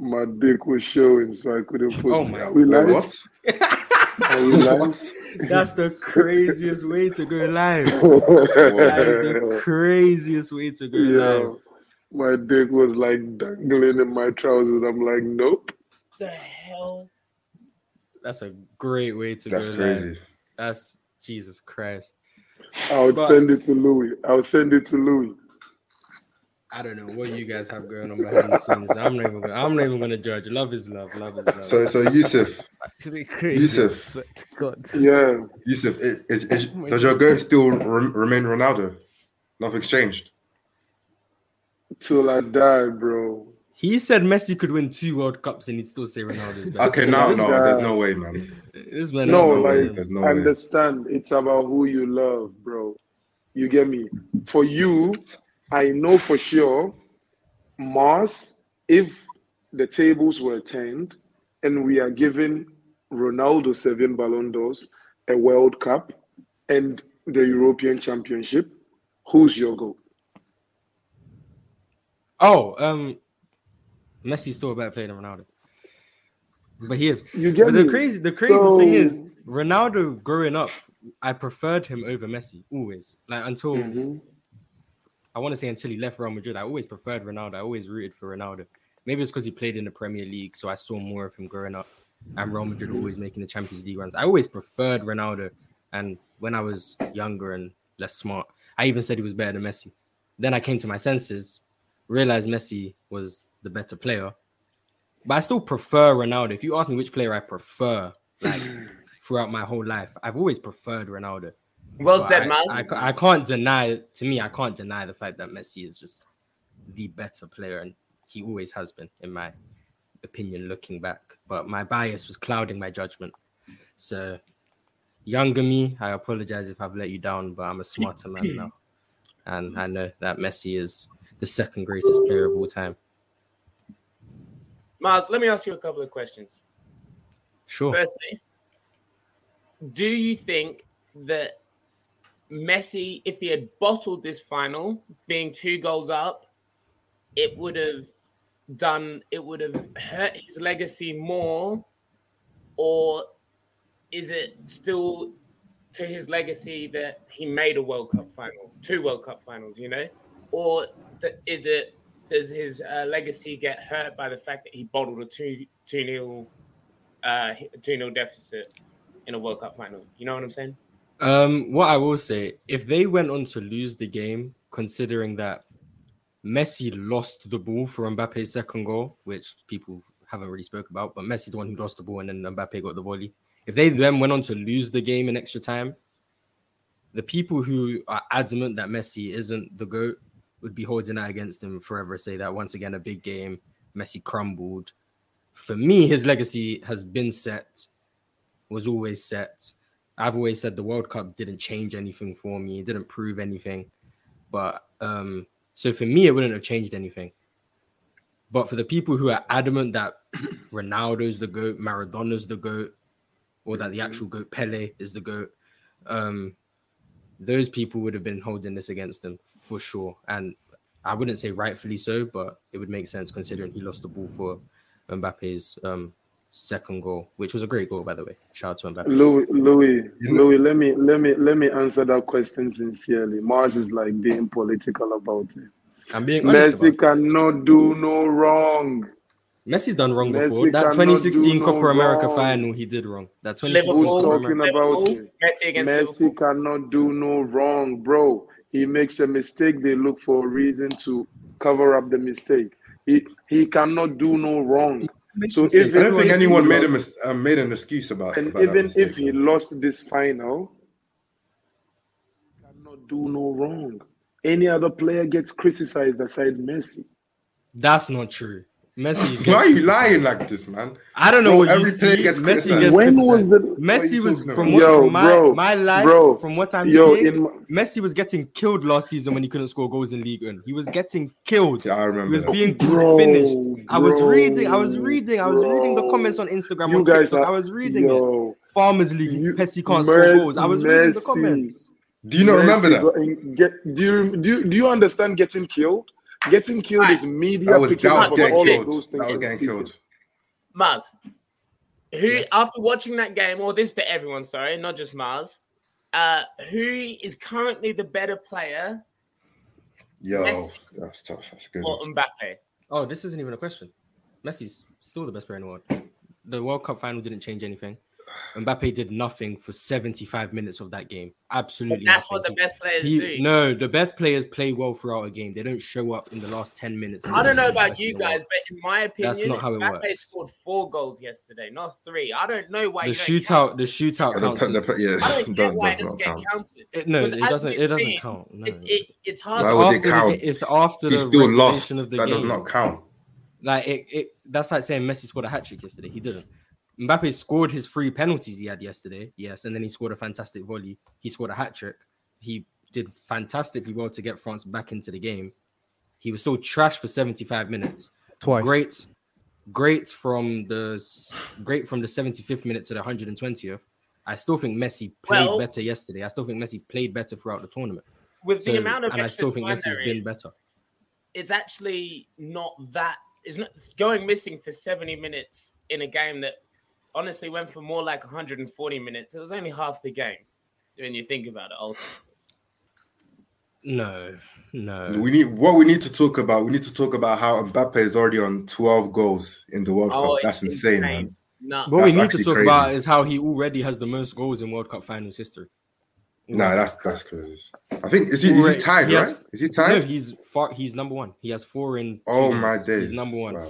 my dick was showing, so I couldn't post. Oh my Are we Wait, what? Are we? What? That's the craziest way to go live. That is the craziest way to go live. my dick was like dangling in my trousers. I'm like, nope. The hell? That's a great way to That's go crazy. live. That's Jesus Christ. I would But- send it to Louis. I would send it to Louis. I don't know what you guys have going on behind the scenes. I'm not even gonna, I'm not even gonna judge. Love is love. Love is love. So, so Yusuf, Actually crazy. Yusuf. I to God. Yeah, Yusuf, is, is, is, Oh my does your goat still rem- remain Ronaldo? Nothing's changed. till I die, bro. he said Messi could win two World Cups and he'd still say Ronaldo's best. Okay, now no, guy- there's no way, man. This man No, has like no There's no way. understand. It's about who you love, bro. You get me? For you, I know for sure, Mars. If the tables were turned and we are giving Ronaldo seven Ballon d'Ors, a World Cup, and the European Championship, who's your goal? Oh, um, Messi's still a better player than Ronaldo, but he is. You get But the me? crazy, the crazy So- thing is, Ronaldo growing up, I preferred him over Messi always. Like until Mhm. I want to say until he left Real Madrid, I always preferred Ronaldo. I always rooted for Ronaldo. Maybe it's because he played in the Premier League, so I saw more of him growing up. And Real Madrid always making the Champions League runs. I always preferred Ronaldo. And when I was younger and less smart, I even said he was better than Messi. Then I came to my senses, realized Messi was the better player. But I still prefer Ronaldo. If you ask me which player I prefer, like throughout my whole life, I've always preferred Ronaldo. Well said, I, I, I can't deny to me, I can't deny the fact that Messi is just the better player, and he always has been, in my opinion, looking back. But my bias was clouding my judgment. So, younger me, I apologize if I've let you down, but I'm a smarter man now, and I know that Messi is the second greatest player of all time. Maz, let me ask you a couple of questions. Sure. Firstly, do you think that Messi, if he had bottled this final, being two goals up, it would have done, it would have hurt his legacy more? Or is it still to his legacy that he made a World Cup final, two World Cup finals, you know? Or is it, does his uh, legacy get hurt by the fact that he bottled a 2 2 nil uh 2 0 deficit in a World Cup final. You know what I'm saying? Um, what I will say, if they went on to lose the game, considering that Messi lost the ball for Mbappe's second goal, which people haven't really spoke about, but Messi's the one who lost the ball and then Mbappe got the volley. If they then went on to lose the game in extra time, the people who are adamant that Messi isn't the GOAT would be holding that against him forever. Say that once again, a big game, Messi crumbled. For me, his legacy has been set, was always set. I've always said the World Cup didn't change anything for me, it didn't prove anything. But um, so for me, it wouldn't have changed anything. But for the people who are adamant that Ronaldo's the GOAT, Maradona's the GOAT, or that the actual GOAT Pele is the GOAT, um, those people would have been holding this against him for sure. And I wouldn't say rightfully so, but it would make sense considering he lost the ball for Mbappe's um, second goal, which was a great goal, by the way. Shout out to Mbappe. Louis, Louis, You know- Louis, let me let me let me answer that question sincerely. Mars is like being political about it. I'm being. Messi about it. cannot do no wrong. Messi's done wrong Messi before. That 2016 do Copa no America wrong. final, he did wrong. That 2016 Who's Liverpool. Copa talking America. about Liverpool, it? Messi Messi cannot do no wrong, bro. He makes a mistake. They look for a reason to cover up the mistake. He he cannot do no wrong. So if I don't think anyone made a mis- uh, made an excuse about. And about even if he lost this final, cannot do no wrong. Any other player gets criticized aside Messi. That's not true. Messi. why are you lying like this, man? I don't know Bro, what you see. gets Messi gets When was criticized. the Messi was from about? what Yo, from my, bro, my life, bro, from what I'm yo, seeing, my- Messi was getting killed last season when he couldn't score goals in League One. He was getting killed. Yeah, I remember. He was that. being Bro, finished. I was reading, I was reading, I was reading the comments on Instagram You on guys TikTok. are- I was reading it. Yo, Farmers League, You- Messi can't Mer- score goals. I was reading the comments. Do you not remember that? Get, do you do you, do you understand getting killed? Getting killed Right. is media I was picking that was getting all of killed. those things. That was getting speaking. killed. Mars, who Yes. after watching that game, or this to everyone, sorry, not just Mars, uh, who is currently the better player Yo, Messi. that's tough. That's good. or Mbappe? Oh, this isn't even a question. Messi's still the best player in the world. The World Cup final didn't change anything. Mbappe did nothing for 75 minutes of that game. But Absolutely that's nothing. what the best players He- do. no, the best players play well throughout a game. They don't show up in the last 10 minutes. I don't know about you in the world. guys, but in my opinion, That's not how it Mbappe works. scored four goals yesterday, not three. I don't know why The you don't shootout, the shootout The counts. pe- the as- pe- yeah, I don't get that why it does doesn't get count. counted. It, no, it doesn't. It doesn't seen, count. No. It's it, it's hard. Why to would it after the count? ga- it's after He the still lost. of the That game. does not count. Like it, it that's like saying Messi scored a hat trick yesterday. He didn't. Mbappe scored his three penalties he had yesterday. Yes, and then he scored a fantastic volley. He scored a hat trick. He did fantastically well to get France back into the game. He was still trash for 75 minutes. Twice. Great, great from the great from the 75th minute to the 120th. I still think Messi played Well- better yesterday. I still think Messi played better throughout the tournament. with So, the amount of and I still think time Messi's there been better. it's actually not that. It's not it's going missing for 70 minutes in a game that honestly went for more like 140 minutes. It was only half the game when you think about it. Ultimately. No, no. We need what we need to talk about. We need to talk about how Mbappe is already on 12 goals in the World Oh, Cup. That's insane, insane. man. No, What we need to talk crazy. about is how he already has the most goals in World Cup finals history. No, that's that's crazy. I think is he, is he tied, he has- right? Is he tied? No, tied? he's far. He's number one. He has four in. Oh two oh games. my days. He's number one. Wow.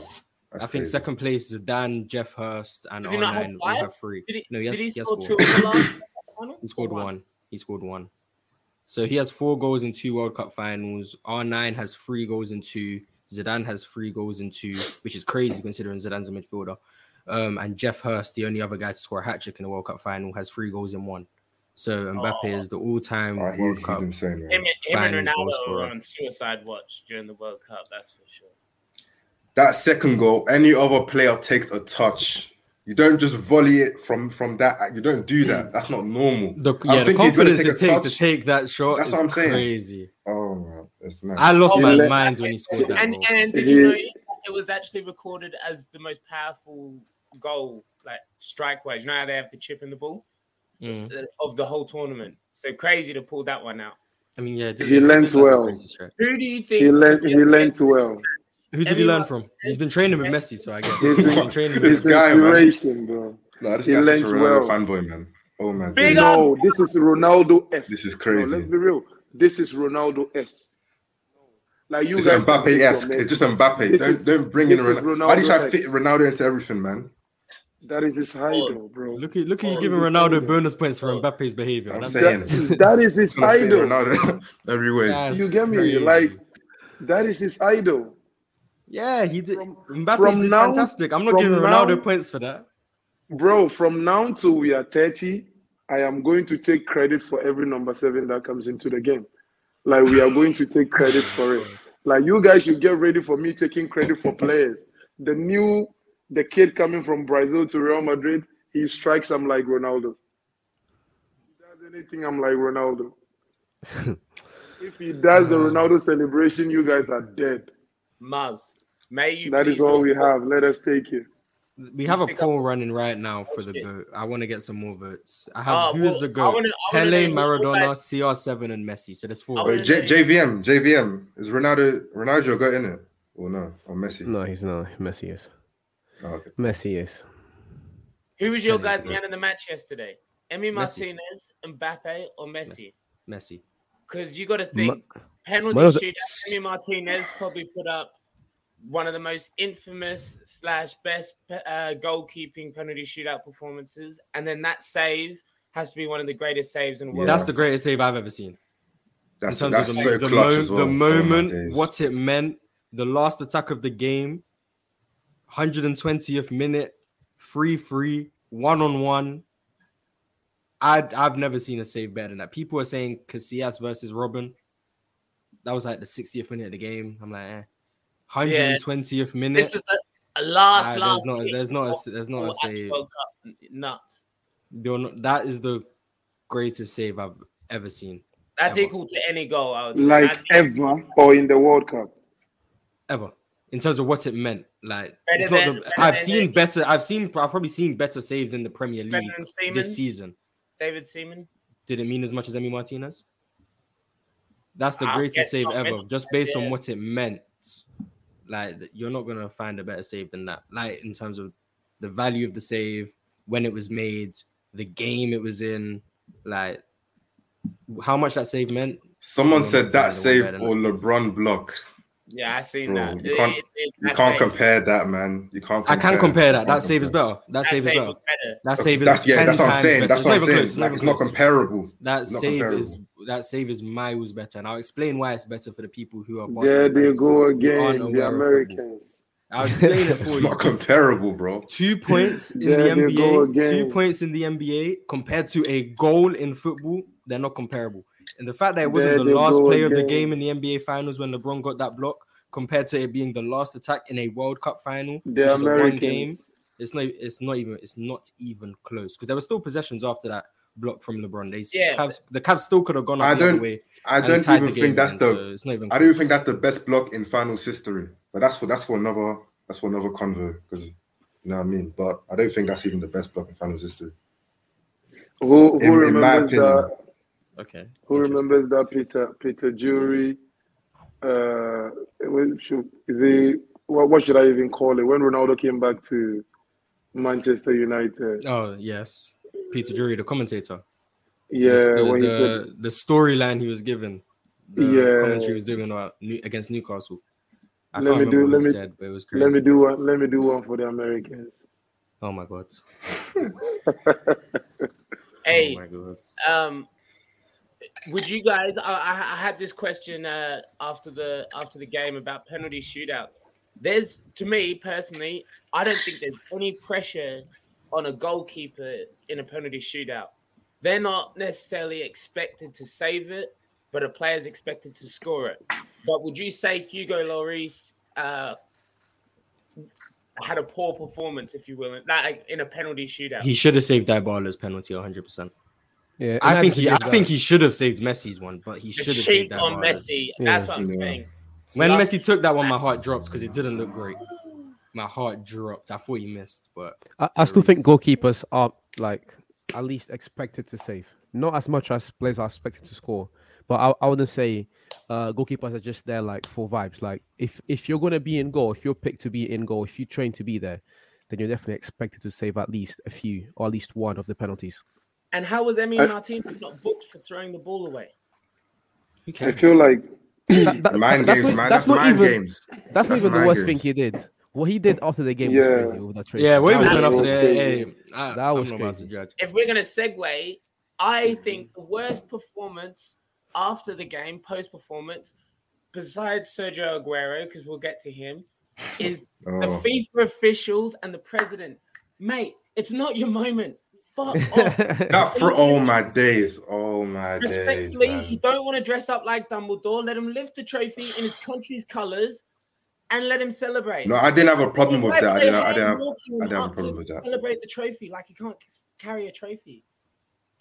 That's I think crazy. second place is Dan, Geoff Hurst, and Did he have R9 all five? have three. did he, No, he has, did he he has score four. two in the last final? He scored Or one. He scored one. So he has four goals in two World Cup finals. R9 has three goals in two. Zidane has three goals in two, which is crazy considering Zidane's a midfielder. Um, and Geoff Hurst, the only other guy to score a hat trick in the World Cup final, has three goals in one. So Mbappe Oh. is the all-time Oh, he- World he's Cup. insane, man. Him, and- him and Ronaldo were on suicide watch during the World Cup. That's for sure. That second goal, any other player takes a touch. You don't just volley it from from that. You don't do that. That's not normal. The, I yeah, the think he's gonna confidence take it a takes touch. to take that shot That's is what I'm saying. crazy. Oh man, that's mad. I lost Oh, my let- mind when he scored that And goal. and did you know it was actually recorded as the most powerful goal, like strike wise. You know how they have the chip in the ball Mm. Uh, of the whole tournament. So crazy to pull that one out. I mean, yeah, He learnt well. Who do you think? He learned. He your learned best- well. Who did he learn from? He's been training with Messi, so I guess He's he's in- been training with This guy, man. inspiration, bro. no, this he guy's such a Ronaldo well. fanboy, man. Oh my Big god. up. No, this is Ronaldo S. This is No, crazy. let's be real. This is Ronaldo S. Like you It's guys can take Mbappe-esque. It's just Messi. Mbappe. This Don't, is- don't bring in this is Ronaldo. Why do you try to fit Ronaldo into everything, man? That is his idol, bro. Look at look at you Oh, giving Ronaldo Ronaldo. bonus points for Oh. Mbappe's behavior. I'm That's- saying. That, that is his idol. Ronaldo everywhere. that's You get me? crazy. Like that is his idol. Yeah, he did. From- Mbappe from did now- fantastic. I'm not from giving now- Ronaldo points for that. Bro, from now till we are 30, I am going to take credit for every number seven that comes into the game. Like we are going to take credit for it. Like you guys should get ready for me taking credit for players. The new the kid coming from Brazil to Real Madrid, he strikes I'm like Ronaldo. He does anything, I'm like Ronaldo. if he does the Ronaldo celebration, you guys are dead. Muzz. May you. That is all we report- have. Let us take it. We have a stick up- poll running right now for Oh, the shit. goat. I want to get some more votes. I have Uh, who is well, the I goat? wanna- Pele, Maradona, CR7, and Messi. So there's I four. Wait, J- JVM, JVM is Ronaldo. Ronaldo got in it or no? Or Messi? No, he's not. Messi is. Oh, okay. Messi is. Who was your Pele's guys' man of the match yesterday? Emi Messi. Martinez, Mbappe, or Messi? Messi. Because you got to Ma- think penalty Man shootout. Emi Martinez probably put up one of the most infamous slash best uh, goalkeeping penalty shootout performances, and then that save has to be one of the greatest saves in the world. That's the greatest save I've ever seen. That's, in terms that's of the, so the, mo- well. the Oh moment, days. what it meant, the last attack of the game, 120th minute, free free, one on one. I I've never seen a save better than that. People are saying Casillas versus Robben. That was like the 60th minute of the game. I'm like, eh. 120th minute. This was a, a last, Ah, last. there's not there's not a, for- there's not a for at the save. Nuts. You're not- that is the greatest save I've ever seen. That's Ever. equal to any goal. I would say. Like That's- ever or in the World Cup. ever in terms of what it meant. Like Better it's not than- the, I've seen Nick. better. I've seen. I've probably seen better saves in the Premier League this season. David Seaman. Did it mean as much as Emi Martinez? That's the I greatest save ever, just based Yeah. on what it meant. Like you're not gonna find a better save than that. Like in terms of the value of the save, when it was made, the game it was in, like how much that save meant. Someone said that save or LeBron block. Yeah, I seen Bro, that. you can't- It- it- You can't compare that, man. You can't. I can compare that. That save is better. That That save is better. That save is That's yeah. That's what I'm saying. better. That's what not I'm saying. close, Like it's not comparable. That It's save comparable. is that save is miles better, and I'll explain why it's better for the people who are. There Barcelona they go again, the aware of football. Americans. I'll explain it It's for you. not comparable, bro. Two points in There the NBA, two points in the NBA compared to a goal in football, they're not comparable. And the fact that it wasn't There the last go play of the game in the NBA finals when LeBron got that block, compared to it being the last attack in a World Cup final, The which is a one game, it's not it's not even it's not even close. Because there were still possessions after that block from LeBron. They Yeah. Cavs, the Cavs still could have gone I up the other don't- way. I don't even think that's again, the. so it's not even I don't even think that's the best block in finals history. But that's for that's for another that's for another convo because you know what I mean. But I don't think that's even the best block in finals history. Who, who In- in my opinion. that? Okay. Who remembers that Peter Peter Drury? Uh, what should- is he? What, what should I even call it? When Ronaldo came back to Manchester United, Oh yes, Peter Drury, the commentator. yeah, the, when the, he said, the storyline he was given, the Yeah. commentary he was doing about New, against Newcastle. I Let can't me do- remember what let he me- said, but it was crazy. "Let me do one. Let me do one for the Americans." Oh my god! Hey, oh my god! um, would you guys? I, I had this question uh, after the after the game about penalty shootouts. There's to me personally, I don't think there's any pressure on a goalkeeper in a penalty shootout. They're not necessarily expected to save it, but a player's expected to score it. But would you say Hugo Lloris uh, had a poor performance, if you will, in- like in a penalty shootout? He should have saved Dybala's penalty 100. percent Yeah, I think he, I think he should have saved Messi's one, but he should have saved cheat on Dybala's. Messi. That's what I'm Yeah. saying. When Love- Messi took that one, my heart dropped because it didn't look great. My heart dropped. I thought he missed, but I, I still think goalkeepers are like at least expected to save, not as much as players are expected to score. But I, I wouldn't say uh, goalkeepers are just there like for vibes. Like if if you're gonna be in goal, if you're picked to be in goal, if you train to be there, then you're definitely expected to save at least a few or at least one of the penalties. And how was Emi Martinez not booked for throwing the ball away? I feel like That- that- Mind that's games, not- man. That's That's, not mind even. games. That's not even the mind worst thing he did. What he did after the game was Yeah. crazy with that trade. yeah, what he was That doing after was that, crazy. hey, I, That I'm was not to crazy. judge. If we're gonna segue, I think the worst performance after the game, post performance, besides Sergio Aguero, because we'll get to him, is oh. the Oh. FIFA officials and the president. Mate, it's not your moment. Fuck off. That for all my days, oh my days, Respectfully, man. you don't want to dress up like Dumbledore. Let him lift the trophy in his country's colours and let him celebrate. No, I didn't have a problem with that. I didn't. I didn't have. I didn't have a problem with that. Celebrate the trophy like he can't carry a trophy.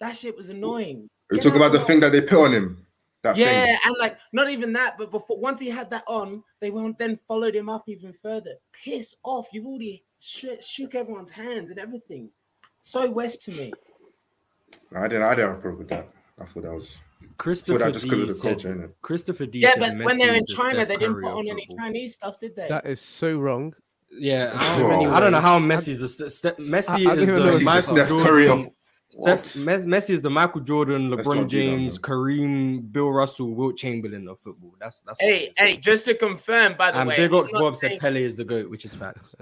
That shit was annoying. We talk about the of thing that they put on him. That yeah, thing. and like not even that, but before once he had that on, they won't then followed him up even further. Piss off! You've already sh- shook everyone's hands and everything. So West to me. No, I didn't. I didn't have a problem with that. I thought that was. Christopher that just because D of the said, culture, innit? Christopher D Yeah, said but when they're in the China, Steph they didn't Curry put of on any. Chinese stuff, did they? that is so wrong. Yeah, I don't, I don't know how Messi's the St- St- Messi I- I is even the Michael Steph Jordan. Curry of Steph, Messi is the Michael Jordan, LeBron not do that, James. Kareem, Bill Russell, Wilt Chamberlain of football. That's that's. Hey, hey, just to confirm, by the and way, Big I'm Ox Bob saying- said Pele is the goat, which is facts.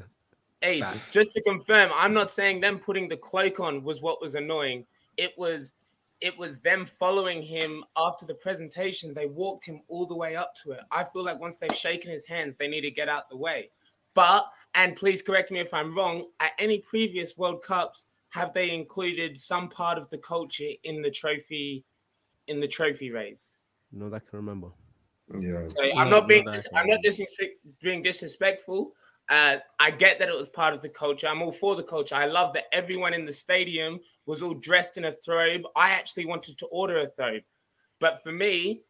Hey, Facts. just to confirm, I'm not saying them putting the cloak on was what was annoying. It was it was them following him after the presentation. They walked him all the way up to it. I feel like once they've shaken his hands, they need to get out the way. But and please correct me if I'm wrong, at any previous World Cups, have they included some part of the culture in the trophy in the trophy race? No, that I can remember. Yeah. So I'm not being no, dis- I'm not can- disrespect, being disrespectful. Uh, I get that it was part of the culture. I'm all for the culture. I love that everyone in the stadium was all dressed in a thobe. I actually wanted to order a thobe, but for me,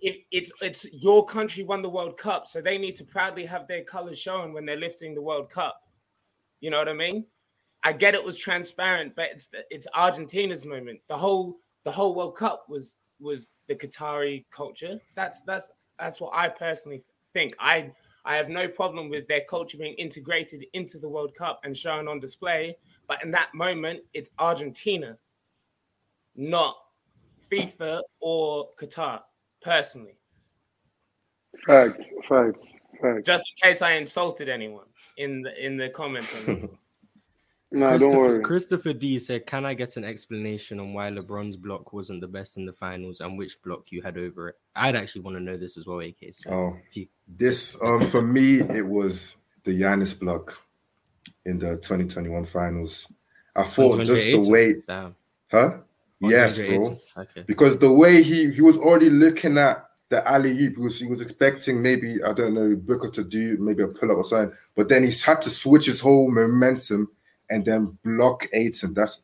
it, it's it's your country won the World Cup, so they need to proudly have their colors shown when they're lifting the World Cup. You know what I mean? I get it was transparent, but it's it's Argentina's moment. The whole the whole World Cup was was the Qatari culture. That's that's that's what I personally think. I I have no problem with their culture being integrated into the World Cup and shown on display. But in that moment, it's Argentina, not FIFA or Qatar, personally. Facts, facts, facts. Just in case I insulted anyone in the in the comments. on it. Don't Christopher, worry. Christopher D said, "Can I get an explanation on why LeBron's block wasn't the best in the finals and which block you had over it?" I'd actually want to know this as well, AK. So Oh, you- this um for me it was the Giannis block in the 2021 finals. I thought just the 128? way, Damn. huh? Yes, bro. Okay. Because the way he he was already looking at the alley oop, he was he was expecting maybe I don't know Booker to do maybe a pull up or something, but then he's had to switch his whole momentum and then block eight, and That's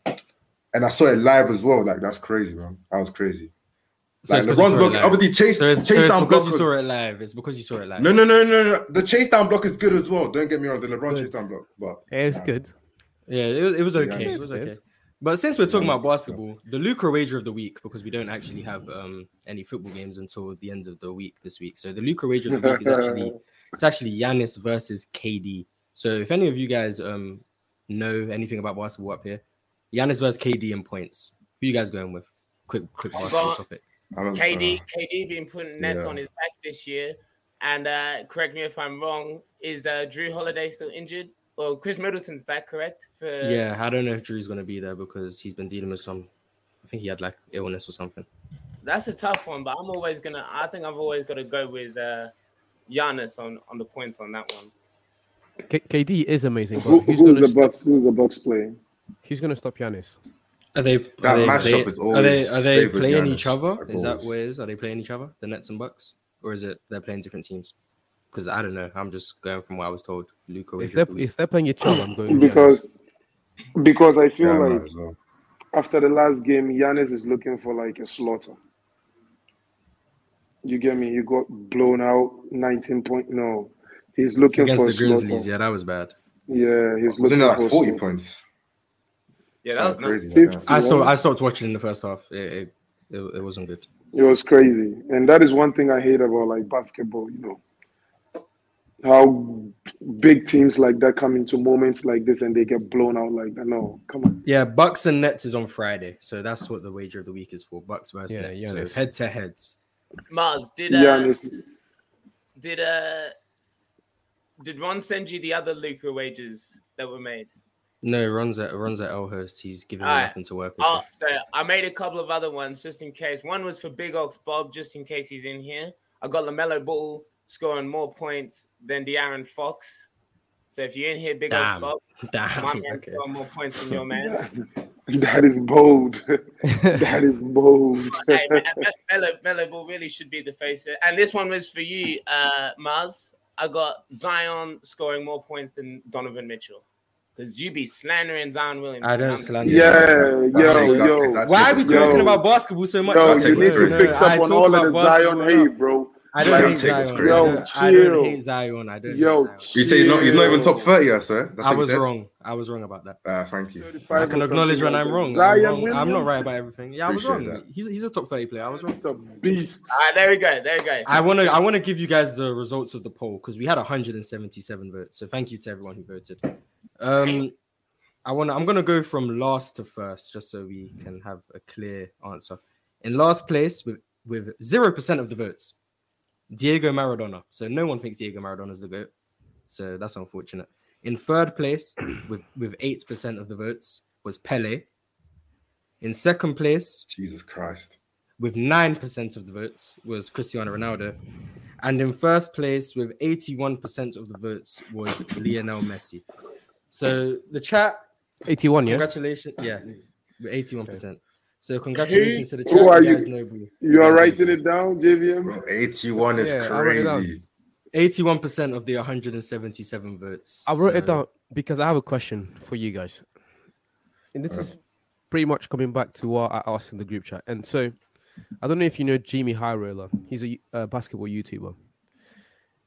and I saw it live as well. Like that's crazy, bro. That was crazy. So Like it's 'cause you LeBron's it block, live. obviously chase So it's, so chase it's down because block. you saw it live. It's because you saw it live. No, no, no, no, no. The chase down block is good as well. Don't get me wrong. The LeBron Good. chase down block, but It's Nah. good. Yeah, it, was- it was okay. Yeah, it was okay. But since we're talking about basketball, the Lucra wager of the week, because we don't actually have um, any football games until the end of the week this week. So the Lucra wager of the week is actually it's actually Giannis versus KD. So if any of you guys um know anything about basketball up here, Giannis versus KD in points. Who you guys going with? Quick, quick basketball topic. I'm, KD uh, KD been putting nets yeah. on his back this year, and uh, correct me if I'm wrong. Is uh, Jrue Holiday still injured? Well, Khris Middleton's back, correct? For Yeah, I don't know if Jrue's gonna be there because he's been dealing with some. I think he had like illness or something. that's a tough one. But I'm always gonna. I think I've always got to go with uh, Giannis on on the points on that one. K- KD is amazing, but Who, who's who's gonna the stop, Bucks? Who's the Bucks playing? who's gonna stop Giannis? Are they? That are they, play- are they? Are they playing Giannis each other? Is that goals. what it is? Are they playing each other? The Nets and Bucks, or is it they're playing different teams? Because I don't know. I'm just going from what I was told. Lucra. If they're if they're playing each other, I'm going Giannis. Because because I feel yeah, like well. after the last game, Giannis is looking for like a slaughter. You get me? You got blown out 19 point. No, he's looking against for the a slaughter. Grizzlies, yeah, that was bad. Yeah, he's Wasn't looking it like for 40 slaughter. points? Yeah, that was crazy. crazy. like I stopped. I stopped watching in the first half. It, it, it, it wasn't good. It was crazy, and that is one thing I hate about like basketball. You know how big teams like that come into moments like this and they get blown out like that. No, come on. Yeah, Bucks and Nets is on Friday, so that's what the wager of the week is for. Bucks versus Yeah, Nets. Giannis. So head to heads. Mars did uh, Giannis. did uh did Ron send you the other Lucra wages that were made? No, Ron's at runs at Elhurst. He's giving me Alright. nothing to work with. Oh, so I made a couple of other ones just in case. One was for Big Ox Bob, just in case he's in here. I got LaMelo Ball scoring more points than De'Aaron Fox. So if you're in here, Big Ox Damn. Bob, my Damn. man Okay. scoring more points than your man. That is bold. that is bold. hey, Me- Me- Melo, Melo Ball really should be the face. And this one was for you, uh, Mars. I got Zion scoring more points than Donovan Mitchell. Because you be slandering Zion Williams. I don't I'm- slander. Yeah, That's yo, it, yo. that's Why are we that's Yo. talking about basketball so much? Yo, I'll you need the to credit. fix I up on all of the Zion hate, bro. I don't Like, hate take this Zion. credit. I Yo, don't- I don't hate Zion. I don't Yo, Zion. You say he's not, he's not even top 30, yeah, sir? That's I was said? wrong. I was wrong about that. Ah, thank you. I can acknowledge when I'm wrong. that. I'm, wrong. I'm not right about everything. Yeah, I was Appreciate wrong. that. He's, he's a top 30 player. I was wrong. He's a beast. All right, there we go. There we go. I want to I want to give you guys the results of the poll because we had 177 votes. So thank you to everyone who voted. Um, I want to I'm gonna go from last to first just so we can have a clear answer. In last place with with zero percent of the votes, Diego Maradona. So no one thinks Diego Maradona is the goat. So that's unfortunate. In third place with with eight percent of the votes was Pele. In second place Jesus Christ. with 9% of the votes was Cristiano Ronaldo. And in first place with 81% of the votes was Lionel Messi. So the chat, 81, yeah. congratulations. Yeah, with 81%. So congratulations to the Who chat. are you you? guys know who- You are writing it down, JVM? Bro, 81 is Yeah, I wrote it down. crazy. 81% of the 177 votes. I wrote it down because I have a question for you guys. And this is pretty much coming back to what I asked in the group chat. And so I don't know if you know Jimmy High Roller. He's a uh, basketball YouTuber,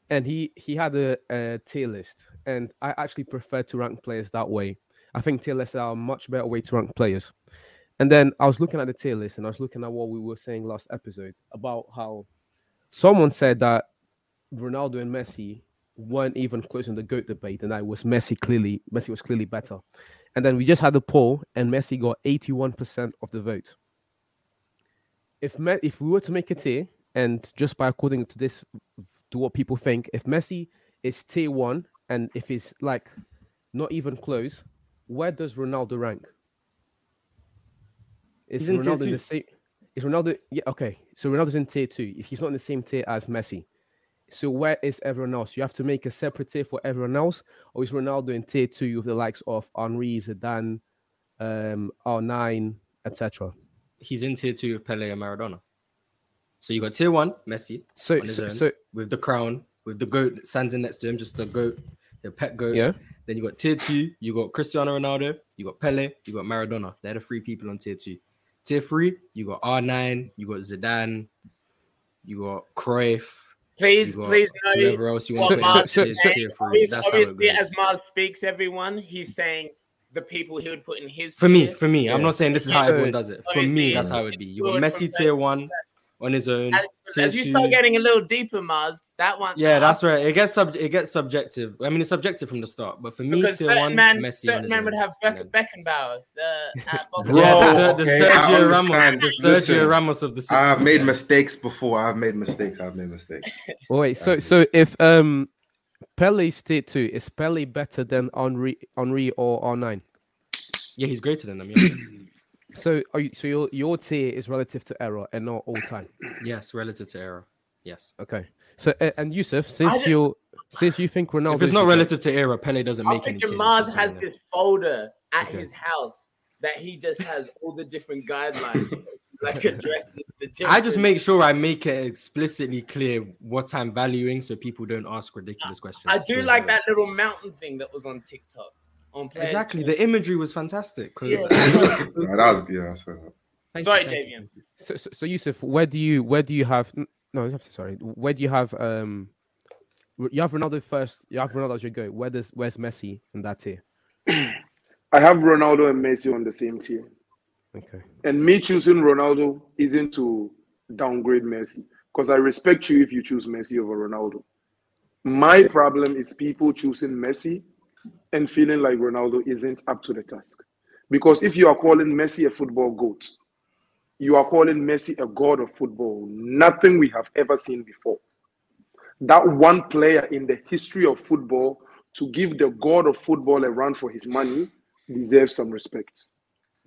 and he he had a, a tier list, and I actually prefer to rank players that way. I think tier lists are a much better way to rank players. And then I was looking at the tier list, and I was looking at what we were saying last episode about how someone said that Ronaldo and Messi weren't even close in the goat debate, and that was Messi clearly Messi was clearly better. And then we just had the poll, and Messi got 81% of the vote. If Me- if we were to make a tier, and just by according to this, to what people think, if Messi is tier one, and if he's like not even close, where does Ronaldo rank? Is He's Ronaldo in the same? Is Ronaldo? Yeah, okay. So Ronaldo's in tier two. If he's not in the same tier as Messi, so where is everyone else? You have to make a separate tier for everyone else, or is Ronaldo in tier two with the likes of Henri, Zidane, um, R9, etc. He's in tier two with Pele and Maradona. So you got tier one, Messi, So, on his so, own, so with the crown, with the goat standing next to him, just the goat, the pet goat. yeah. Then you got tier two, you got Cristiano Ronaldo, you got Pele, you got Maradona. They're the three people on tier two. Tier three, you got R9, you got Zidane, you got Cruyff, Please, got please know. whoever else you want to So- put Mars so- in is so- tier, saying. tier three. Obviously, That's how it obviously, goes. as Mars speaks, everyone, he's saying the people he would put in his For me, for me, I'm not saying this is how So- everyone does it. For me, that's how it would be. You got forward Messi tier one on his own. And Tier as you two. start getting a little deeper, Mars, that one. Yeah, that's right. It gets sub it gets subjective. I mean, it's subjective from the start, but for me, because tier certain one, man, Messi certain his man would have And Beck- then- Beckenbauer. The, at Boca Bro, yeah, the, Juniors. Ser- the Sergio Ramos, understand. the Sergio Listen, Ramos of the. I have made yeah. mistakes before. I've made mistakes. I've made mistakes. Oh, wait, so so if um Pele's tier two, is Pele better than Henri, Henri or R9? Yeah, he's greater than them. Yeah. So are you, so your your tier is relative to error and not all time. yes, relative to error. Yes. Okay. So uh, and Yusuf, since you since you think Ronaldo, if it's not relative to era, Pele doesn't make any think tiers. Mars just has this folder at Okay. his house that he just has all the different guidelines, like addresses the different. I just make sure I make it explicitly clear what I'm valuing, so people don't ask ridiculous questions. I do Because, like that little mountain thing that was on TikTok. On players Exactly, Choice. the imagery was fantastic. Because Yeah. Nah, that was yeah. So Sorry, you. Javian. So, so, so Yusuf, where do you where do you have n- no? Sorry. Where do you have um? You have Ronaldo first. You have Ronaldo as your go. Where does where's Messi in that tier? I have Ronaldo and Messi on the same tier. Okay. And me choosing Ronaldo isn't to downgrade Messi because I respect you if you choose Messi over Ronaldo. My problem is people choosing Messi and feeling like Ronaldo isn't up to the task. Because if you are calling Messi a football goat, you are calling Messi a god of football, nothing we have ever seen before. That one player in the history of football to give the god of football a run for his money deserves some respect.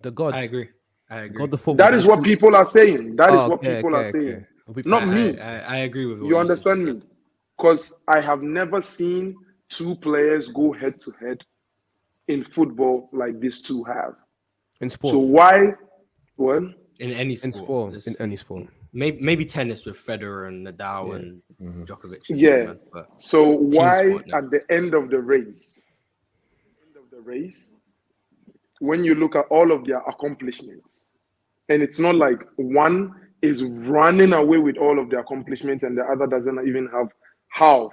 The God. I agree. I agree. God the football. That is what people are saying. That is Oh, what okay, people okay, are saying. okay. Not I, me. I, I agree with you. You understand me? Because I have never seen two players go head to head in football like these two have. in sport. So why? What? In any in sport. sport. In any sport. maybe maybe tennis with Federer and Nadal Yeah. and Mhm. Djokovic. Yeah. but So why sport now. at the end of the race, end of the race, when you look at all of their accomplishments, and it's not like one is running away with all of the accomplishments and the other doesn't even have half.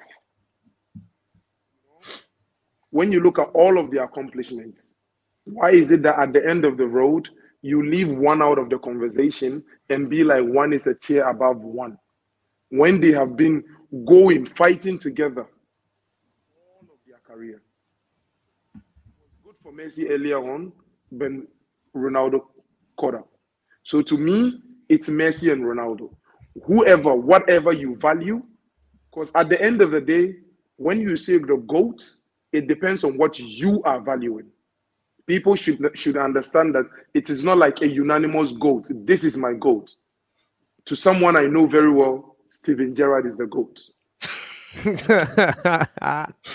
When you look at all of the accomplishments, why is it that at the end of the road you leave one out of the conversation and be like one is a tier above one? when they have been going, fighting together all of their career. Good for Messi earlier on, but Ronaldo caught up. So to me, it's Messi and Ronaldo. Whoever, whatever you value, because at the end of the day, when you say the GOAT, it depends on what you are valuing. People should should understand that it is not like a unanimous GOAT. This is my GOAT. To someone I know very well, Steven Gerrard is the GOAT.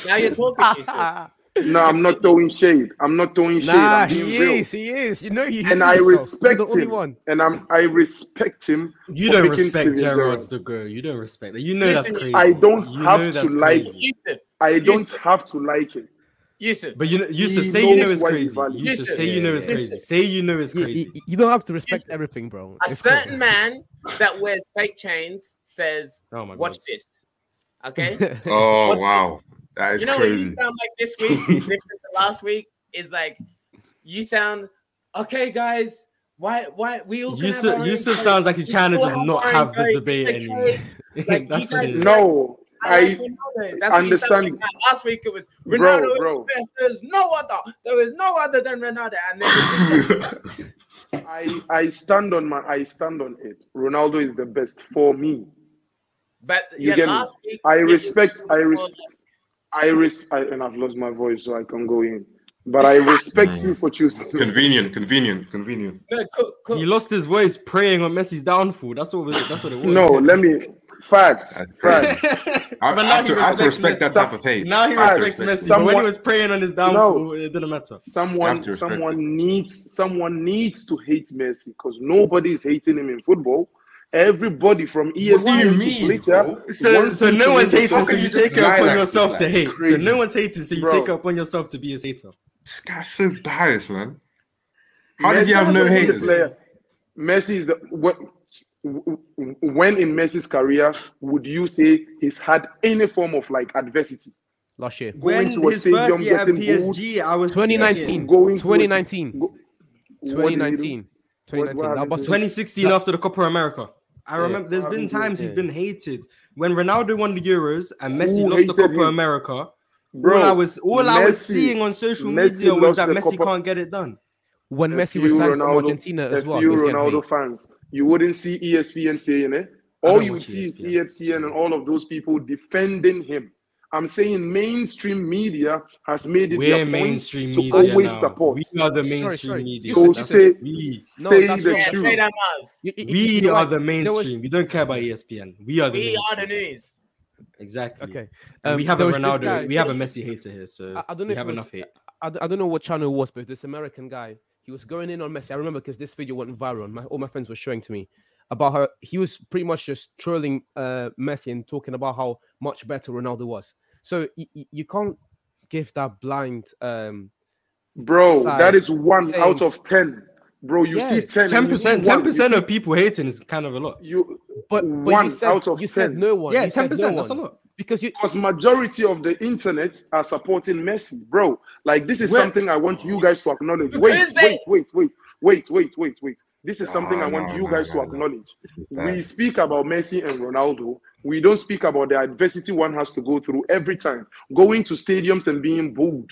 Now you're talking, Yusuf. No, I'm not throwing shade. I'm not throwing shade. nah, I'm being he real. is. He is. You know you. And know I yourself. You're respect him. And I'm I respect him. You don't respect Steven Gerrard's Gerrard. the go. You don't respect that. You know that's crazy. I don't You have to that's like- crazy. Yusuf, I don't Yusuf. have to like him. Yusuf. But you know, Yusuf, He say you know it's crazy. he's. Yusuf, Yusuf, say you know it's yeah, yeah. crazy. Say you know it's crazy. you- you don't have to respect Listen, everything, bro. a It's cool. certain man that wears fake chains says, Oh my "Watch god. this." Okay. Oh What's- wow, that is you know what you sound like this week, different to last week, is like you sound okay, guys. Why? Why we all? can have our Yusuf, Yusuf sounds like he's We trying to just not have the debate anymore. okay. Like, That's you what guys. No, I I Ronaldo. That's what you understand. like. Last week it was Bro, Ronaldo. is bro. the best. There's no other. There is no other than Ronaldo. And then I I stand on my I stand on it. Ronaldo is the best for me. but You yeah, get me? last week I respect I more res I res I, and I've lost my voice so I can go in. But I respect you for choosing. convenient, convenient, convenient. no, cool, cool. He lost his voice praying on Messi's downfall. That's what was. That's what it was. No, let me facts. Facts. I, But I now have he to, I have to respects respect that Messi. type of hate. Now he Facts. respects Messi. but when he was praying on his downfall, it didn't matter. Someone to respect someone needs someone needs to hate Messi because nobody is hating him in football. Everybody from ESPN What do you to mean, Bleacher? So, so no one's hating, so you you take it upon like yourself this? to hate. crazy. So no one's hating, so you Bro. take it upon yourself to be a hater. This guy's so biased, man. How did you have no Messi is the haters? Messi is the what, when in Messi's career would you say he's had any form of like adversity? Last year. Going When to a his stadium, first year at getting booed, PSG, I was 2019. going 2019. Go- what did he do? 2019. 2019. what That happened was to 2016 after the Copa America. I Yeah. remember there's What been happened to him? times he's Yeah. been hated. When Ronaldo won the Euros and Messi Who lost the Copa him? America, Bro, all I was all I was seeing on social Messi media was that Messi Copa- can't get it done. when a Messi was few signed from Argentina a as well. he few was getting Ronaldo fans, you wouldn't see ESPN saying it. All you would watch see is ESPN, ESPN and all of those people defending him. I'm saying mainstream media has made it We're their point mainstream to always now. support. We are the mainstream sorry. media. So Yusuf, That's say. We, No, say that's the not- truth. say that You- you- we you know are what? the You know what? mainstream. We don't care about ESPN. We are the We are the news. Exactly. Okay. Um, we have a there was this Ronaldo. guy- We have a Messi hater here, so I, I don't know we have was, enough hate. I, I don't know what channel it was, but this American guy, he was going in on Messi. I remember because this video went viral. My, all my friends were showing to me about how he was pretty much just trolling uh, Messi and talking about how much better Ronaldo was. So y- y- you can't give that blind. Um, Bro, side that is one saying- out of ten. Bro, you Yeah, see ten. and Ten you percent. see one. Ten percent You of people hating is kind of a lot. you but, but One you said, out of you said 10. no one. Yeah, You said ten no percent. That's a lot. Because you. because majority of the internet are supporting Messi, bro. Like this is Where- something I want you guys to acknowledge. Who Wait, wait, wait, wait, wait, wait, wait, wait. This is something No, I want no, you guys no, to acknowledge. This is We speak about Messi and Ronaldo. We don't speak about the adversity one has to go through every time. Going to stadiums and being booed.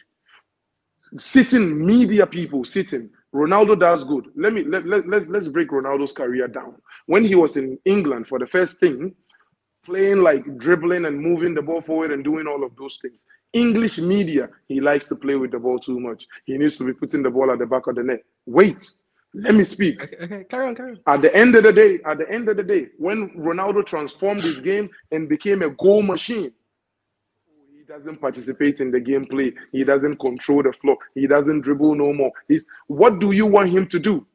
Sitting media people sitting. Ronaldo does good. Let me let, let, let's let's break Ronaldo's career down. When he was in England for the first thing, playing like dribbling and moving the ball forward and doing all of those things. English media, he likes to play with the ball too much. He needs to be putting the ball at the back of the net. Wait, let me speak. Okay, okay, carry on, carry on. At the end of the day, at the end of the day, when Ronaldo transformed his game and became a goal machine, he doesn't participate in the gameplay. He doesn't control the floor. He doesn't dribble no more. He's what do you want him to do?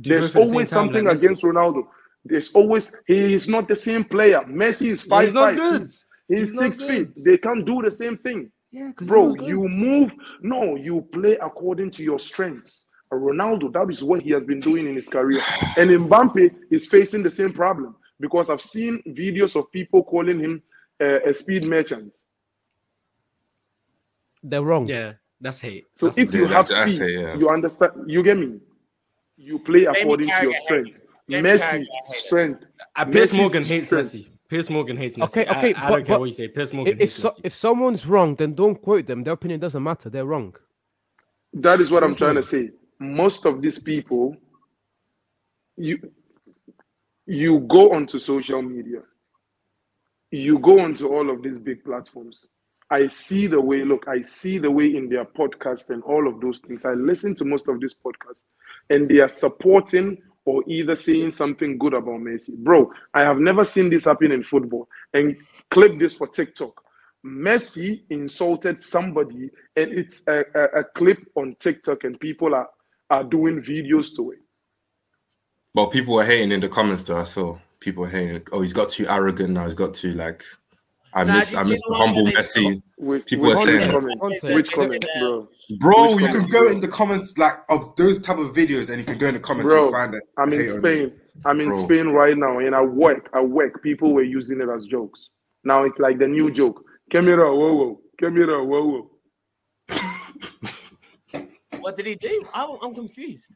Do There's at the always time, something like against Ronaldo. There's always he is not the same player. Messi is five he's not five. good. He's, he's He's not six feet. good. They can't do the same thing. Yeah, Bro, you move. No, you play according to your strengths. Ronaldo, that is what he has been doing in his career. And Mbappe is facing the same problem because I've seen videos of people calling him uh, a speed merchant. They're wrong. Yeah, that's hate. So That's if you have that's speed, it, yeah. you understand. You get me. You play according to your hates strengths. Jamie Messi Carragher hates it. strength. Uh, Piers Messi's Morgan hates strength. Messi. Piers Morgan hates Messi. Okay, I- okay, I, but- don't care but what you say. Piers Morgan If, if, hates so, Messi. if someone's wrong, then don't quote them. Their opinion doesn't matter. They're wrong. That is what I'm trying to say. Most of these people, you you go onto social media, you go onto all of these big platforms. I see the way, look, I see the way in their podcast and all of those things. I listen to most of these podcasts and they are supporting or either saying something good about Messi. Bro, I have never seen this happen in football. And clip this for TikTok. Messi insulted somebody, and it's a, a, a clip on TikTok, and people are, are doing videos to it. Well, people are hating in the comments though. I saw people hating. Oh, he's got too arrogant now. He's got too like. I miss did I miss the humble Messi. Which, People which are saying- comment? Which They- comment, bro? Bro, Which you can go bro? in the comments like of those type of videos, and you can go in the comments Bro, and find it. I'm in Spain. I'm in Bro. Spain right now, and I work, at work, people were using it as jokes. Now it's like the new joke. Camera, whoa, whoa. Camera, whoa, whoa. What did he do? I, I'm confused.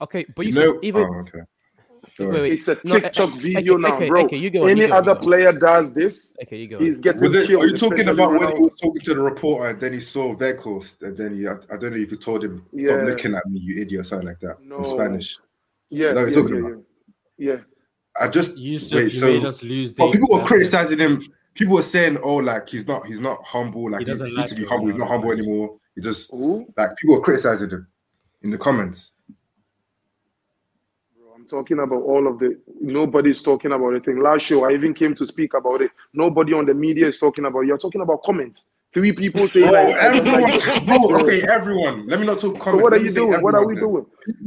Okay, but you, You see, know, even oh, okay. Go wait, wait. It's a No, eh, eh, TikTok okay, video okay, now, okay, bro. okay, you go on, Any you go other go on. player does this, Okay, you go. he's getting Was it, killed. are you talking about when he was talking to the reporter and then he saw Vekos and then he, I, I don't know if you told him, Yeah. stop looking at me, you idiot, or something like that No. in Spanish. Yeah, No, you're yeah, talking yeah, about- yeah. yeah. I just Yusuf, wait. you So made us lose. but the people were criticizing him. People were saying, "Oh, like he's not, he's not humble. Like he, doesn't he used to be humble. He's not humble anymore. He just Who? like people were criticizing him in the comments. Talking about all of the. Nobody's talking about anything. Last show, I even came to speak about it. Nobody on the media is talking about. it. You're talking about comments. Three people say Bro, like, everyone, like- bro, okay, everyone. Let me not talk So what are you doing? What are we then. doing?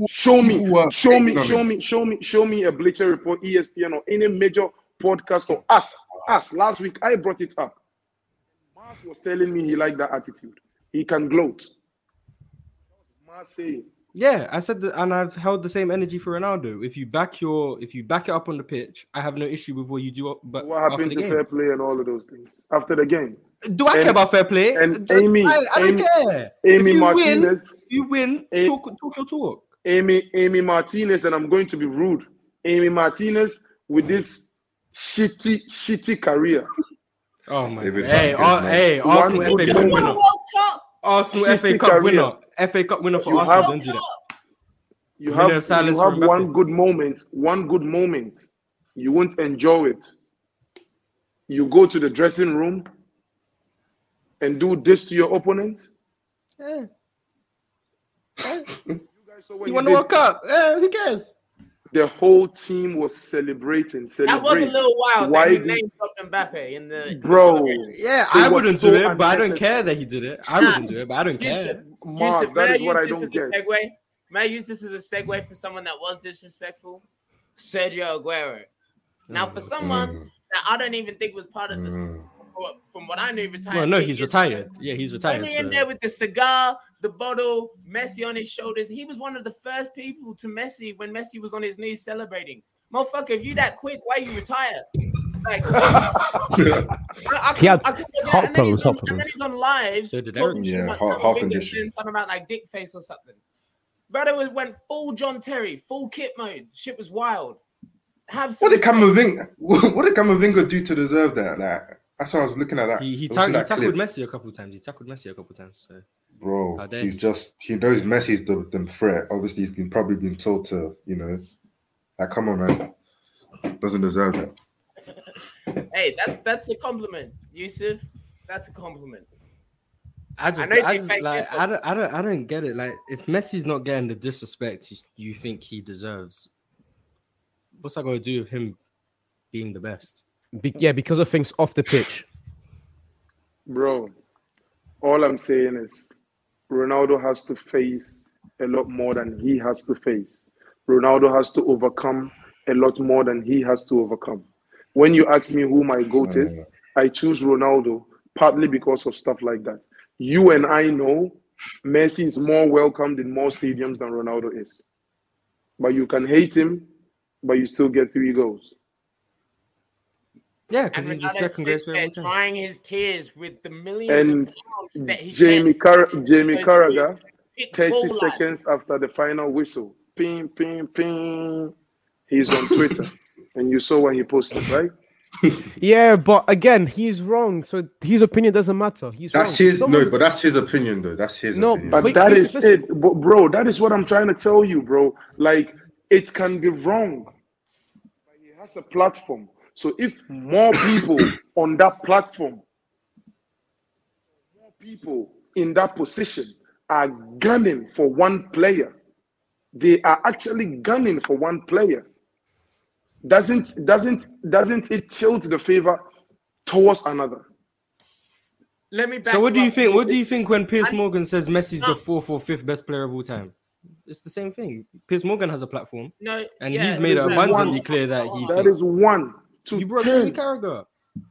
Show me, show me, show me, show me, show me a Bleacher Report, ESPN, or any major podcast or us. Us. Last week I brought it up. Mars was telling me he liked that attitude. He can gloat. Mars saying, Yeah, I said that, and I've held the same energy for Ronaldo. If you back your, if you back it up on the pitch, I have no issue with what you do. up- But what after happened to game, fair play and all of those things after the game. do I and- care about fair play? and I- Emi- I, I don't Emi- care. Emi if you win, Martinez, if you win, A- talk, talk your talk. Emi, Emi Martinez, and I'm going to be rude. Emi Martinez with this shitty, shitty career. Oh my David! Hey, Vasquez, Ar- hey, One Arsenal FA Cup winner. World Arsenal FA Cup winner. FA Cup winner for You Arsenal. have- Don't do that. You Minute have, of silence you have for Mbappe. one good moment, one good moment. You won't enjoy it. You go to the dressing room and do this to your opponent. Yeah. You guys saw what You he won the. World Cup. Yeah, who cares? The whole team was celebrating. That was a little wild. Why Why do- name dropped Mbappe in the Bro, Yeah, I wouldn't so do it, but I don't care that he did it. I wouldn't do it, but I don't care. Mars, Yusuf, that may what I use don't this as get. a Segue? May I use this as a segue for someone that was disrespectful? Sergio Aguero. Now, for someone Mm, that I don't even think was part of this, mm. from what I knew, retired. Well, no, he's retired. Yeah, he's retired. Only in there with the cigar, the bottle, Messi on his shoulders. He was one of the first people to Messi when Messi was on his knees celebrating. Motherfucker, if you that quick, why you retire? Like, I, I, He had I couldn't get heart and then problems, he's on- heart And then problems. he's on live. So did Eric. Yeah, about heart- Tom heart condition. something about like dick face or something. Brother was went full John Terry, full kit mode. Shit was wild. Have some What did respect. Camavinga? What did Camavinga do to deserve that? Like, that's why I was looking at that. He, he, I was tack- seeing he that tackled clip. Messi a couple times. He tackled Messi a couple times. So. Bro, he's just he knows Messi's the, the threat. Obviously, he's been probably been told to, you know, like, come on, man, doesn't deserve that. Hey, that's that's a compliment, Yusuf. That's a compliment. I just, know I, just like, I don't, I don't, I don't get it. Like, if Messi's not getting the disrespect you, you think he deserves, what's that going to do with him being the best? Be- yeah, because of things off the pitch. Bro, all I'm saying is Ronaldo has to face a lot more than he has to face. Ronaldo has to overcome a lot more than he has to overcome. When you ask me who my GOAT is, I choose Ronaldo partly because of stuff like that. You and I know Messi is more welcomed in more stadiums than Ronaldo is. But you can hate him, but you still get three goals. Yeah, because he's the second sits greatest player there of all time. trying his tears with the millions And of pounds that he Jamie Car- Jamie Carragher, 30 seconds after the final whistle. Ping, ping, ping. He's on Twitter. and you saw what he posted, right? Yeah, but again, he's wrong. So his opinion doesn't matter. He's That's wrong. his Someone- no, but that's his opinion though. That's his No, opinion. But Wait, that listen, is listen. it. But bro, that is what I'm trying to tell you, bro. Like, it can be wrong. But he has a platform. So if more people on that platform, more people in that position are gunning for one player, they are actually gunning for one player. Doesn't doesn't doesn't it tilt the favor towards another? Let me back So what do you think? What do you think when Piers Morgan says Messi's No. the fourth or fifth best player of all time? It's the same thing. Piers Morgan has a platform, No, and yeah, he's made it there's abundantly one- clear that he. That thinks- is one to you brought Jamie ten. Carragher.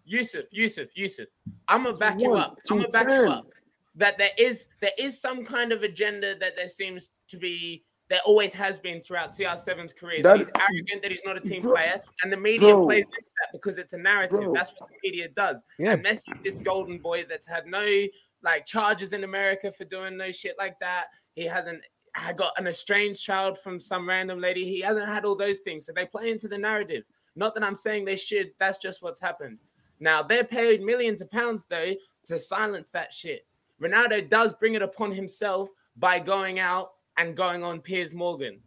Yusuf, Yusuf, Yusuf. I'm gonna back you up. to I'm gonna back 10. you up. That there is there is some kind of agenda that there seems to be there always has been throughout CR7's career. That, That- he's arrogant, that he's not a team Bro- player, and the media bro. plays into that because it's a narrative. Bro. That's what the media does. Yeah. And Messi's this golden boy that's had no like charges in America for doing no shit like that. He hasn't had got an estranged child from some random lady. He hasn't had all those things. So they play into the narrative. Not that I'm saying they should, that's just what's happened. Now they're paid millions of pounds though to silence that shit. Ronaldo does bring it upon himself by going out and going on Piers Morgan.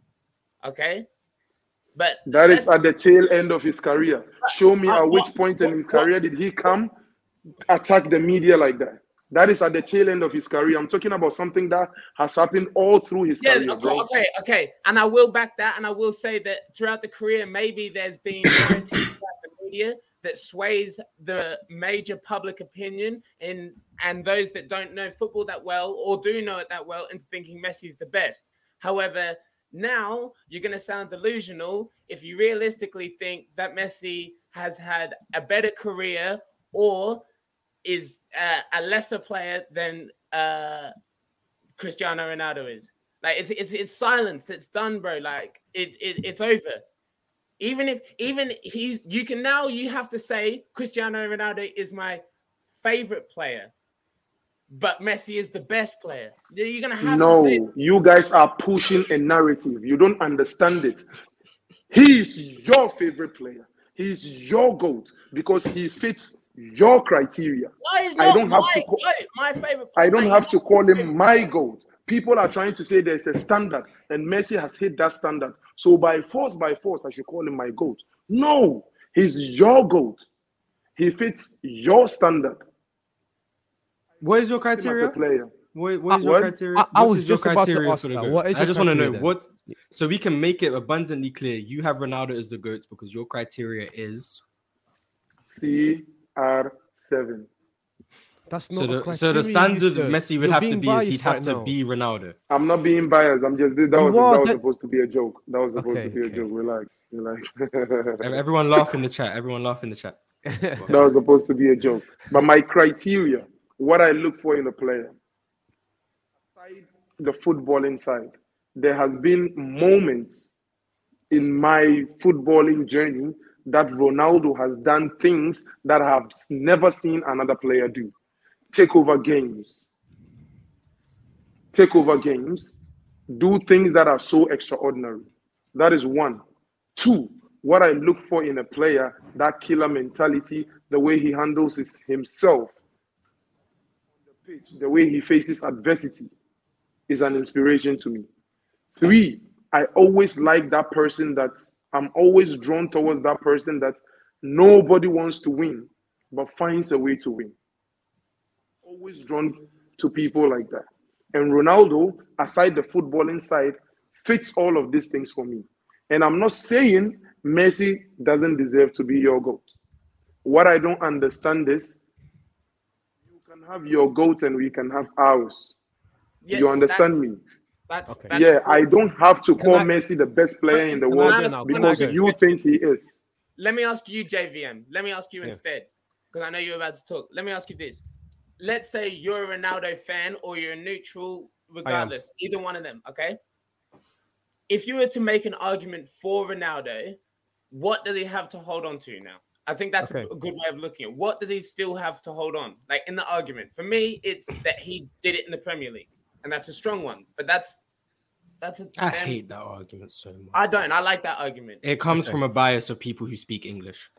Okay. But That is at the tail end of his career. Show me Uh, at which what- point in his what- career did he come attack the media like that. That is at the tail end of his career. I'm talking about something that has happened all through his Yeah, career, okay, bro. okay, okay. And I will back that, and I will say that throughout the career, maybe there's been narratives about the media that sways the major public opinion in and those that don't know football that well or do know it that well into thinking Messi's the best. However, now you're going to sound delusional if you realistically think that Messi has had a better career or is uh, a lesser player than uh, Cristiano Ronaldo is. Like it's it's it's silenced. It's done, bro. Like it, it it's over. Even if even he's you can now you have to say Cristiano Ronaldo is my favorite player, but Messi is the best player. You're gonna have to say No, you guys are pushing a narrative. You don't understand it. He is your favorite player. He is your GOAT because he fits your criteria. why is I don't have my, to goat my favorite player. I don't have to call him my GOAT. People are trying to say there's a standard, and Messi has hit that standard. So by force, by force, I should call him my GOAT. No, he's your GOAT. He fits your standard What is your him as a criteria? player. What, what is What? your uh, criteria? I- I was your just about to criteria ask that. What is I just want to know criteria what, so we can make it abundantly clear. You have Ronaldo as the goat because your criteria is CR7. That's so the a so the standard Yusuf. Messi would You're have to be is he'd biased have right to now. be Ronaldo. I'm not being biased. I'm just that was are, that was that- supposed to be a joke. That was supposed Okay, to be a joke. Relax, relax. Everyone laugh in the chat. Everyone laugh in the chat. that was supposed to be a joke. But my criteria, what I look for in a player, aside the footballing side, there has been moments in my footballing journey that Ronaldo has done things that I have never seen another player do. Take over games. Take over games. Do things that are so extraordinary. That is one. Two, what I look for in a player, that killer mentality, the way he handles his, himself the pitch, the way he faces adversity is an inspiration to me. Three, I always like that person that I'm always drawn towards that person that nobody wants to win, but finds a way to win. Always drawn to people like that. And Ronaldo, aside the footballing side, fits all of these things for me. And I'm not saying Messi doesn't deserve to be your GOAT. What I don't understand is you can have your GOAT and we can have ours. Yeah, you understand that's- me? That's, Okay. that's yeah, I don't have to Can call I- Messi the best player in the world ask- because you think he is. Let me ask you, JVM. Let me ask you Yeah. instead, because I know you're about to talk. Let me ask you this. Let's say you're a Ronaldo fan or you're neutral, regardless, either one of them, okay? If you were to make an argument for Ronaldo, what does he have to hold on to now? I think that's Okay. a good way of looking at it. What does he still have to hold on? Like in the argument. For me, it's that he did it in the Premier League. And that's a strong one. But that's that's a I them- hate that argument so much. I don't. I like that argument. It comes Okay. from a bias of people who speak English.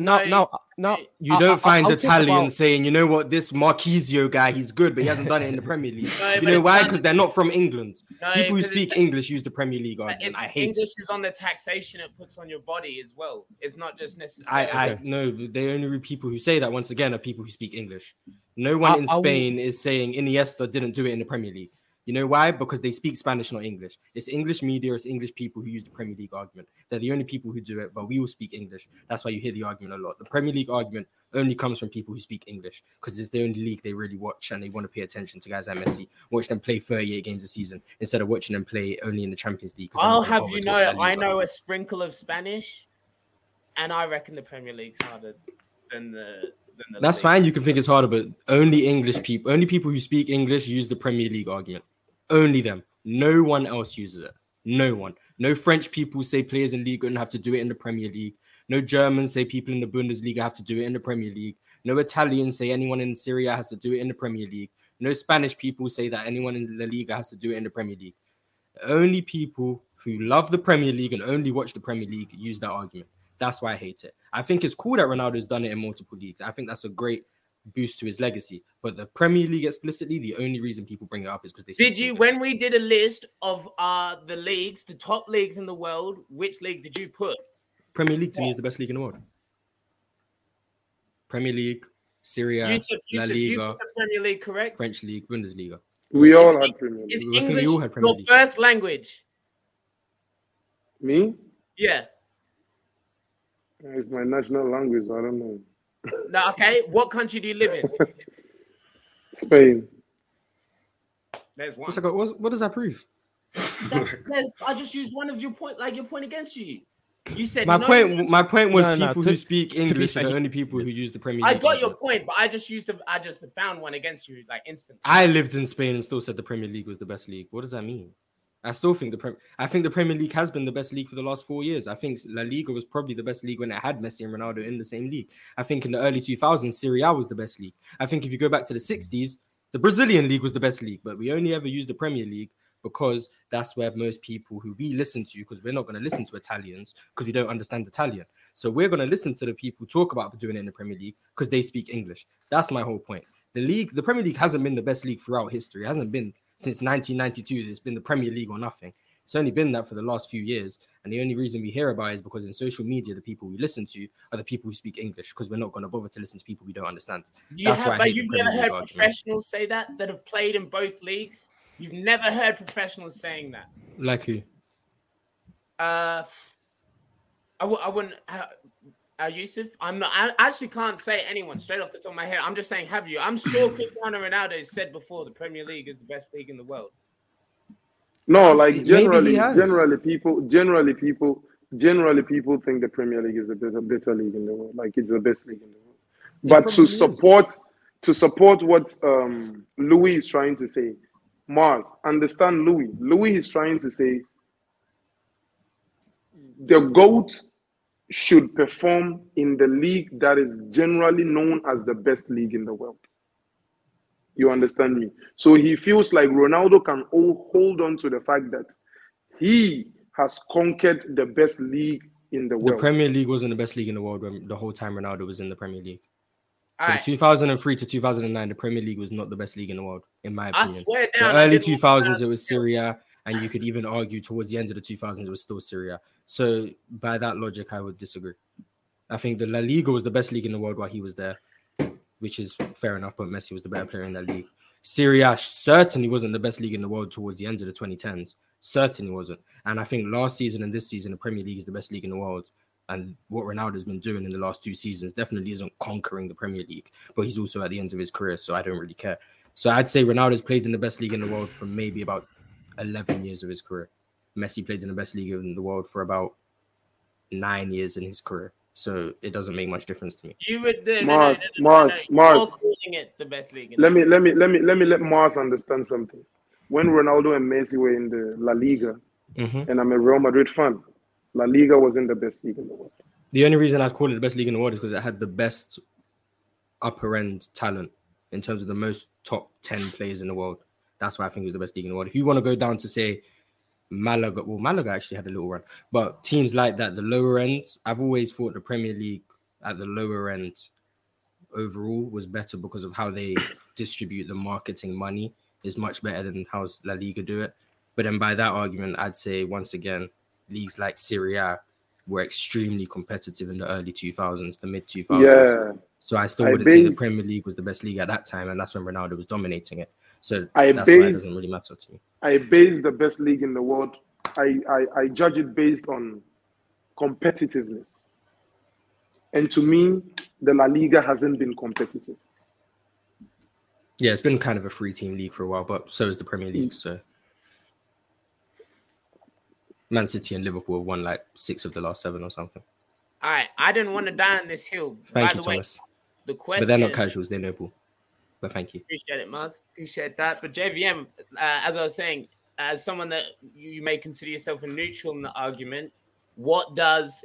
Now, No, now, now, You don't I- I- find I'll talk Italians about- saying, you know what, this Marchisio guy, he's good, but he hasn't done it in the Premier League. No, you know why? Because they're not from England. No, People who speak English use the Premier League argument. I hate English it. is on the taxation it puts on your body as well. It's not just necessarily. I, I no, the only people who say that once again are people who speak English. No one I- in I will- Spain is saying Iniesta didn't do it in the Premier League. You know why? Because they speak Spanish, not English. It's English media, it's English people who use the Premier League argument. They're the only people who do it, but we all speak English. That's why you hear the argument a lot. The Premier League argument only comes from people who speak English because it's the only league they really watch and they want to pay attention to guys like Messi. Watch them play 38 games a season instead of watching them play only in the Champions League. I'll have you know, I know a sprinkle of Spanish, and I reckon the Premier League's harder. than the. The That's league. fine. You can think it's harder, but only English people, only people who speak English use the Premier League argument. Only them. No one else uses it. No one. No French people say players in Ligue 1 have to do it in the Premier League. No Germans say people in the Bundesliga have to do it in the Premier League. No Italians say anyone in Serie A has to do it in the Premier League. No Spanish people say that anyone in La Liga has to do it in the Premier League. Only people who love the Premier League and only watch the Premier League use that argument. That's why I hate it. I think it's cool that Ronaldo's done it in multiple leagues. I think that's a great boost to his legacy. But the Premier League explicitly, the only reason people bring it up is because they Did you, English. when we did a list of uh the leagues, the top leagues in the world, which league did you put? Premier League to me is the best league in the world. Premier League, Serie A, Yusuf, La Yusuf, Liga, put the Premier League, correct? French League, Bundesliga. We all had Premier League. I think we all had Premier your League. first language? Me? Yeah. It's my national language. I don't know. No, okay. What country do you live in? Spain. There's one. What's that got- what's- what does that prove? That- that- I just used one of your point, like your point against you. You said My no, point, my point was No, no, people to- who speak English are the only people who use the Premier I got your point, but I just used the, I just found one against you, like instantly. I lived in Spain and still said the Premier League was the best league. What does that mean? I still think the Prem- I think the Premier League has been the best league for the last four years. I think La Liga was probably the best league when it had Messi and Ronaldo in the same league. I think in the early 2000s, Serie A was the best league. I think if you go back to the 60s, the Brazilian league was the best league, but we only ever used the Premier League because that's where most people who we listen to, because we're not going to listen to Italians because we don't understand Italian. So we're going to listen to the people talk about doing it in the Premier League because they speak English. That's my whole point. The league, the Premier League hasn't been the best league throughout history. It hasn't been since 1992. It's been the Premier League or nothing. It's only been that for the last few years. And the only reason we hear about it is because in social media, the people we listen to are the people who speak English because we're not going to bother to listen to people we don't understand. You That's why have, but hate you've never heard professionals say that that have played in both leagues. You've never heard professionals saying that. Like who? Uh, I w- I wouldn't. Uh, uh, Yusuf, I'm not. I actually can't say anyone straight off the top of my head. I'm just saying, have you? I'm sure Cristiano Ronaldo has said before the Premier League is the best league in the world. No, like generally, generally people, generally people, generally people think the Premier League is the better, better league in the world. Like it's the best league in the world. But to probably is. support, to support what um, Louis is trying to say, Mark, understand Louis. Louis is trying to say the goat should perform in the league that is generally known as the best league in the world. You understand me? So he feels like Ronaldo can all hold on to the fact that he has conquered the best league in the The world. The Premier League wasn't the best league in the world when the whole time Ronaldo was in the Premier League. From Alright, 2003 to 2009, the Premier League was not the best league in the world, in my I opinion. swear The down. I early 2000s, it was Serie A, and you could even argue towards the end of the 2000s, it was still Serie A. So, by that logic, I would disagree. I think the La Liga was the best league in the world while he was there, which is fair enough, but Messi was the better player in that league. Serie A certainly wasn't the best league in the world towards the end of the 2010s. Certainly wasn't. And I think last season and this season, the Premier League is the best league in the world. And what Ronaldo's been doing in the last two seasons definitely isn't conquering the Premier League, but he's also at the end of his career, so I don't really care. So I'd say Ronaldo's played in the best league in the world for maybe about 11 years of his career. Messi played in the best league in the world for about nine years in his career. So it doesn't make much difference to me. You would. No, no, no, Mars, no, no, no, Mars, Mars. calling it the best league. Let me let me let me let me let Mars understand something. When Ronaldo and Messi were in the La Liga, Mhm. and I'm a Real Madrid fan, La Liga wasn't the best league in the world. The only reason I'd call it the best league in the world is because it had the best upper end talent in terms of the most top 10 players in the world. That's why I think it was the best league in the world. If you want to go down to say Malaga, well, Malaga actually had a little run, but teams like that, the lower end, I've always thought the Premier League at the lower end overall was better because of how they distribute the marketing money is much better than how La Liga do it. But then by that argument, I'd say once again, leagues like Serie A were extremely competitive in the early 2000s, the mid 2000s. Yeah, So I still wouldn't say the Premier League was the best league at that time, and that's when Ronaldo was dominating it. So I that's why it base- doesn't really matter to me. I base the best league in the world. I, I I judge it based on competitiveness, and to me, the La Liga hasn't been competitive. Yeah, it's been kind of a free team league for a while, but so is the Premier Mm. League. So Man City and Liverpool have won like six of the last seven or something. All right, I didn't want to die on this hill. Thank By you, the way, Thomas. the question. But they're not casuals. They know ball. But thank you. Appreciate it, Mars. Appreciate that. But JVM, uh, as I was saying, as someone that you may consider yourself a neutral in the argument, what does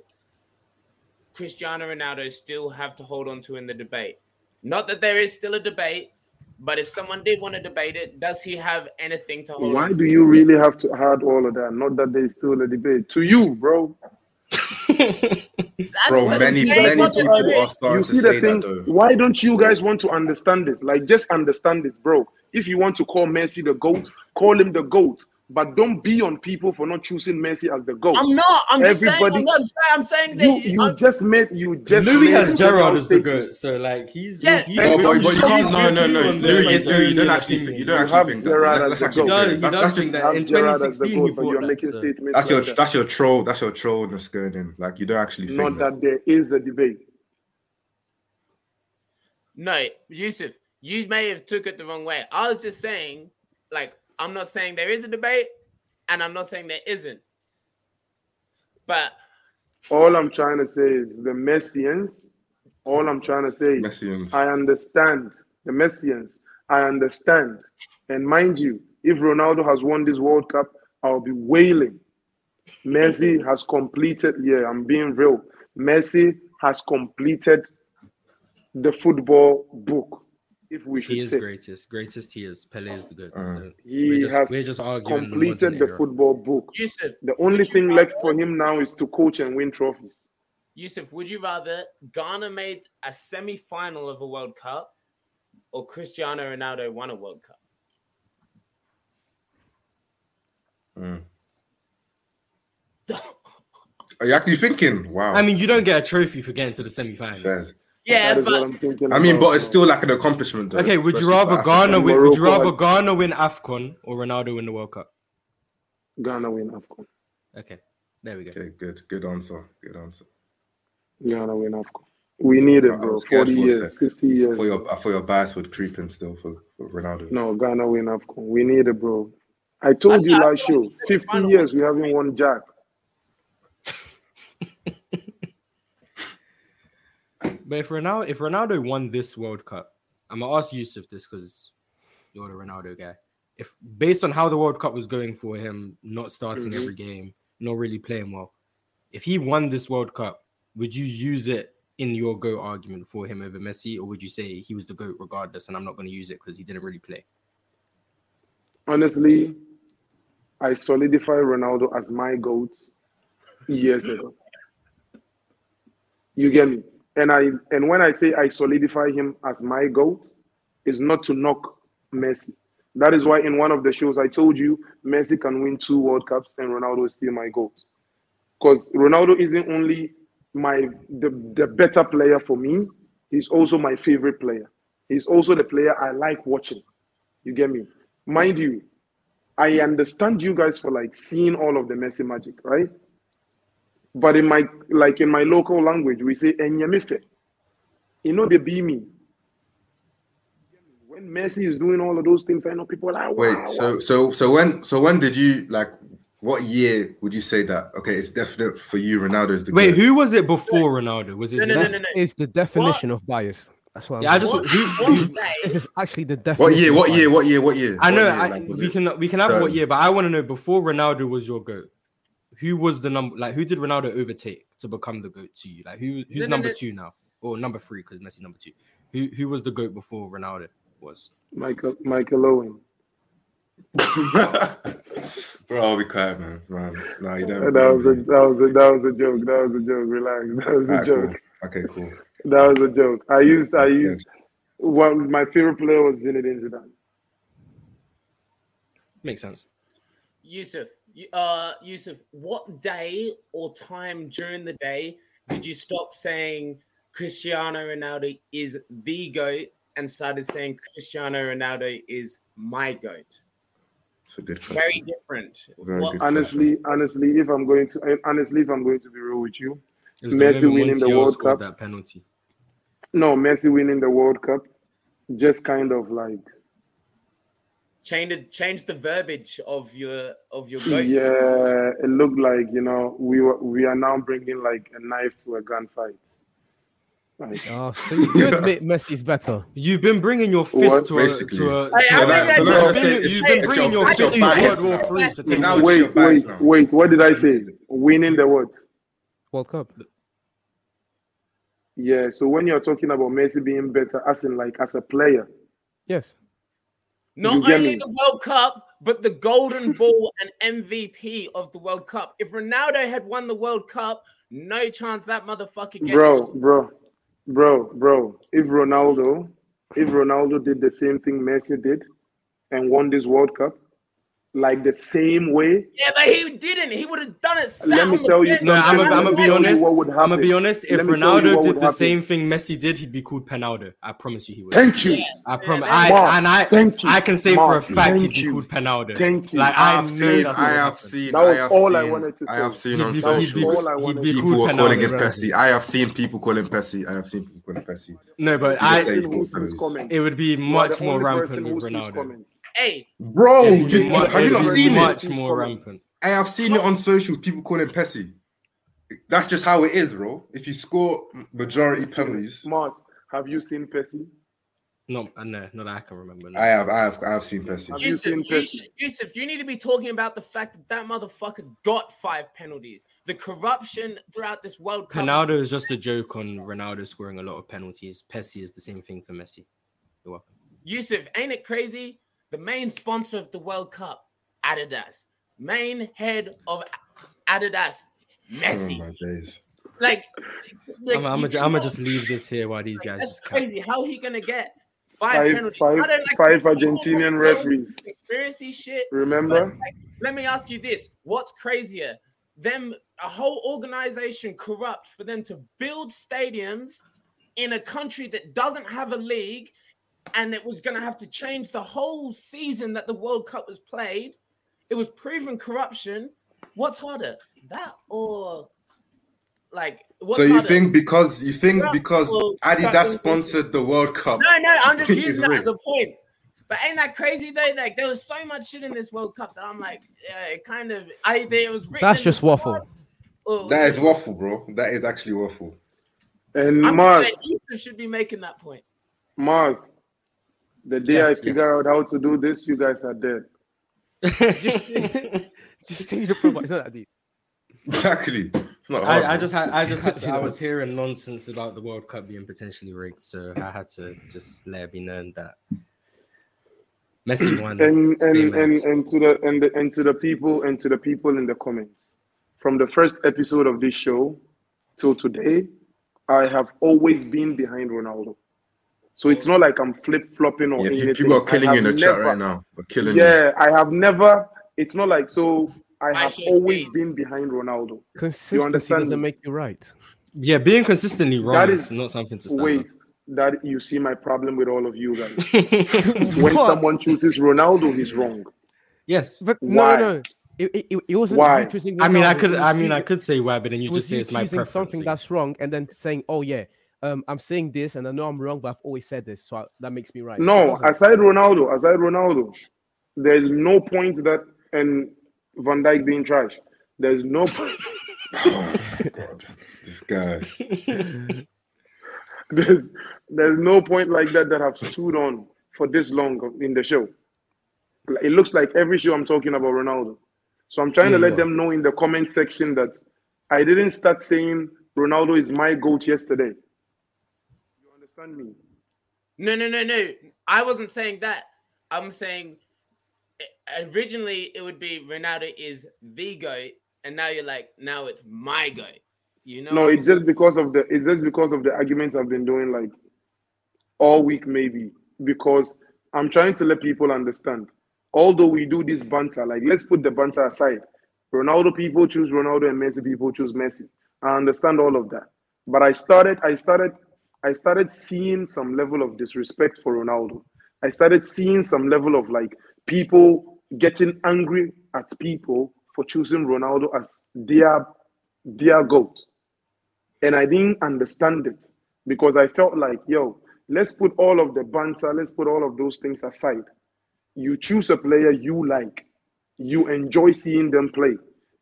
Cristiano Ronaldo still have to hold on to in the debate? Not that there is still a debate, but if someone did want to debate it, does he have anything to hold Why on to? do you really have to add all of that? Not that there's still a debate. To you, bro. That's Bro, what many saying, many what the people debate- are starting You to see say the thing? that though. Why don't you guys want to understand it? Like, just understand it, bro. If you want to call Messi the GOAT, call him the GOAT. But don't be on people for not choosing Messi as the GOAT. I'm not. I'm just saying. Everybody- I'm, not, I'm saying that. you you I'm- just made you just Louis has a Gerrard general as the statement. goat, so like he's Yeah, he's, Oh, but, but you can't. No, no, no. good on the Louis, like, Louis, you don't actually think. You don't actually think that. Gerrard Let's, as the actually goat. say No, it. he That- that's just that. In Gerrard as the 2016 he GOAT, thought you're that, making statements. that's your that's your troll. That's your troll that's going. Like you don't actually think Not that. that there is a debate. No, Yusuf, you may have took it the wrong way. I was just saying, like, I'm not saying there is a debate, and I'm not saying there isn't. But All I'm trying to say is the Messians. All I'm trying to say is Messians. I understand the Messians. I understand. And mind you, if Ronaldo has won this World Cup, I'll be wailing. Messi has completed, yeah, I'm being real. Messi has completed the football book, if we should He is say. greatest. Greatest he is. Pele is the good. Uh, He we're just, has we're just arguing completed modern the football book. Yusuf, The only thing left for him now is to coach and win trophies. Yusuf, would you rather Ghana made a semi-final of a World Cup, or Cristiano Ronaldo won a World Cup? mm. Are you actually thinking? Wow. I mean, you don't get a trophy for getting to the semi-final. Yes. Yeah, That is what but I'm thinking. I mean, but it's still like an accomplishment. Though, Okay, would you rather Ghana win? Would you Morocco rather Ghana win AFCON or Ronaldo win the World Cup? Ghana win AFCON. Okay, there we go. Okay, good, good answer, good answer. Ghana win AFCON. We need it, bro. 40 years, 50 years. For your, for your bias would creep in still for, for Ronaldo. No, Ghana win AFCON. We need it, bro. I told you I- I last thought show, 50 years we haven't won Jack. But if Ronaldo, if Ronaldo won this World Cup, I'm gonna ask Yusuf this because you're the Ronaldo guy. If based on how the World Cup was going for him, not starting Mhm. every game, not really playing well, if he won this World Cup, would you use it in your GOAT argument for him over Messi, or would you say he was the GOAT regardless, and I'm not going to use it because he didn't really play? Honestly, I solidify Ronaldo as my GOAT years ago. You get me? And I and when I say I solidify him as my GOAT, is not to knock Messi. That is why in one of the shows I told you Messi can win two World Cups and Ronaldo is still my GOAT. Because Ronaldo isn't only my the, the better player for me, he's also my favorite player. He's also the player I like watching. You get me? Mind you, I understand you guys for like seeing all of the Messi magic, right? But in my like in my local language, we say Enyamife. You know they be me. When Messi is doing all of those things, I know people are like, wow, Wait, wow. so so so when so when did you like? What year would you say that? Okay, it's definite for you. Ronaldo is the Wait, goat. who was it before Ronaldo? Was it No, no, no, no, no. It's the definition of bias. That's what I'm Yeah, I just What, who, who. This is actually the definition. What year? What year? What year? What year? I know year, I, like, we it- can we can have what year, but I want to know before Ronaldo was your goat. Who was the number? Like, who did Ronaldo overtake to become the goat to you? Like, who who's No, no, number no. two now, or number three because Messi's number two? Who who was the goat before Ronaldo was? Michael Michael Owen. Bro, I'll be quiet, man. Man, no, you don't. That was a that was a that was a joke. That was a joke. Relax. That was a Alright, cool. joke. Okay, cool. That was a joke. I used I Good. used one my favorite player was Zinedine Zidane. Makes sense. Yusuf, you- uh, Yusuf, what day or time during the day did you stop saying Cristiano Ronaldo is the goat and started saying Cristiano Ronaldo is my goat? It's a good question. Very different. Very What- good. Honestly, honestly, if I'm going to honestly, if I'm going to be real with you, It Messi winning the World Cup. That penalty. no, Messi winning the World Cup, just kind of like Change the change the verbiage of your of your goat. Yeah, it looked like you know we were we are now bringing like a knife to a gunfight. Like, Oh, so you you admit Messi's better. You've been bringing your fist What? to a, to a, Hey, to I a- mean, you've been bringing- you've been bringing your- your it's your fist to World War. Three to take Now wait, your wait, now. wait. What did I say? Winning the what? World Cup. Yeah. So when you're talking about Messi being better, as in like as a player, Yes. Not only me? the World Cup, but the Golden Ball and MVP of the World Cup. If Ronaldo had won the World Cup, no chance that motherfucker gets bro, bro, bro, bro. If Ronaldo, if Ronaldo did the same thing Messi did, and won this World Cup, like the same way, Yeah, but he didn't. He would have done it. Let me tell you. No, I'm something. gonna Let me be honest. what would I'm gonna be honest. If Let me tell you Ronaldo did the happen. same thing Messi did, he'd be called Penaldo. I promise you, he would. Thank you. I promise. Yeah, I and I, thank you. I can say Mars, for a fact he'd be called Penaldo. Thank you. Like I I have know seen, that's I have seen, That was I have all I wanted to say. I have seen on be- That was he'd be- socials. all he'd be People called are calling him Penaldo. Pessy. I have seen people call him Pessy. I have seen people call him Pessy. No, but I. say- Person who sees comments. It would be much more rampant with Ronaldo. Comments. Hey, Bro, It you- much- have you not would be seen it? Much more comments. rampant. I have seen it on socials. People call him Pessy. That's just how it is, bro. If you score majority penalties, Mars, have you seen Percy? No, uh, no, not that I can remember. no. I have, I have, I have seen Pessy. Have you Yusuf, seen Yusuf, Yusuf, you need to be talking about the fact that that motherfucker got five penalties. The corruption throughout this World Cup. Ronaldo is just a joke on Ronaldo scoring a lot of penalties. Pessi is the same thing for Messi. You're welcome. Yusuf, ain't it crazy? The main sponsor of the World Cup, Adidas. Main head of Adidas, Oh Messi. my days. like, like, I'm, I'm, you gonna- I'm gonna just leave this here while these guys That's just cap. crazy. How he gonna get five, Five, penalties? five, I like five Argentinian referees. Conspiracy shit. Remember? But, like, let me ask you this: What's crazier, them a whole organization corrupt for them to build stadiums in a country that doesn't have a league, and it was going to have to change the whole season that the World Cup was played? It was proven corruption. What's harder, that or like? What's So you harder? think because you think Yeah, because well, Adidas fucking- sponsored the World Cup? No, no, I'm just using that as a point. But ain't that crazy though? Like there was so much shit in this World Cup that I'm like, yeah, it kind of either it was written That's just waffle. stars or- oh. That is waffle, bro. That is actually waffle. And I'm Mars, Ethan should be making that point. Mars, the day Yes, I yes. figure out how to do this, you guys are dead. Just change the profile. It's not that deep. Exactly. It's not hard. I, I just had, I just had, to, I was hearing nonsense about the World Cup being potentially rigged, so I had to just let it be known that Messi won. and and and, and to the and the, and to the people and to the people in the comments from the first episode of this show till today i have always been behind ronaldo so it's oh. not like i'm flip-flopping or Yeah, anything people are killing you in the have chat right now. They're killing you. yeah i have never it's not like so i I have always speak. been behind ronaldo Consistency understand doesn't me? make you right. yeah, being consistently wrong That is is- not something to stand wait that you see my problem with all of you guys when What? someone chooses ronaldo he's wrong yes, But Why? no, no, it, it, it- it wasn't Why? you choosing I mean, I could, I mean, I could say why, but then you just say it's my choosing preference. something that's wrong and then saying, "Oh yeah, um, I'm saying this and I know I'm wrong, but I've always said this, so I, that makes me right." No, doesn't. aside Ronaldo, aside Ronaldo, there's no point that and Van Dijk being trash. There's no point. Oh, God. This guy. There's there's no point like that that I've stood on for this long in the show. It looks like every show I'm talking about Ronaldo. So I'm trying to let them know in the comment section that I didn't start saying Ronaldo is my goat yesterday. You understand me? No, no, no, no. I wasn't saying that. I'm saying eh, originally it would be Ronaldo is the goat, and now you're like, now it's my goat. You know? No, it's just because of the it's just because of the arguments I've been doing like all week maybe because I'm trying to let people understand. Although we do this banter, like let's put the banter aside. Ronaldo people choose Ronaldo and Messi people choose Messi. I understand all of that. But I started I started I started seeing some level of disrespect for Ronaldo. I started seeing some level of like people getting angry at people for choosing Ronaldo as their their goat. And I didn't understand it because I felt like, yo, let's put all of the banter, let's put all of those things aside. you choose a player you like, you enjoy seeing them play.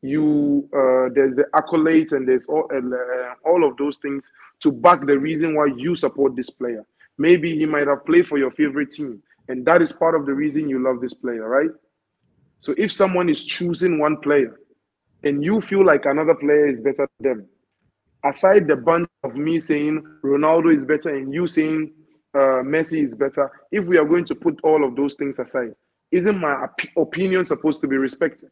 You uh, there's the accolades and there's all uh, all of those things to back the reason why you support this player. Maybe he might have played for your favorite team, and that is part of the reason you love this player, right? So if someone is choosing one player and you feel like another player is better than them, aside the bunch of me saying Ronaldo is better and you saying uh, Messi is better, if we are going to put all of those things aside, isn't my op- opinion supposed to be respected?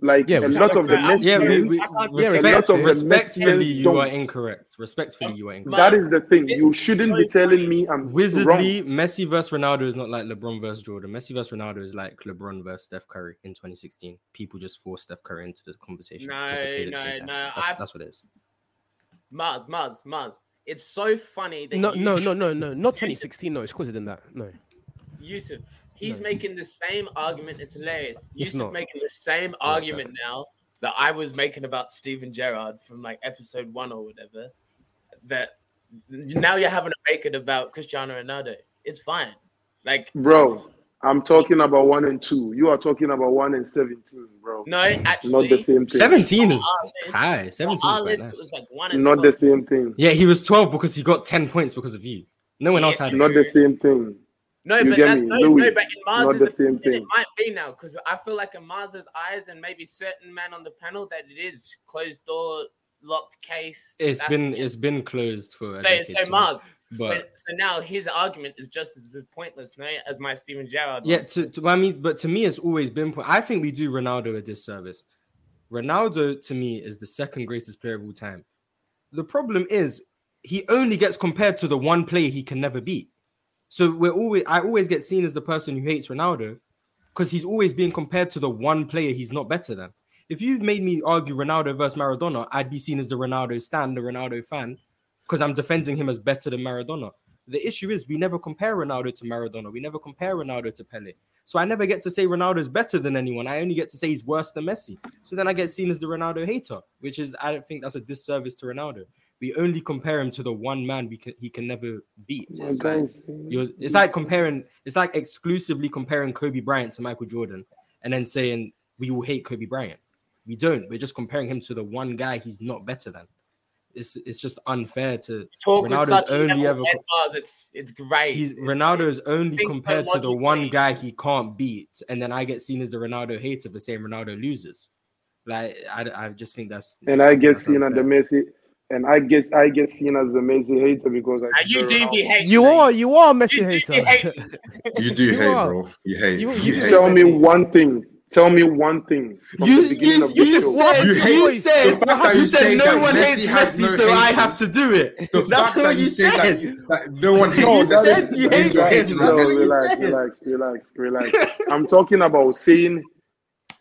Like Yeah, a lot of the Yeah, Yeah, we, Messians, we, Yeah, a lot of the respectfully, Messians you are incorrect. Respectfully, you are incorrect. That is the thing. You shouldn't be telling me I'm wrong. Wizardly, Messi versus Ronaldo is not like LeBron versus Jordan. Messi versus Ronaldo is like LeBron versus Steph Curry in 2016. People just forced Steph Curry into the conversation. No, because they played at the no, no, That's, that's what it is. Mars, Mars, Mars. It's so funny that No, you, no, no, no, no, not 2016. No, it's closer than that. No, Yusuf, he's No. making the same argument. It's hilarious. It's Yusuf not. making the same argument now that I was making about Steven Gerrard from like episode one or whatever. That now you're having a make it about Cristiano Ronaldo. It's fine. Like Bro, I'm talking about one and two. You are talking about one and 17, bro. no, actually, Not the same thing. 17 is list- high. 17 is list, nice. was like one and Not the same thing. Yeah, he was 12 because he got 10 points because of you. No one else Yeah. had it. Not the same thing. No, You but get that, no, Louis, no, but in Mars's not the same opinion, thing. It might be now because I feel like in Mars's eyes and maybe certain man on the panel that it is closed door, locked case. It's That's- been it's been closed for a so, so too. Mars. but But, so now his argument is just as pointless, no, as my Steven Gerrard. Yeah, to, to I mean, but to me, it's always been. po- I think we do Ronaldo a disservice. Ronaldo to me is the second greatest player of all time. The problem is he only gets compared to the one player he can never beat. So we're always I always get seen as the person who hates Ronaldo because he's always being compared to the one player he's not better than. If you made me argue Ronaldo versus Maradona, I'd be seen as the Ronaldo stan, the Ronaldo fan, because I'm defending him as better than Maradona. The issue is we never compare Ronaldo to Maradona. We never compare Ronaldo to Pele. So I never get to say Ronaldo is better than anyone. I only get to say he's worse than Messi. So then I get seen as the Ronaldo hater, which is I don't think that's a disservice to Ronaldo. We only compare him to the one man we can he can never beat. It's like you're, it's like comparing it's like exclusively comparing Kobe Bryant to Michael Jordan and then saying we all hate Kobe Bryant. We don't. We're just comparing him to the one guy he's not better than. It's it's just unfair to Talk Ronaldo's such only ever head Mars, It's it's great. he's It's- Ronaldo is only compared to the logically. one guy he can't beat, and then I get seen as the Ronaldo hater for saying Ronaldo loses. Like I, I just think that's And I get that's seen as the. Messi, and I get I get seen as the Messi hater because I. Now, you do be Ronaldo. hating. you are you are a Messi You hater. You do You hate, are. bro. You hate. You- You, you hate. say- Tell me Messi. one thing. Tell me one thing from You, the beginning you, of you the just show. said You you, said, the fact that you you said no one Messi hates has Messi, no so I have to do it. The That's what that you you said. that, that no one hates. You No, that said you hate You're him. No, Messi. relax, relax, relax, relax. I'm talking about saying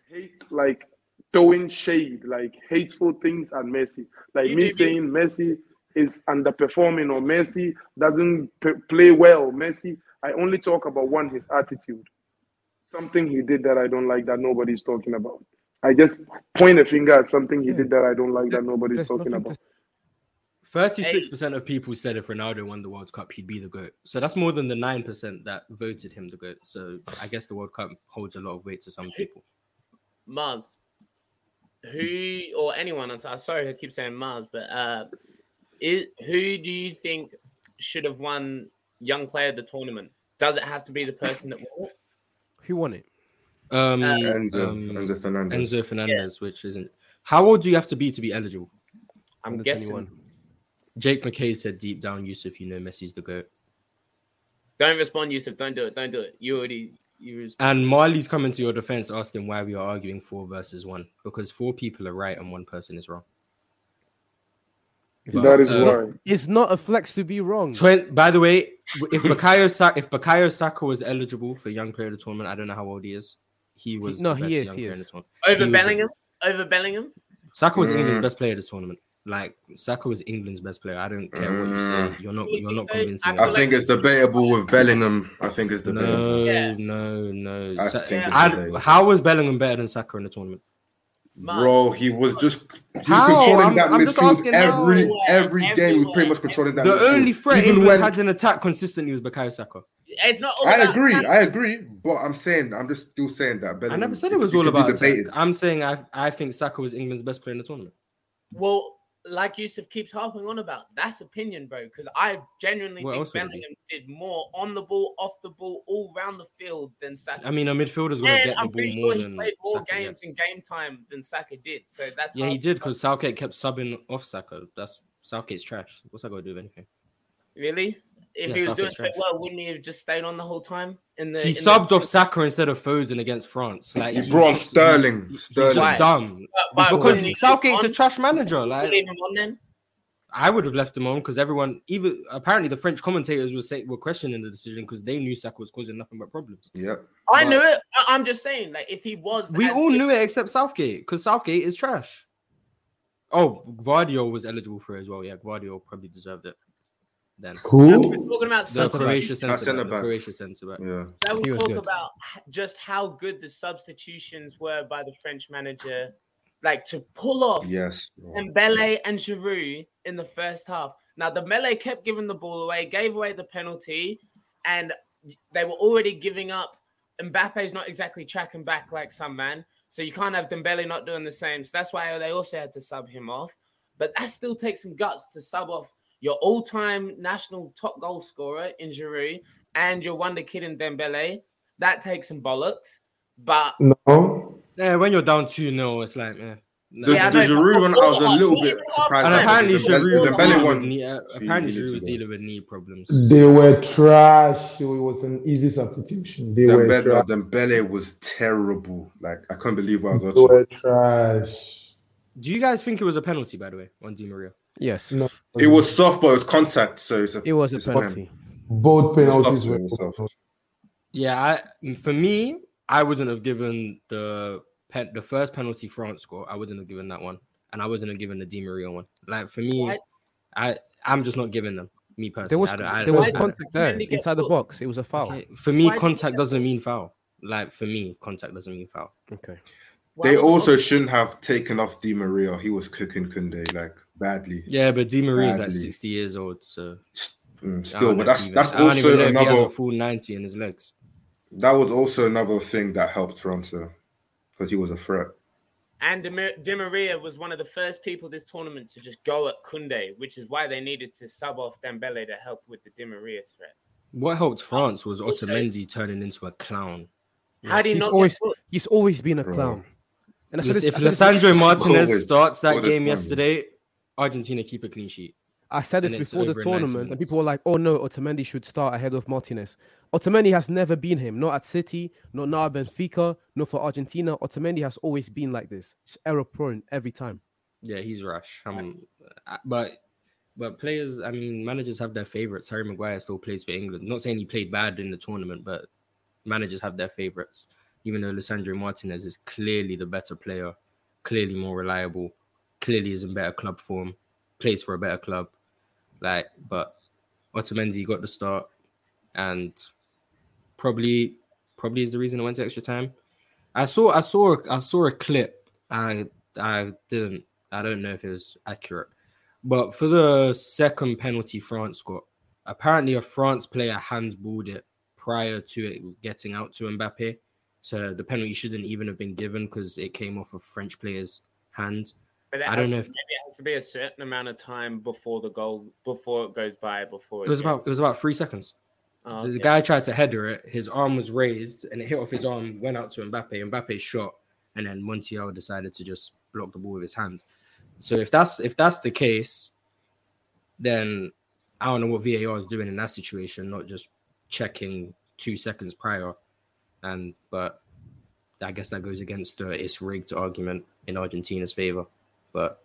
hate, like throwing shade, like hateful things at Messi. Like You me did it. saying Messi is underperforming or Messi doesn't p- play well. Messi, I only talk about one, his attitude. Something he did that I don't like that nobody's talking about. I just point a finger at something he did that I don't like that nobody's There's talking about. to Thirty-six percent of people said if Ronaldo won the World Cup, he'd be the goat. So that's more than the nine percent that voted him the goat. So I guess the World Cup holds a lot of weight to some people. Mars, who or anyone? I'm sorry, I keep saying Mars, but uh, is, who do you think should have won Young Player of the tournament? Does it have to be the person that won it? who won it. Um, Enzo, um, Enzo Fernandez. Enzo Fernandez, which isn't. How old do you have to be to be eligible? I'm Under guessing. 21. Jake McKay said deep down, Yusuf, you know Messi's the goat. Don't respond, Yusuf. Don't do it. Don't do it. You already you. And Marley's coming to your defense, asking why we are arguing four versus one because four people are right and one person is wrong. But, That is uh, why. It's not a flex to be wrong. Twen- by the way, if Bukayo Saka, if Bukayo Saka was eligible for Young Player of the Tournament, I don't know how old he is. He was no, the he best is, young he player is. in the tournament. over he was Bellingham. Over Bellingham. Saka was England's Mm. best player this tournament. Like Saka was England's best player. I don't care what you say. Mm. You're not. You You're not convincing. I me. I think it's debatable with Bellingham. I think it's debatable. No, Yeah. no, no. I Sa- think it's I- how was Bellingham better than Saka in the tournament? Bro, he was just he was How? controlling I'm- that I'm midfield asking every how. every game. He was pretty much controlling that. The midfield. only threat Even England when had an attack consistently was Bukayo Saka. It's not. All I about agree. talent. I agree. But I'm saying, I'm just still saying that. I never said it was it all could about attack. I'm saying I I think Saka was England's best player in the tournament. Well, like Yusuf keeps harping on about, that's opinion, bro. Because I genuinely think else would it be? Bellingham did more on the ball, off the ball, all round the field than Saka. I mean, a midfielder's gonna get the I'm ball pretty more sure he than played more Saka games in game time than Saka did. So that's Yeah, he did because Southgate kept subbing off Saka. That's Southgate's trash. What's that got to do with anything? Really? If Yeah, he was doing so well, wouldn't he have just stayed on the whole time? In the He in the- subbed off Saka instead of Foden against France. Like He he's brought on just- Sterling. He's, he's just dumb But- but because wouldn't Southgate's a trash manager. Like leave him on then. I would have left him on because everyone, even apparently the French commentators were saying were questioning the decision because they knew Saka was causing nothing but problems. Yeah. I But- knew it. I- I'm just saying, like, if he was, We all knew it except Southgate because Southgate is trash. Oh, Gvardiol was eligible for it as well. Yeah, Gvardiol probably deserved it. Then Now, Who? we're talking about the substitutions. Croatia centre centre back. The. Croatia centre back. Yeah. Now we talk good. about just how good the substitutions were by the French manager, like to pull off Yes. bro. Dembele and Giroud in the first half. Now Dembele kept giving the ball away, gave away the penalty, and they were already giving up. Mbappe's not exactly tracking back like some man, so you can't have Dembele not doing the same. So that's why they also had to sub him off. But that still takes some guts to sub off your all-time national top goal scorer in Giroud and your wonder kid in Dembele. That takes some bollocks. But No. Yeah, when you're down 2 0, it's like, eh. The, Yeah, I the Giroud one, I was a little bit surprised. And about about apparently, the Giroud the was, Dembele dealing with one. knee, uh, apparently Giroud was dealing with knee problems. They were trash. It was an easy substitution. They were Dembele, no, trash. Dembele was terrible. Like I can't believe what I was They watching. were trash. Do you guys think it was a penalty, by the way, on Di Maria? Yes, No. It was soft, but it was contact, so it's a, it was a it's a penalty. both penalties were. it soft. Yeah, I, for me, I wouldn't have given the pen, the first penalty France score. I wouldn't have given that one, and I wouldn't have given the Di Maria one. Like for me, Why- I I'm just not giving them. Me personally, There was I don't- I there was contact there inside the box. It was a foul. Okay, For me, Why contact get doesn't mean foul. Like for me, contact doesn't mean foul. Okay. why They also shouldn't have taken off Di Maria. He was cooking Kounde like badly. Yeah, but Di Maria is like 60 years old, so Mm, still, but that's even- that's I don't even also know he has another. a full 90 in his legs. That was also another thing that helped Toronto because he was a threat. And Di Maria was one of the first people this tournament to just go at Kounde, which is why they needed to sub off Dembele to help with the Di Maria threat. What helped France was Also- Otamendi turning into a clown. How do you He's not always get he's always been a Bro. clown. And I said Lis- If I said this- Lissandro Martinez starts that game yesterday, Argentina keep a clean sheet. I said this and before the over in 90 tournament, and people were like, "Oh no, Otamendi should start ahead of Martinez." Otamendi has never been him, not at City, not now at Benfica, not for Argentina. Otamendi has always been like this, It's error prone every time. Yeah, he's rash. Um, uh, but but players, I mean, managers have their favorites. Harry Maguire still plays for England. Not saying he played bad in the tournament, but managers have their favorites. Even though Lissandro Martinez is clearly the better player, clearly more reliable, clearly is in better club form, plays for a better club. Like, but Otamendi got the start, and probably probably is the reason it went to extra time. I saw I saw I saw a clip. I I didn't I don't know if it was accurate. But for the second penalty France got, apparently a France player handballed it prior to it getting out to Mbappe. So the penalty shouldn't even have been given because it came off a French player's hand. But I don't know to- if- maybe it has to be a certain amount of time before the goal, before it goes by, before It was gets- about it was about three seconds. Oh, The- guy tried to header it. His arm was raised and it hit off his arm, went out to Mbappe. Mbappe shot, and then Montiel decided to just block the ball with his hand. So if that's if that's the case, then I don't know what VAR is doing in that situation, not just checking two seconds prior. And but I guess that goes against the it's rigged argument in Argentina's favor. But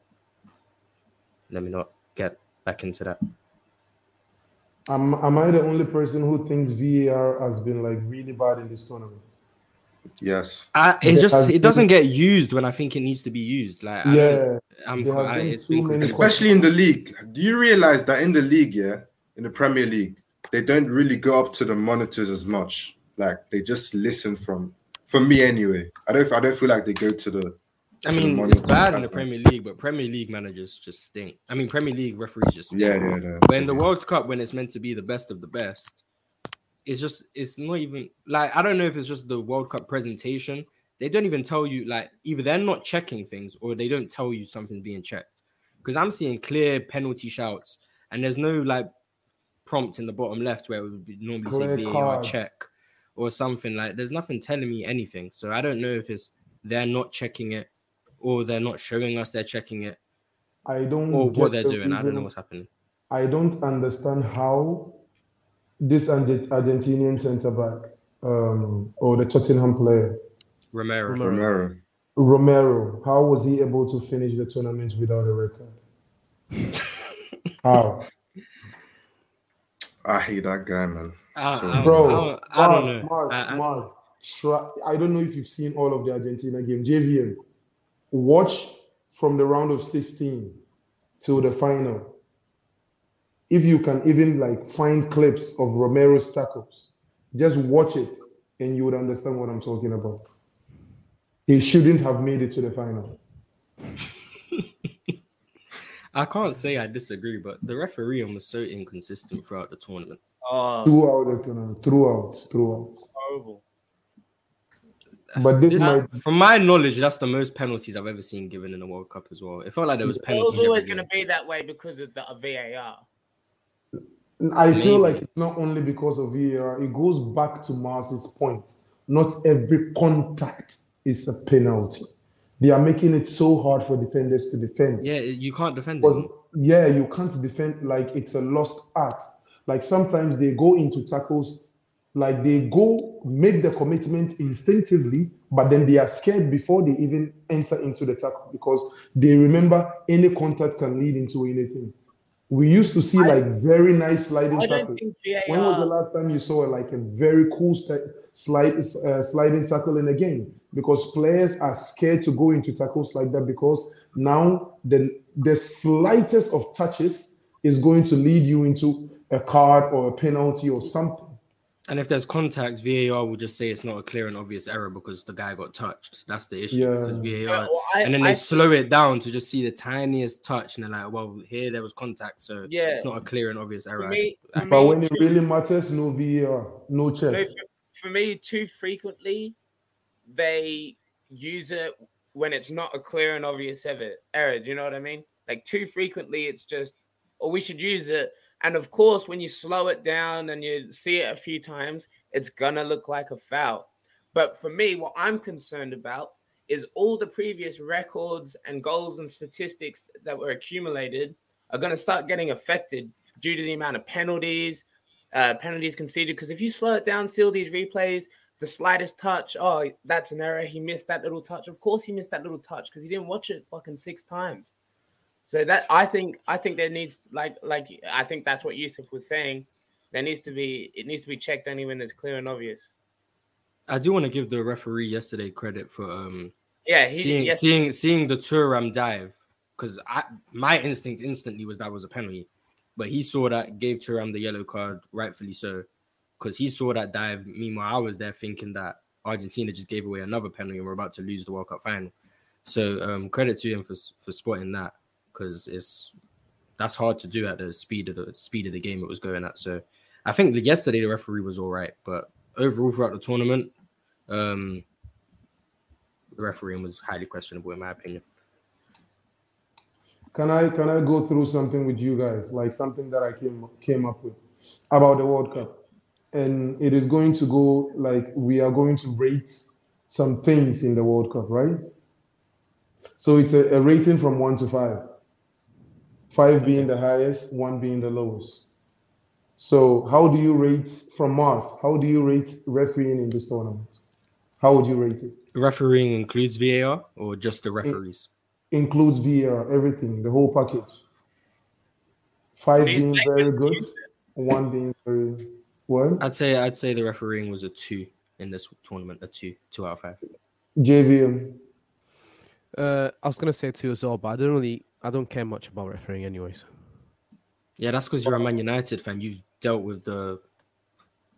let me not get back into that. Am, am I the only person who thinks VAR has been like really bad in this tournament? Yes. I, it just has it doesn't get used when I think it needs to be used. Like I don't- Yeah, I'm there I, been it's too been. Especially in the league. Do you realize that in the league, yeah, in the Premier League, they don't really go up to the monitors as much. Like they just listen from for me anyway. I don't I don't feel like they go to the I mean, it's bad in the. Premier League, but Premier League managers just stink. I mean, Premier League referees just stink. Yeah, yeah, yeah. But in the World Cup, when it's meant to be the best of the best, it's just it's not even like I don't know if it's just the World Cup presentation. They don't even tell you like either they're not checking things or they don't tell you something's being checked. Because I'm seeing clear penalty shouts and there's no like prompt in the bottom left where it would be normally Clear say VAR card. check or something like. There's nothing telling me anything, so I don't know if it's they're not checking it or they're not showing us they're checking it I don't or get what they're the doing. I don't know what's happening. I don't understand how this Argentinian centre back um, or the Tottenham player Romero. Romero. Romero. Romero, how was he able to finish the tournament without a record? how, I hate that guy, man. I- So- I- bro? I, I don't Mars, know. Mars, I- I- Mars, try, I don't know if you've seen all of the Argentina game. JVM, watch from the round of 16 till the final. If you can even like find clips of Romero's tackles, just watch it and you would understand what I'm talking about. He shouldn't have made it to the final. I can't say I disagree, but the refereeing was so inconsistent throughout the tournament. Oh, Throughout the tournament, throughout, throughout. horrible. But this This- might from my knowledge, that's the most penalties I've ever seen given in the World Cup as well. It felt like there was It penalties. was always going to be that way because of the VAR. I feel like it's not only because of VAR, it goes back to Mars's point. Not every contact is a penalty. They are making it so hard for defenders to defend. Yeah, you can't defend Because it. yeah, you can't defend like it's a lost art. Like sometimes they go into tackles, like they go make the commitment instinctively, but then they are scared before they even enter into the tackle because they remember any contact can lead into anything. We used to see like very nice sliding tackle. When was the last time you saw like a very cool st- slide uh, sliding tackle in a game? Because players are scared to go into tackles like that because now the the slightest of touches is going to lead you into a card or a penalty or something. And if there's contact, VAR will just say it's not a clear and obvious error because the guy got touched. That's the issue. Yeah. VAR, Yeah, well, I- and then they I- slow it down to just see the tiniest touch, and they're like, "Well, here there was contact, so Yeah. it's not a clear and obvious error." Me, I- But me, when it really matters, no VAR, no no, check. for, for me, too frequently, they use it when it's not a clear and obvious error. Do you know what I mean? Like too frequently, it's just, oh, we should use it. And of course, when you slow it down and you see it a few times, it's gonna look like a foul. But for me, what I'm concerned about is all the previous records and goals and statistics that were accumulated are going to start getting affected due to the amount of penalties, uh, penalties conceded. Because if you slow it down, seal these replays, the slightest touch, oh, that's an error. He missed that little touch. Of course, he missed that little touch because he didn't watch it fucking six times. So that I think I think there needs like like I think that's what Yusuf was saying. There needs to be it needs to be checked only when it's clear and obvious. I do want to give the referee yesterday credit for um Yeah, he, seeing yes, seeing seeing the Thuram dive because I my instinct instantly was that was a penalty, but he saw that gave Thuram the yellow card, rightfully so, because he saw that dive. Meanwhile, I was there thinking that Argentina just gave away another penalty and we're about to lose the World Cup final. So um, credit to him for for spotting that because it's that's hard to do at the speed of the speed of the game it was going at. So I think yesterday the referee was all right, but overall throughout the tournament, um, the refereeing was highly questionable in my opinion. Can I can I go through something with you guys, like something that I came came up with about the World Cup, and it is going to go like we are going to rate some things in the World Cup, right? So it's a, a rating from one to five, five being the highest, one being the lowest. So how do you rate from Mars? How do you rate refereeing in this tournament? How would you rate it? Refereeing includes VAR or just the referees? includes VAR, everything, the whole package. Five These being segments very good, one being very well. I'd say I'd say the refereeing was a two in this tournament, a two, two out of five. JVM, Uh, I was gonna say two as well, but I don't really, I don't care much about refereeing, anyways. Yeah, that's because you're a Man United fan. You've dealt with the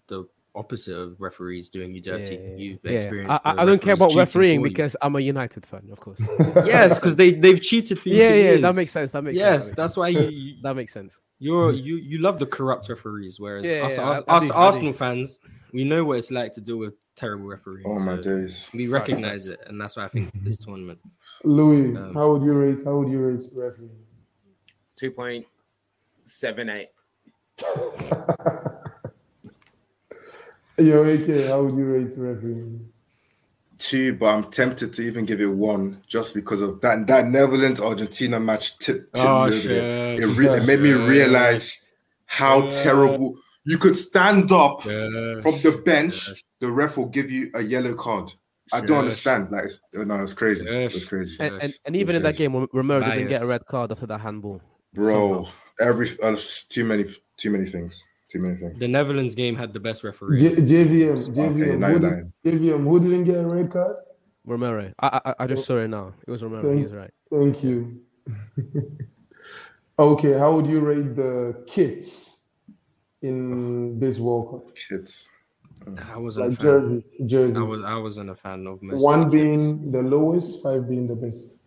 the opposite of referees doing you dirty. Yeah, You've experienced. I, I I don't care about refereeing because I'm a United fan, of course. yes, because they they've cheated for you. yeah, for yeah, that makes sense. That makes Yes, sense. that's why you, you That makes sense. you're you you love the corrupt referees, whereas Yeah, us, yeah, I- us, I us do, I. Arsenal fans, we know what it's like to deal with terrible referees. Oh my so days. we recognize it, and that's why I think this tournament. Louis, Um, how would you rate? How would you rate referee? Two point seven eight. Yo, AK, how would you rate referee? Two, but I'm tempted to even give it one just because of that that Netherlands Argentina match tip. tipped Oh, me over there. shit. It, re- it made me realize how Shit. terrible you could stand up Yeah. from the bench. The ref will give you a yellow card. I don't understand. Like, it's, no, it's crazy. It's Yes. crazy, And, and, and even in that Yes. game, Romero didn't get a red card after that handball. bro. Every uh, too many, too many things. Too many things. The Netherlands game had the best referee. J- JVM, JVM, Okay, who did, JVM, who didn't get a red card? Romero. I I, I just saw it now. It was Romero. Thank- He's right. Thank you. okay, how would you rate the kits in this World Cup? Kids. Mm. I wasn't Like a fan. jerseys, jerseys. I was I wasn't a fan of most. One of the kits. being the lowest, five being the best.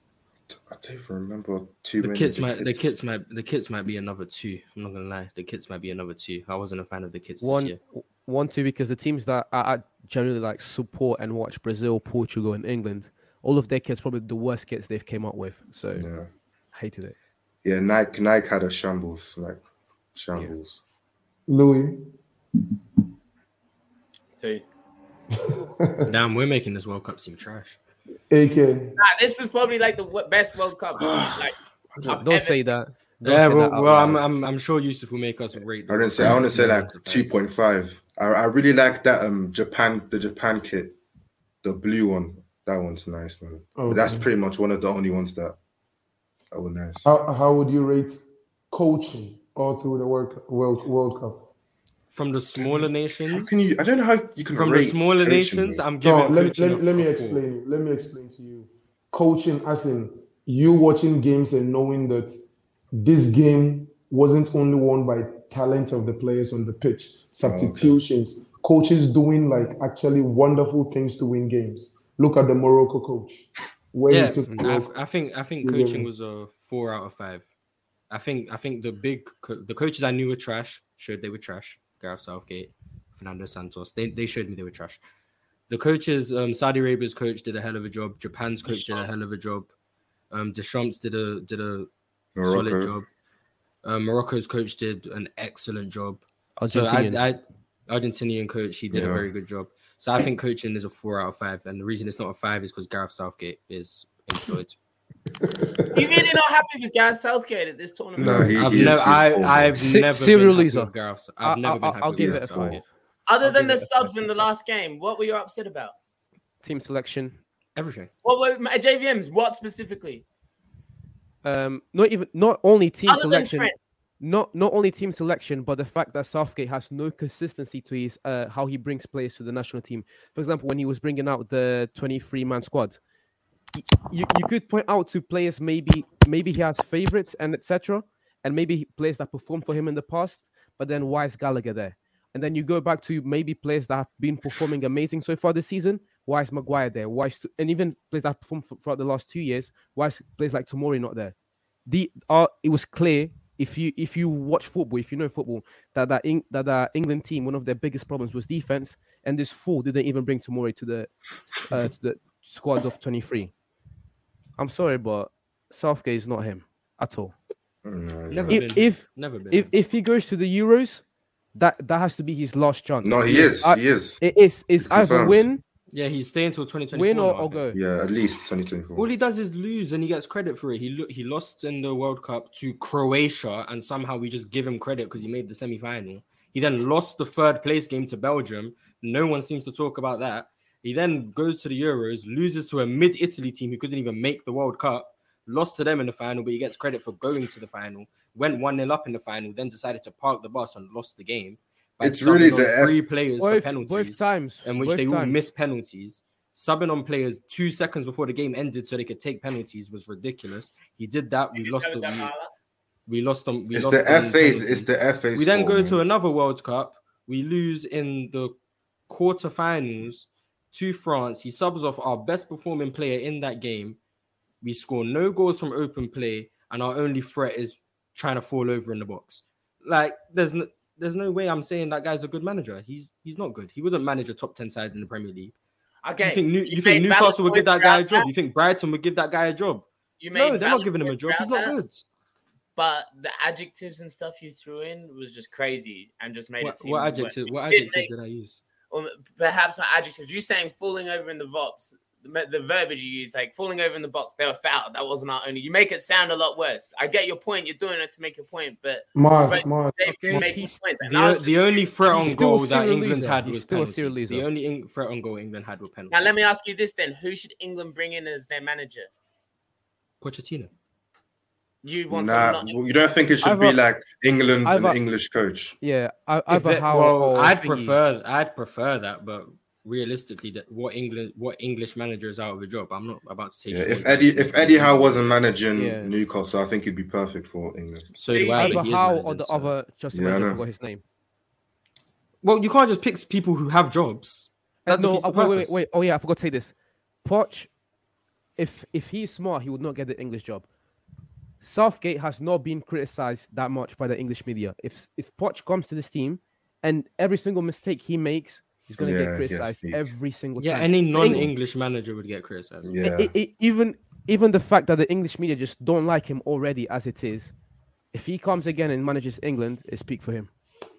I don't even remember too the many. kits of might the kits might the kits might be another two. I'm not gonna lie, the kits might be another two. I wasn't a fan of the kits this One, year. one, two, because the teams that I, I generally like support and watch Brazil, Portugal, and England, all of their kits probably the worst kits they've came up with. So Yeah, hated it. yeah. Nike, Nike had a shambles, like shambles. Louis, Two. Damn, we're making this World Cup seem trash. AK, Nah, this was probably like the best World Cup. like, I've Don't ever say that. Don't Yeah, say well, that well I'm. I'm I'm sure Yusuf will make us rate. I didn't say. I want to say like Netherlands two fans. point five. I, I really like that um Japan the Japan kit, the blue one. That one's nice, man. But that's pretty much one of the only ones that that were nice. how, how would you rate coaching all through the World, World, World Cup? From the smaller How nations, can you? I don't know how you can from the smaller coaching, nations. I'm giving No, let, coaching let, let me a four. explain. you. Let me explain to you. Coaching, as in you watching games and knowing that this game wasn't only won by talent of the players on the pitch, substitutions, coaches doing like actually wonderful things to win games. Look at the Morocco coach. Where Yeah, he took I, I think I think coaching was a four out of five. I think I think the big co- the coaches I knew were trash Sure, they were trash. Gareth Southgate, Fernando Santos, they they showed me they were trash. The coaches, um, Saudi Arabia's coach did a hell of a job. Japan's coach did a hell of a job. Um, Deschamps did a did a solid job. Uh, Morocco's coach did an excellent job. So Argentinian. I, I Argentinian coach, he did a very good job. So I think coaching is a four out of five, and the reason it's not a five is because Gareth Southgate is employed. You really not happy with Gareth Southgate at this tournament? No, he, I've he is- never, I, I've Se- never serial been happy loser. with Gareth. I've I- never I- been happy. I'll with give Gareth it a four. Other I'll than the subs in the last game, what were you upset about? Team selection. Everything. What were my JVMs? What specifically? Um, not even not only team Other than selection. Trent. not not only team selection, but the fact that Southgate has no consistency to his uh, how he brings players to the national team. For example, when he was bringing out the 23 man squad, y- you, you could point out to players maybe maybe he has favorites and etc. And maybe players that performed for him in the past, but then why is Gallagher there? And then you go back to maybe players that have been performing amazing so far this season. Why is Maguire there? Why is, and even players that performed throughout the last two years? Why is players like Tomori not there? The uh, it was clear if you if you watch football, if you know football, that that, that that England team, one of their biggest problems was defense, and this fool didn't even bring Tomori to the uh, to the squad of 23. I'm sorry, but Southgate is not him at all. No, Never If been. if Never been. if, if he goes to the Euros, that that has to be his last chance. no, he is. I- he is. It is. It's It's either confirmed. win, yeah, he's staying until 2024. win or, now, I or go. Yeah, at least 2024. All he does is lose, and he gets credit for it. He lo- he lost in the World Cup to Croatia, and somehow we just give him credit because he made the semi final. He then lost the third place game to Belgium. No one seems to talk about that. He then goes to the Euros, loses to a mid Italy team who couldn't even make the World Cup, lost to them in the final, but he gets credit for going to the final. Went 1 0 up in the final, then decided to park the bus and lost the game. by It's really subbing on the F- three players for penalties both times. in which both they all times. missed penalties. Subbing on players two seconds before the game ended so they could take penalties was ridiculous. He did that. We lost the we, we lost them. We It's lost the on FA's. It's penalties. the FA's. We then fault, go man. to another World Cup. We lose in the quarterfinals to France. He subs off our best performing player in that game. We score no goals from open play, and our only threat is trying to fall over in the box. Like, there's no, there's no way I'm saying that guy's a good manager. He's he's not good. He wouldn't manage a top ten side in the Premier League. Okay. You think New, you, you think Newcastle would give that guy a job? that. You think Brighton would give that guy a job? You made No, they're not giving him a job. He's not that, good. But the adjectives and stuff you threw in was just crazy and just made What, it seem what worse. adjective? What adjectives did I use? Or perhaps not adjectives. You saying falling over in the box, the, the verbiage you use, like falling over in the box, they were fouled. That wasn't our only. You make it sound a lot worse. I get your point. You're doing it to make your point, but Mars, But- Mars. they Okay, make he's- points. The, I o- the only threat on He's still a goal that England had was still a penalties. The only in- threat on goal England had were penalties. now let me ask you this then: Who should England bring in as their manager? Pochettino. You want Nah, someone you don't think it should be I've a- like England I've and a- English coach? Yeah, I, If either that- how well, or I'd thingy. prefer I'd prefer that, but realistically, that what England what English manager is out of a job? I'm not about to say. Yeah, if Eddie if Eddie Howe wasn't managing Yeah. Newcastle, I think he'd be perfect for England. so do I. either but he how or the so- other just Yeah, I manager, I forgot his name. Well, you can't just pick people who have jobs. That no, defeats the uh, wait, wait, wait, wait. Oh yeah, I forgot to say this. Poch, if if he's smart, he would not get the English job. Southgate has not been criticized that much by the English media. If if Poch comes to this team, and every single mistake he makes, he's gonna Yeah, get criticized every single Yeah, time. Yeah, any non-English manager would get criticized. Yeah, I- I- even even the fact that the English media just don't like him already as it is, if he comes again and manages England, it speak for him.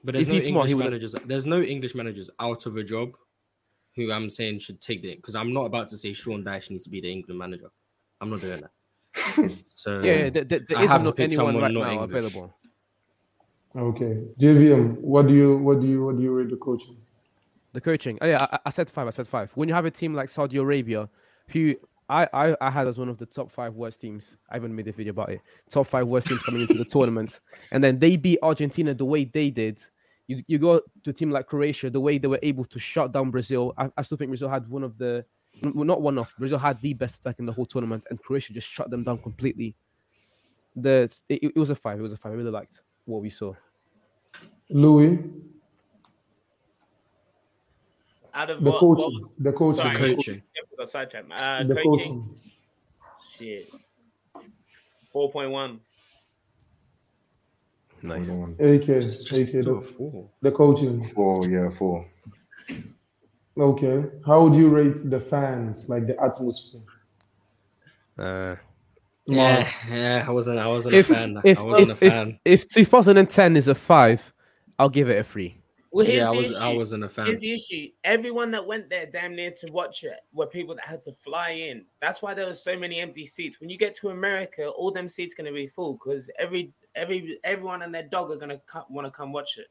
But there's If no he's smart, English he would- managers. There's no English managers out of a job who I'm saying should take it because I'm not about to say Sean Dyche needs to be the England manager. I'm not doing that. so Yeah, yeah there, there, there I have isn't no- anyone right not now English. available. Okay, JVM. What do you what do you what do you rate the coaching? The coaching. Oh, yeah, I, I said five. I said five. When you have a team like Saudi Arabia, who I, I, I had as one of the top five worst teams. I even made a video about it. Top five worst teams coming into the tournament, and then they beat Argentina the way they did. You, you go to a team like Croatia, the way they were able to shut down Brazil. I, I still think Brazil had one of the, well, not one off. Brazil had the best attack in the whole tournament, and Croatia just shut them down completely. The it, it was a five. It was a five. I really liked what we saw. Louis, out of the what, what was the coaching, Sorry. the coaching. the? Uh, the coaching. coaching. Shit. Four point one. Nice. AK, Just, just AK, do the, four. the coaching. four, yeah, four. Okay, how would you rate the fans, like the atmosphere? Uh, Yeah, yeah. I wasn't. I wasn't if a fan. if I wasn't if, a if, fan. if 2010 is a five, I'll give it a three. Well, here's yeah, I the was. I issue. wasn't a Here's the issue. Everyone that went there damn near to watch it were people that had to fly in. That's why there was so many empty seats. When you get to America, all them seats gonna be full because every every everyone and their dog are gonna want to come watch it.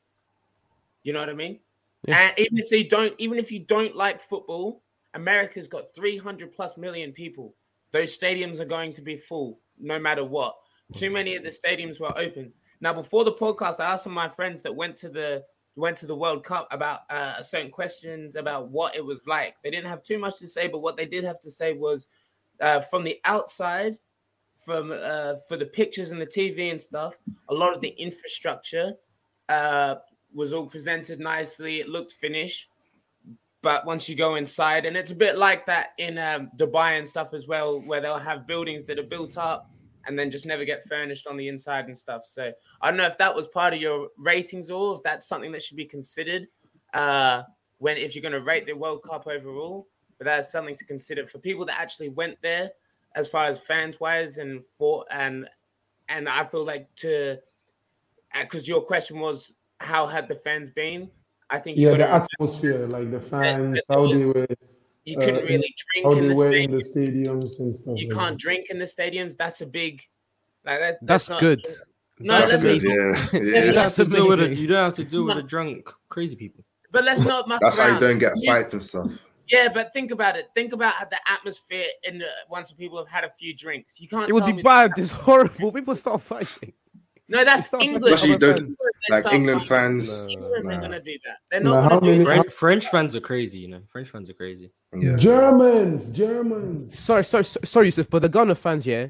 You know what I mean? Yeah. And even if they don't, even if you don't like football, America's got 300 plus million people. Those stadiums are going to be full no matter what. Too many of the stadiums were open. Now, before the podcast, I asked some of my friends that went to the went to the World Cup about uh, certain questions about what it was like. They didn't have too much to say, but what they did have to say was uh, from the outside, from uh, for the pictures and the TV and stuff, a lot of the infrastructure uh, was all presented nicely. It looked finished. But once you go inside, and it's a bit like that in um, Dubai and stuff as well, where they'll have buildings that are built up and then just never get furnished on the inside and stuff. So I don't know if that was part of your ratings or if that's something that should be considered uh, when if you're going to rate the World Cup overall. But that's something to consider for people that actually went there, as far as fans wise, and for and and I feel like to because your question was how had the fans been? I think Yeah, the gotta- atmosphere, like the fans, that how they were, you couldn't uh, really drink how in they the were in the stadiums and stuff. You like can't drink in the stadiums. That's a big. Like that, That's not- good. No, That's that's, Good, amazing. yeah. You don't have to deal with it. You don't have to deal with the drunk, crazy people. But let's not muck That's how you don't get You- fights and stuff. Yeah, but think about it. Think about the atmosphere in the, once people have had a few drinks. You can't. It would be bad. It's horrible. People start fighting. No, that's It's not England. like Especially those fans. like England fans. No. England Nah. are gonna do that. They're not how gonna do many- that. French, French fans are crazy, you know. French fans are crazy. Yeah. Germans, Germans. Sorry, sorry, sorry, Yusuf, but the Ghana fans, yeah,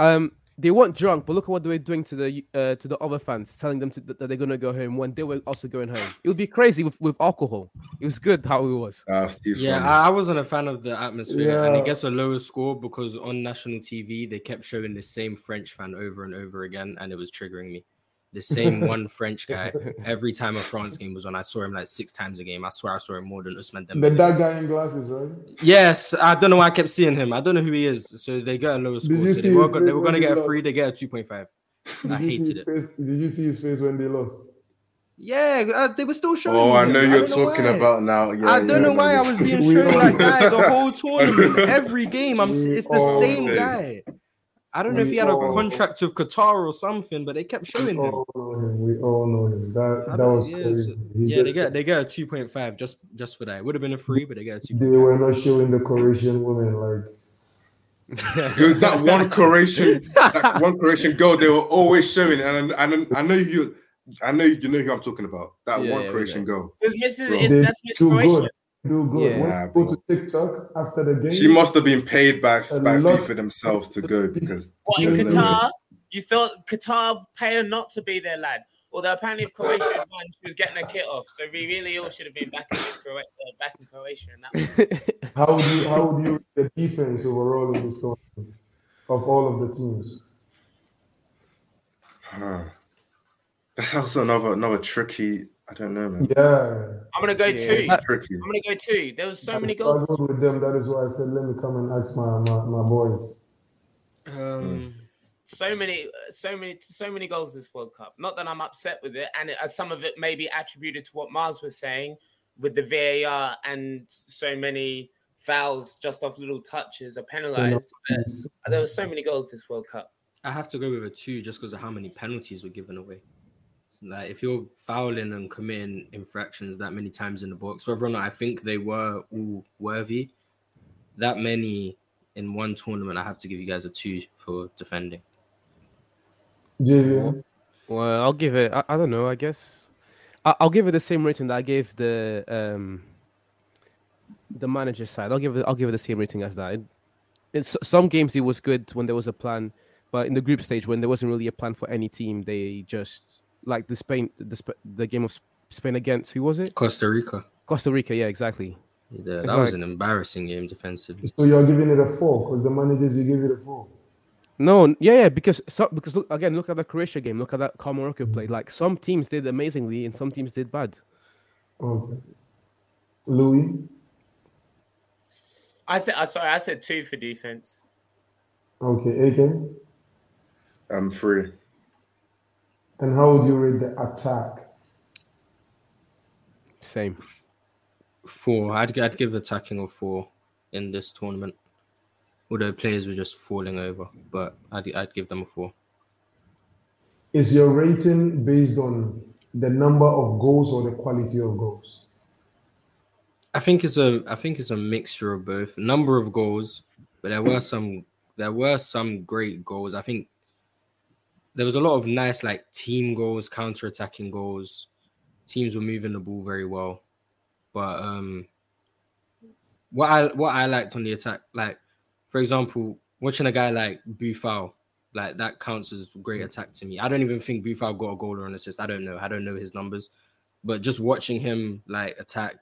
um, they weren't drunk, but look at what they were doing to the uh, to the other fans, telling them to, that they're gonna go home when they were also going home. It would be crazy with, with alcohol. It was good how it was. Steve Yeah, I, I wasn't a fan of the atmosphere, and Yeah. it gets a lower score because on national TV they kept showing the same French fan over and over again, and it was triggering me. The same one French guy every time a France game was on. I saw him like six times a game. I swear I saw him more than Ousmane The Dembele. that guy in glasses, right? Yes, I don't know why I kept seeing him. I don't know who he is. So they got a lower score. So they were, go- they were gonna get a lost? free. They get a two point five. I Did hated it. Face, did you see his face when they lost? Yeah, uh, they were still showing. Oh, me I know don't you're talking why. about now. Yeah, I don't know why I was being shown all- that guy the whole tournament. Every game, I'm. It's the all same know. guy. I don't know if he had a all- contract with Qatar or something, but they kept We showing him. all know him. We all know him. That that don't- was yeah, crazy. so- He Yeah, they just- get they get a two point five just just for that. It would have been a free, but they get a two. They were not showing the Croatian women like It was that one Croatian, that one Croatian girl they were always showing, and I, I, I know you, I know you know who I'm talking about. That Yeah, one yeah, we Croatian girl. Because Mrs. It, that's Miss do Croatia. good. Do good. Yeah. When Nah, go bro. to TikTok after the game, She must have been paid by A by lot- FIFA themselves to go because What in Qatar? You thought Qatar pay her not to be there, lad. Although apparently if Croatia had won, she was getting a kit off. So we really all should have been back in Croatia, uh, back in Croatia. And that how would you how would you the defense overall in this tournament of all of the teams? huh. that's also another another tricky. I don't know, man. Yeah. I'm gonna go Yeah. two. I'm gonna go two. There was so I many goals. struggled with them. That is why I said let me come and ask my my, my boys. Um, so many, so many, so many goals this World Cup. Not that I'm upset with it, and it, uh, some of it may be attributed to what Mars was saying with the VAR and so many fouls just off little touches are penalised. But there were so many goals this World Cup. I have to go with a two just because of how many penalties were given away. Like if you're fouling and committing infractions that many times in the box, whether or not I think they were all worthy, that many in one tournament, I have to give you guys a two for defending. JV. Well, I'll give it. I, I don't know. I guess I, I'll give it the same rating that I gave the um the manager side. I'll give it. I'll give it the same rating as that. It, it's some games it was good when there was a plan, but in the group stage when there wasn't really a plan for any team, they just like the Spain the the game of Spain against who was it? Costa Rica. Costa Rica. Yeah, exactly. Yeah, It's that was like- an embarrassing game defensively. So you're giving it a four because the managers you give it a four. No, yeah, yeah, because so, because look again, look at the Croatia game. Look at that how Morocco played. Like some teams did amazingly and some teams did bad. Okay. Louis. I said, I sorry, I said two for defense. Okay. AK. I'm free. And how would you rate the attack? Same. Four. I'd, I'd give attacking a four in this tournament. Although players were just falling over, but I'd, I'd give them a four. Is your rating based on the number of goals or the quality of goals? I think it's a I think it's a mixture of both. Number of goals, but there were some there were some great goals. I think there was a lot of nice like team goals, counter attacking goals. Teams were moving the ball very well. But um what I what I liked on the attack, like for example, watching a guy like Boufal, like that counts as great attack to me. I don't even think Boufal got a goal or an assist. I don't know. I don't know his numbers. But just watching him like attack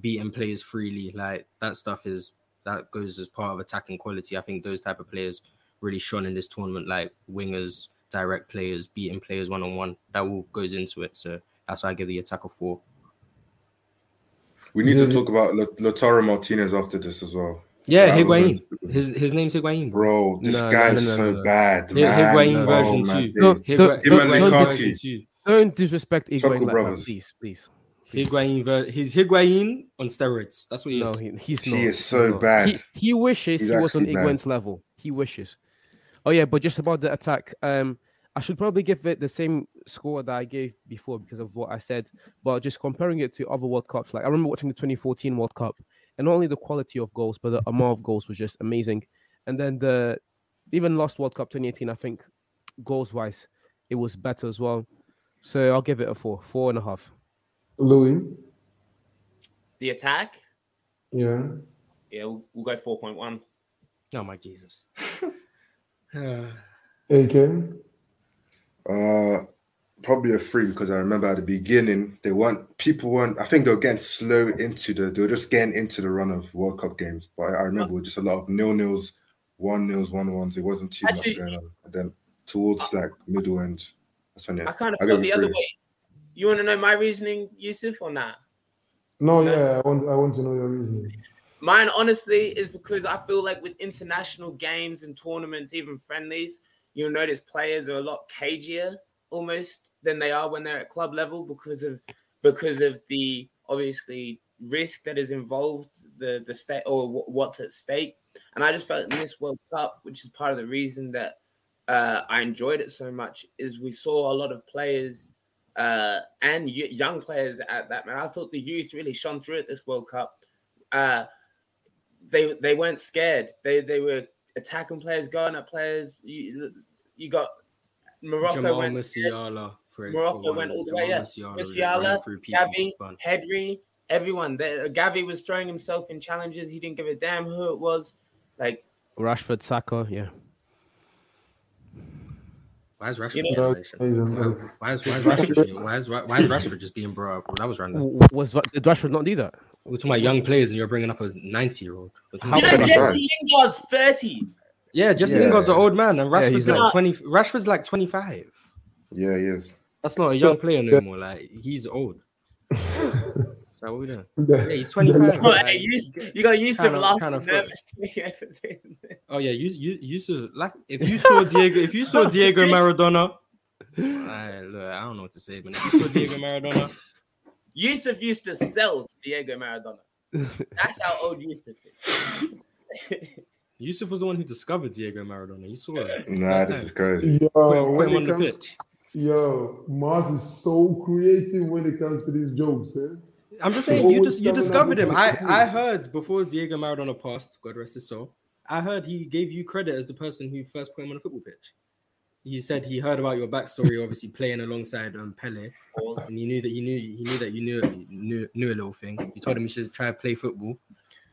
beating players freely, like that stuff is that goes as part of attacking quality. I think those type of players really shone in this tournament, like wingers, direct players, beating players one on one. That all goes into it. So that's why I give the attack a four. We need Yeah. to talk about Lat- Lautaro Martinez after this as well. Yeah, That Higuain. His his name's Higuain, bro. Bro, this No, no, guy's no, no, so no. bad, Hi- man. Higuain Oh, version my two. No, Higu- don't- Him Higuain version two. Don't disrespect Higuain Choco like that, Brothers. please, please. Higuain, ver- he's Higuain on steroids. That's what he No, is. he, he's He not. is he's so not. bad. He, he wishes He's he was on actually bad. Higuain's level. He wishes. Oh yeah, but just about the attack, um, I should probably give it the same score that I gave before because of what I said. But just comparing it to other World Cups, like I remember watching the 2014 World Cup, and not only the quality of goals, but the amount of goals was just amazing. And then the even last World Cup 2018, I think goals wise, it was better as well. So I'll give it a four, four and a half. Louis. The attack, Yeah. yeah, we'll, we'll go four point one. Oh my Jesus. Uh, AK. Uh, probably a three because I remember at the beginning they weren't people weren't. I think they were getting slow into the. They were just getting into the run of World Cup games. But I, I remember it was just a lot of nil nils, one nils, one ones. It wasn't too Actually- much going on. And then towards like middle end, that's when yeah, I kind of I feel the with other way. You want to know my reasoning, Yusuf, or not? No, yeah, I want I want to know your reasoning. Mine, honestly, is because I feel like with international games and tournaments, even friendlies, you'll notice players are a lot cagier almost than they are when they're at club level because of because of the obviously risk that is involved, the the state or wh- what's at stake. And I just felt in this World Cup, which is part of the reason that uh, I enjoyed it so much, is we saw a lot of players uh, and y- young players at that man. I thought the youth really shone through at this World Cup. Uh, they they weren't scared. They they were attacking players, going at players. You, you got Morocco Jamal went Musiala. For, Morocco for one. went all the way, yeah. Musiala was just running Musiala, through people Gavi, for. Pedri, everyone. They, Gavi was throwing himself in challenges. He didn't give a damn who it was. Like Rashford, Saka, yeah. Why is Rashford You know- mentioned? Why is why is Rashford why is why is Rashford just being brought up? That was random. W- Was did Rashford not do that? We're talking about young players, and you're bringing up a 90 year old. You know, Jesse Lingard's thirty. Yeah, Jesse Yeah. Lingard's an old man, and Yeah, Rashford's he's like not. 20. Rashford's like 25. Yeah, he is. That's not a young player no more. Like he's old. So what we doing? Yeah, he's 25. Oh, Like, hey, you, you got used to Kinda- laughing kinda oh yeah, you you you saw like if you saw Diego if you saw Diego Maradona. I, look, I don't know what to say, but if you saw Diego Maradona, Yusuf used to sell to Diego Maradona. That's how old Yusuf is. Yusuf was the one who discovered Diego Maradona. You saw it. Nah, this is crazy. Yo, Put him, when on it the comes, pitch. yo, Mars is so creative when it comes to these jokes, eh? I'm just saying, you just you discovered him. I I heard before Diego Maradona passed, God rest his soul. I heard he gave you credit as the person who first put him on a football pitch. He said he heard about your backstory, obviously playing alongside um, Pele, and he knew that he knew he knew that you knew knew, knew a little thing. You told him he should try to play football.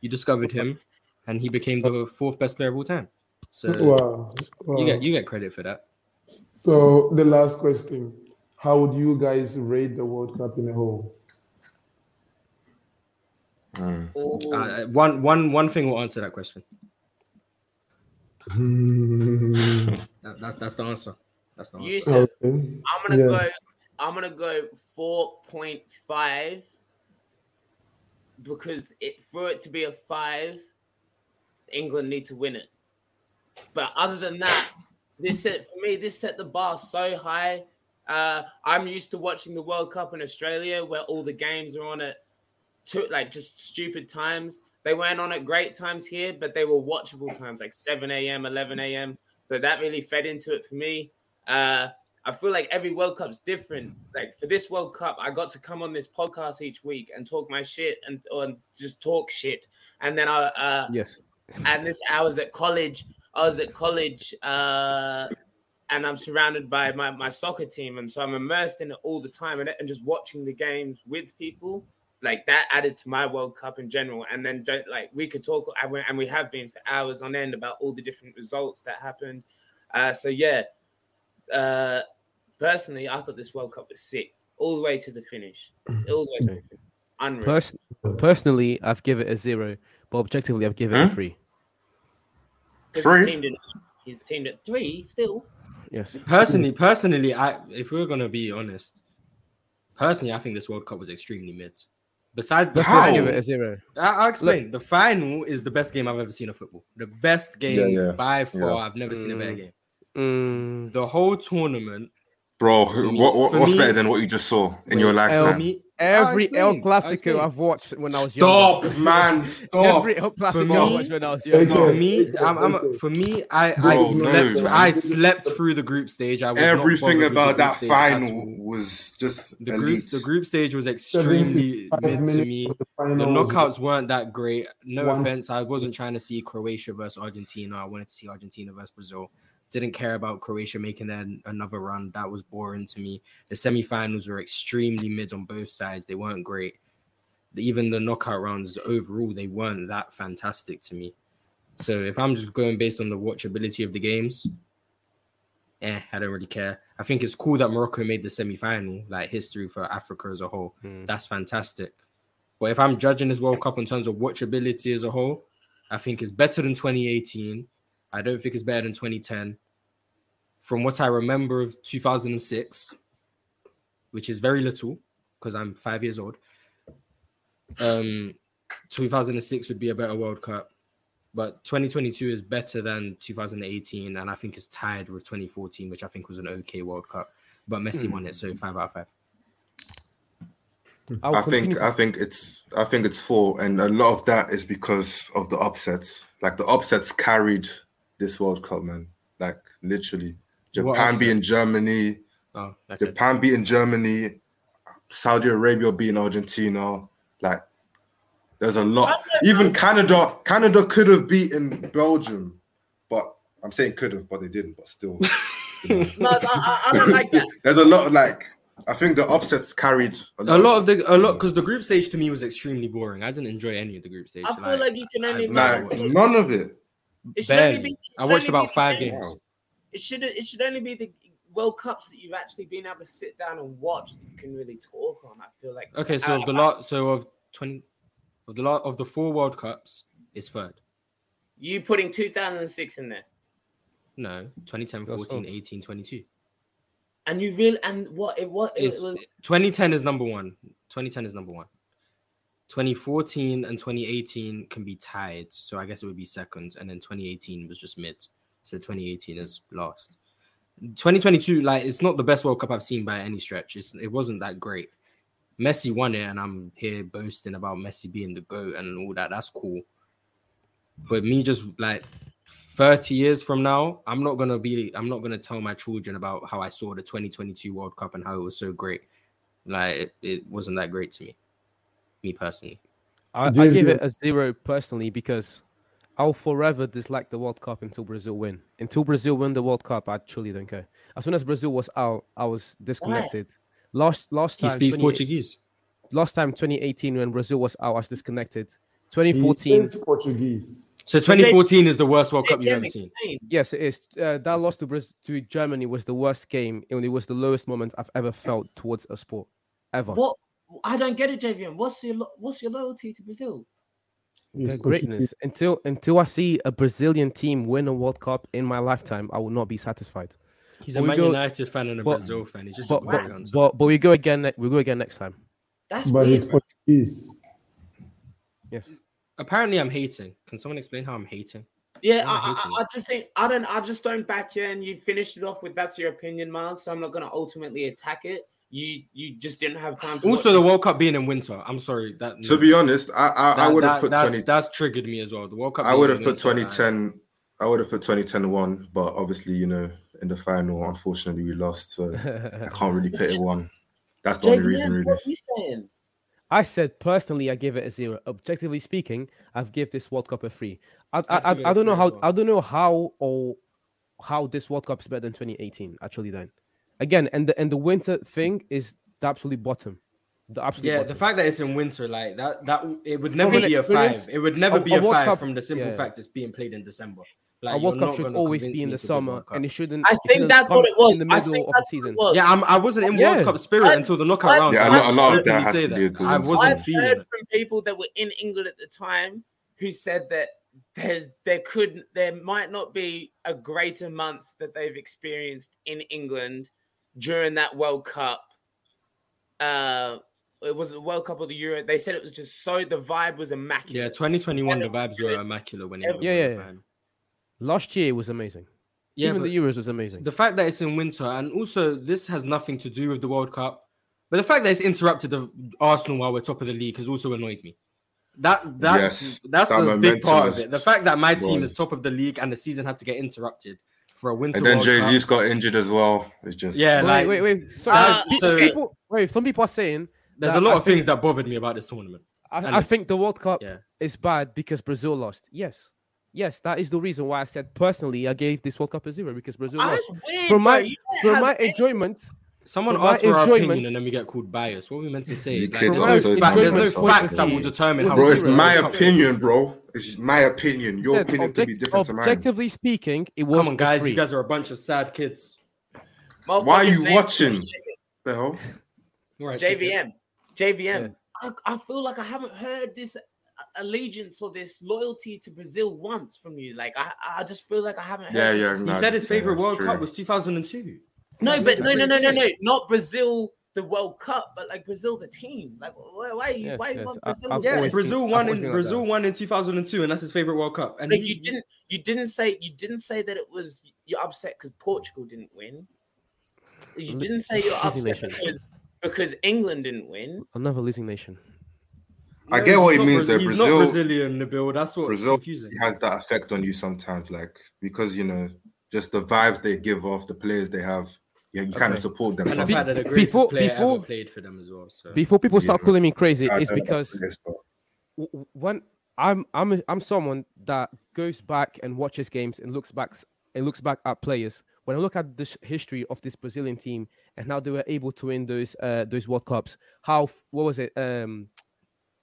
You discovered him, and he became the fourth best player of all time. So Wow. wow. you get you get credit for that. So the last question: How would you guys rate the World Cup in a whole? Mm. Uh, one one one thing will answer that question. That, that's that's the answer. That's the answer. Yusuf, okay. I'm gonna Yeah. go. I'm gonna go four point five because it for it to be a five, England need to win it. But other than that, this set for me. This set the bar so high. Uh, I'm used to watching the World Cup in Australia, where all the games are on at two, like just stupid times. They weren't on at great times here, but they were watchable times, like 7 a.m., 11 a.m. So that really fed into it for me. Uh, I feel like every World Cup's different. Like for this World Cup, I got to come on this podcast each week and talk my shit and or just talk shit. And then I uh Yes. and this I was at college. I was at college uh and I'm surrounded by my, my soccer team. And so I'm immersed in it all the time and, and just watching the games with people. Like that added to my World Cup in general. And then like we could talk and we- and we have been for hours on end about all the different results that happened. Uh so yeah. Uh personally, I thought this World Cup was sick all the way to the finish. All the way to the finish. Unreal. Pers- personally, I've given it a zero, but objectively, I've given it a Huh? three. 'Cause Three? He's teamed, at, he's teamed at three still. Yes. Personally, personally, I if we're gonna be honest, personally, I think this World Cup was extremely mid. Besides the That's why I How? final, it a zero. I- I'll explain. The final is the best game I've ever seen of football. The best game Yeah, yeah. by far. Yeah. I've never seen a better Mm. game. Mm, The whole tournament. Bro, who- what, what what's me- better than what you just saw in your Wait, for lifetime? me, every I'll El I'll Clasico explain. I've watched when I was young. Stop, younger. man. Stop. Every El Clasico me- I watched when I was Okay. younger. for me, I'm, I'm for me, I, I slept, no, I slept through the group stage. I was Everything bothered about that stage final was just The elite. group, the group stage was extremely mid to me. the The knockouts weren't that great. No One- offense, I wasn't trying to see Croatia versus Argentina. I wanted to see Argentina versus Brazil. Didn't care about Croatia making an, another run. That was boring to me. The semifinals were extremely mid on both sides. They weren't great. Even the knockout rounds overall, they weren't that fantastic to me. So if I'm just going based on the watchability of the games, eh, I don't really care. I think it's cool that Morocco made the semi-final, like history for Africa as a whole. Mm. That's fantastic. But if I'm judging this World Cup in terms of watchability as a whole, I think it's better than 2018. I don't think it's better than 2010. From what I remember of 2006, which is very little because I'm five years old, um, 2006 would be a better World Cup. But 2022 is better than 2018, and I think it's tied with 2014, which I think was an okay World Cup. But Messi won it, so five out of five. I'll I continue think I think it's I think it's four, and a lot of that is because of the upsets. Like the upsets carried this World Cup, man. Like literally, What Japan beating upsets? Germany, Oh, okay. Japan beating Germany, Saudi Arabia beating Argentina. Like there's a lot. Even Canada, Canada could have beaten Belgium, but I'm saying could have, but they didn't. But still, No, I, I, I don't like that. there's a lot. Of, like I think the upsets carried a lot of the a lot because the group stage to me was extremely boring. I didn't enjoy any of the group stage. I feel like you can only I- Like none of it. It barely. be- I watched about five the- games. It should it should only be the World Cups that you've actually been able to sit down and watch that you can really talk on. I feel like Okay, so of the lot, so of twenty, of the lot of the four World Cups, is third. you putting 2006 in there, No, 2010, That's 14, 18, 22. and you really and what it what it It's- was. 2010 is number one. 2010 is number one. 2014 and 2018 can be tied, so I guess it would be second, and then 2018 was just mid, so 2018 is last. 2022, like it's not the best World Cup I've seen by any stretch. It's, it wasn't that great. Messi won it, and I'm here boasting about Messi being the goat and all that. That's cool. But me just like 30 years from now, I'm not gonna be I'm not gonna tell my children about how I saw the 2022 World Cup and how it was so great. Like it, it wasn't that great to me. Me personally. I, I give it a zero personally because I'll forever dislike the World Cup until Brazil win. Until Brazil win the World Cup, I truly don't care. As soon as Brazil was out, I was disconnected. Last last He speaks Portuguese. last time 2018 when Brazil was out, I was disconnected. He 2014, speaks Portuguese. So 2014 is the worst World Cup you've ever seen. yes, it is. Uh, that loss to Brazil, to Germany was the worst game, and it was the lowest moment I've ever felt towards a sport, ever. What I don't get it, JVM. What's your lo- what's your loyalty to Brazil? He's Their greatness. Until until I see a Brazilian team win a World Cup in my lifetime, I will not be satisfied. He's But a Man go- United fan and a but- Brazil fan. He's just But a but, but but we go again. ne- We go again next time. That's But weird. he's. Portuguese. Yes. Apparently, I'm hating. Can someone explain how I'm hating? Yeah, Why am I I, hating I, I just think I don't. I just don't back you, and you finished it off with that's your opinion, Miles. So I'm not going to ultimately attack it. You you just didn't have time. To Also, watch the. World Cup being in winter. I'm sorry. That To be honest, I I, I would have put that's, twenty. That's triggered me as well. The World Cup. I would have put winter, I- 2010. I would have put 2010 one, but obviously, you know, in the final, unfortunately, we lost. So I can't really put it one. That's the only JVM, reason, really. What are you saying? I said personally, I give it a zero. Objectively speaking, I've give this World Cup a three. I I, I'd give it I, I a don't know how well. I don't know how or how this World Cup is better than 2018. I truly don't. Again, and the and the winter thing is the absolute bottom. The absolute Yeah, bottom. the fact that it's in winter, like that, that it would never an be a five. It would never a- be a a, five Cup- from the simple yeah. fact it's being played in December. a World Cup should always be in the it's a good summer, and it shouldn't. I think shouldn't that's what it was. in the I middle think of the season. Yeah, I'm, I wasn't in Yeah. World Cup spirit I've- until the knockout I've- rounds. Yeah, a I'm lot- a lot of openly that has say to do with I wasn't I've feeling heard it. from people that were in England at the time who said that there there could there might not be a greater month that they've experienced in England during that World Cup. Uh, it was the World Cup of the Euro. They said it was just so the vibe was immaculate. Yeah, 2021, the vibes were immaculate when England Yeah, won yeah, yeah. Last year was amazing. Yeah, Even the Euros was amazing. the fact that it's in winter, and also this has nothing to do with the World Cup, but the fact that it's interrupted the Arsenal while we're top of the league has also annoyed me. That that's Yes, that's that a big part of it. The fact that my team was. is top of the league and the season had to get interrupted for a winter And then World Jay Z's got injured as well. It's just Yeah, wait, like wait, wait. Sorry, Uh, so- people, wait. Some people are saying there's a lot I of think- things that bothered me about this tournament. I, I think the World Cup yeah. is bad because Brazil lost. Yes, yes, that is the reason why I said personally I gave this World Cup a zero because Brazil Ah, lost. that's weird, From my You from my enjoyment, Someone For asked for our opinion and then we get called biased. What are we meant to say? Like, there's, no so fact- there's no facts that will determine was how bro, this it's my opinion, bro. It's my opinion. Your said opinion could be different to mine. objectively speaking, it was Come on, guys. three. You guys are a bunch of sad kids. Why are you Motherfuckers watching? The hell? All right, take it. JVM. JVM. I, I feel like I haven't heard this allegiance or this loyalty to Brazil once from you. Like I, I just feel like I haven't heard. Yeah, yeah. He no, said his favorite yeah, World true. Cup was 2002. No, but no, no, no, no, no, not Brazil, the World Cup, but like Brazil, the team. Like, why, why, you Yes, why you yes. want Brazil? I've Yeah, Brazil seen- won I've in been like Brazil won in 2002, and that's his favorite World Cup. And Like he, you didn't, you didn't say, you didn't say that it was you're upset because Portugal didn't win. You didn't say you're upset because because England didn't win. Another losing nation. I get what he's he not means Bra- there. He's Brazil- not Brazilian, Nabil. That's what Brazil confusing. has that effect on you sometimes, like because you know just the vibes they give off, the players they have. Yeah, you kind of support them. And the fact that the greatest before- player before- ever played for them as well. So Before people start Yeah. calling me crazy, I it's because this, but- w- w- when I'm I'm a- I'm someone that goes back and watches games and looks back and looks back at players. When I look at the history of this Brazilian team and how they were able to win those uh, those World Cups, how what was it? Um,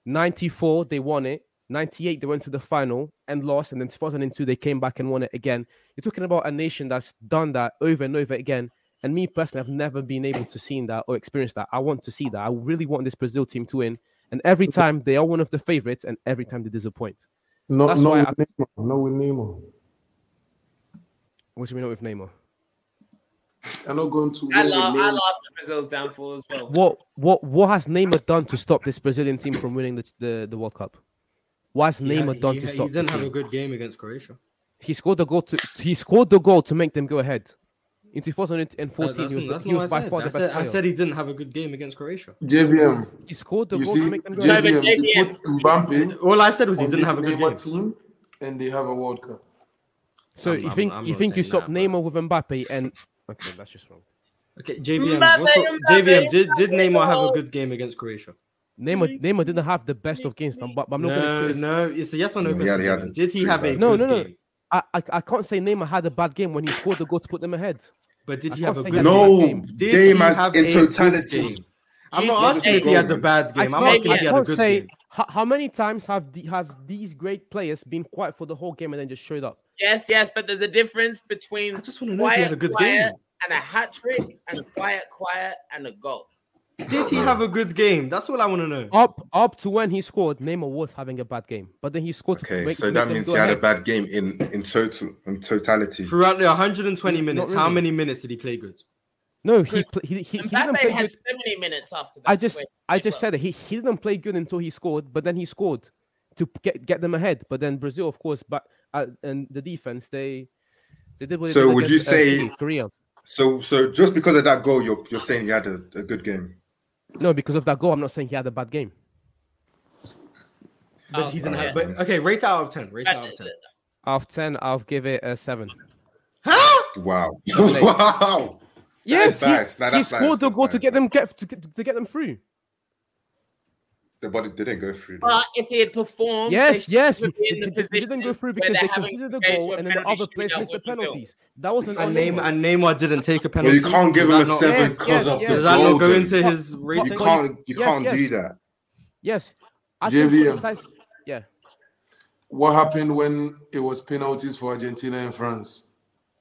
94 they won it. 98 they went to the final and lost, and then 2002 they came back and won it again. You're talking about a nation that's done that over and over again. And me personally, I've never been able to see that or experience that. I want to see that. I really want this Brazil team to win. And every time they are one of the favorites, and every time they disappoint. No, That's no, why with Neymar. No, with Neymar. What do we know with Neymar? I'm not going to. I win with I Neymar. laughed at Brazil's downfall as well. What what what has Neymar done to stop this Brazilian team from winning the the, the World Cup? What has Neymar had- done he, to he stop? didn't this have a good game against Croatia. He scored the goal to he scored the goal to make them go ahead. In uh, 2014, That- he that's, was, that's he not was what I by said. far I the said, best I player. said he didn't have a good game against Croatia. JVM. he scored the You goal see, to make them go No, JVM. JVM put Mbappe All I said was he didn't have a good game. team, and they have a World Cup. So I'm- you I'm- think I'm you think you saying stop Neymar with Mbappe and okay, that's just wrong. Okay, JVM. Mbappe, what's Mbappe, JVM, did, did Mbappe, Neymar have a good game against Croatia? Neymar Neymar didn't have the best of games, but, but I'm not going to No, no, it's a yes or no Yeah, question. he had Did he have a No, good no, no. game? I, I I can't say Neymar had a bad game when he scored the goal to put them ahead. But did I he have a good he game? No, game. Did game he have in a good totality. game? I'm not asking if he had a bad game. I'm asking if he had a can't good say game. how, how many times have the, have these great players been quiet for the whole game and then just showed up. Yes, yes, but there's a difference between I just want to know if he had a good quiet game. and a hat trick and a quiet, quiet and a goal. Did he have a good game? That's all I want to know. Up up to when he scored, Neymar was having a bad game, but then he scored. to Okay, make- so make that means go he had a bad game in in total in totality. Throughout the 120 Not minutes, how many minutes did he play good? No, he pl- he, he, he didn't play had good. 70 minutes after that. I just Wait, I just well, said that he, he didn't play good until he scored, but then he scored to get get them ahead. But then Brazil, of course, but uh, and the defense they they did. What they So did would you against, uh, say- Korea? So so just because of that goal, you're you're saying he had a, a good game. No, because of that goal, I'm not saying he had a bad game. But Oh, he didn't yeah. have. But okay, rate out of 10. Rate out of 10. Out of ten, I'll give it a seven. Huh? Wow, Dominate. wow. Yes, is he, biased. Nah, he scored biased. the goal to get them get to get, to get them through. The body didn't go through. But if he had performed, Yes, yes, would we, be in the they, they didn't go through because they're they conceded the goal and then the other players missed the with Brazil. penalties. That wasn't on And Neymar, Neymar. and Neymar didn't take a Well, penalty. you can't give him that a seven because yes, of yes. the Does that not go then. into But- his but- You rating? can't you Yes, can't yes. do that. Yes, I JVM. Yeah, What happened when it was penalties for Argentina and France?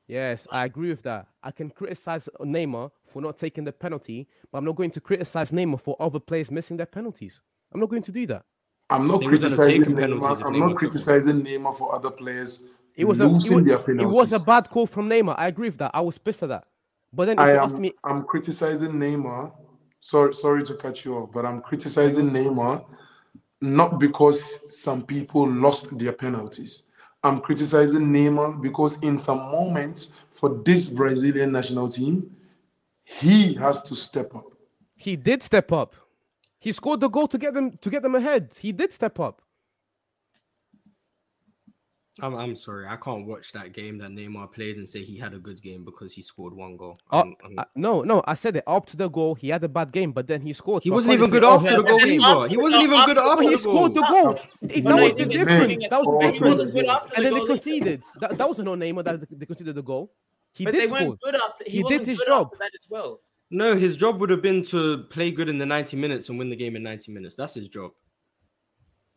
yes, I agree with that. I can criticize Neymar for not taking the penalty, but I'm not going to criticize Neymar for other players missing their penalties. I'm not going to do that. I'm not They wouldn't have criticizing Neymar. I'm Neymar not took them. criticizing Neymar for other players It was a losing it was, their it was a bad call from Neymar. I agree with that. I was pissed at that. But then if I you am me, I'm criticizing Neymar. Sorry, sorry to cut you off, but I'm criticizing Neymar not because some people lost their penalties. I'm criticizing Neymar because in some moments for this Brazilian national team, he has to step up. he did step up. He scored the goal to get them to get them ahead. He did step up. I'm, I'm sorry. I can't watch that game that Neymar played and say he had a good game because he scored one goal. Uh, I'm- I'm- uh, no, no, I said it up to the goal. He had a bad game, but then he scored. he so wasn't even good say, after he the goal either. He wasn't even good After- after But he scored the goal. goal. It- that was the difference. That was the But he wasn't difference. good after the And then they conceded. That, that wasn't on Neymar that they conceded the goal. He But did they score. weren't good after. He, He did wasn't his good job. after that as well. No, his job would have been to play good in the 90 minutes and win the game in 90 minutes. That's his job.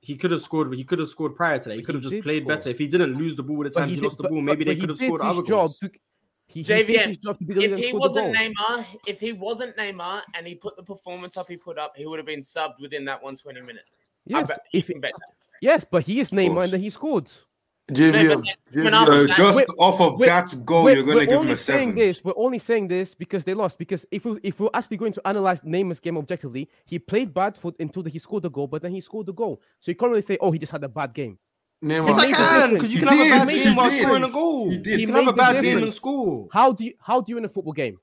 He could have scored, but he could have scored prior to that. He could have just played score. better. If he didn't lose the ball the But times he, did- lost the ball, but- maybe but they could have scored his other job goals. to- He, he JVM, his job to be the If he wasn't goal. Neymar, if he wasn't Neymar and he put the performance up he put up, he would have been subbed within that 120 minutes. I Yes, bet- if can bet that. yes, but he is Neymar and then he scored. JVM, but JVM. So uh, just Wait, off of wait, that goal, you're gonna we're give him only a saying seven. this. We're only saying this because they lost. Because if we if we're actually going to analyze Neymar's game objectively, he played bad for until he scored the goal, but then he scored the goal. So you can't really say, oh, he just had a bad game. Neymar. Yes, I can because you He can have a bad did, game he while did. scoring a goal. He did. You He can have a bad game difference. and score. How do you how do you win a football game?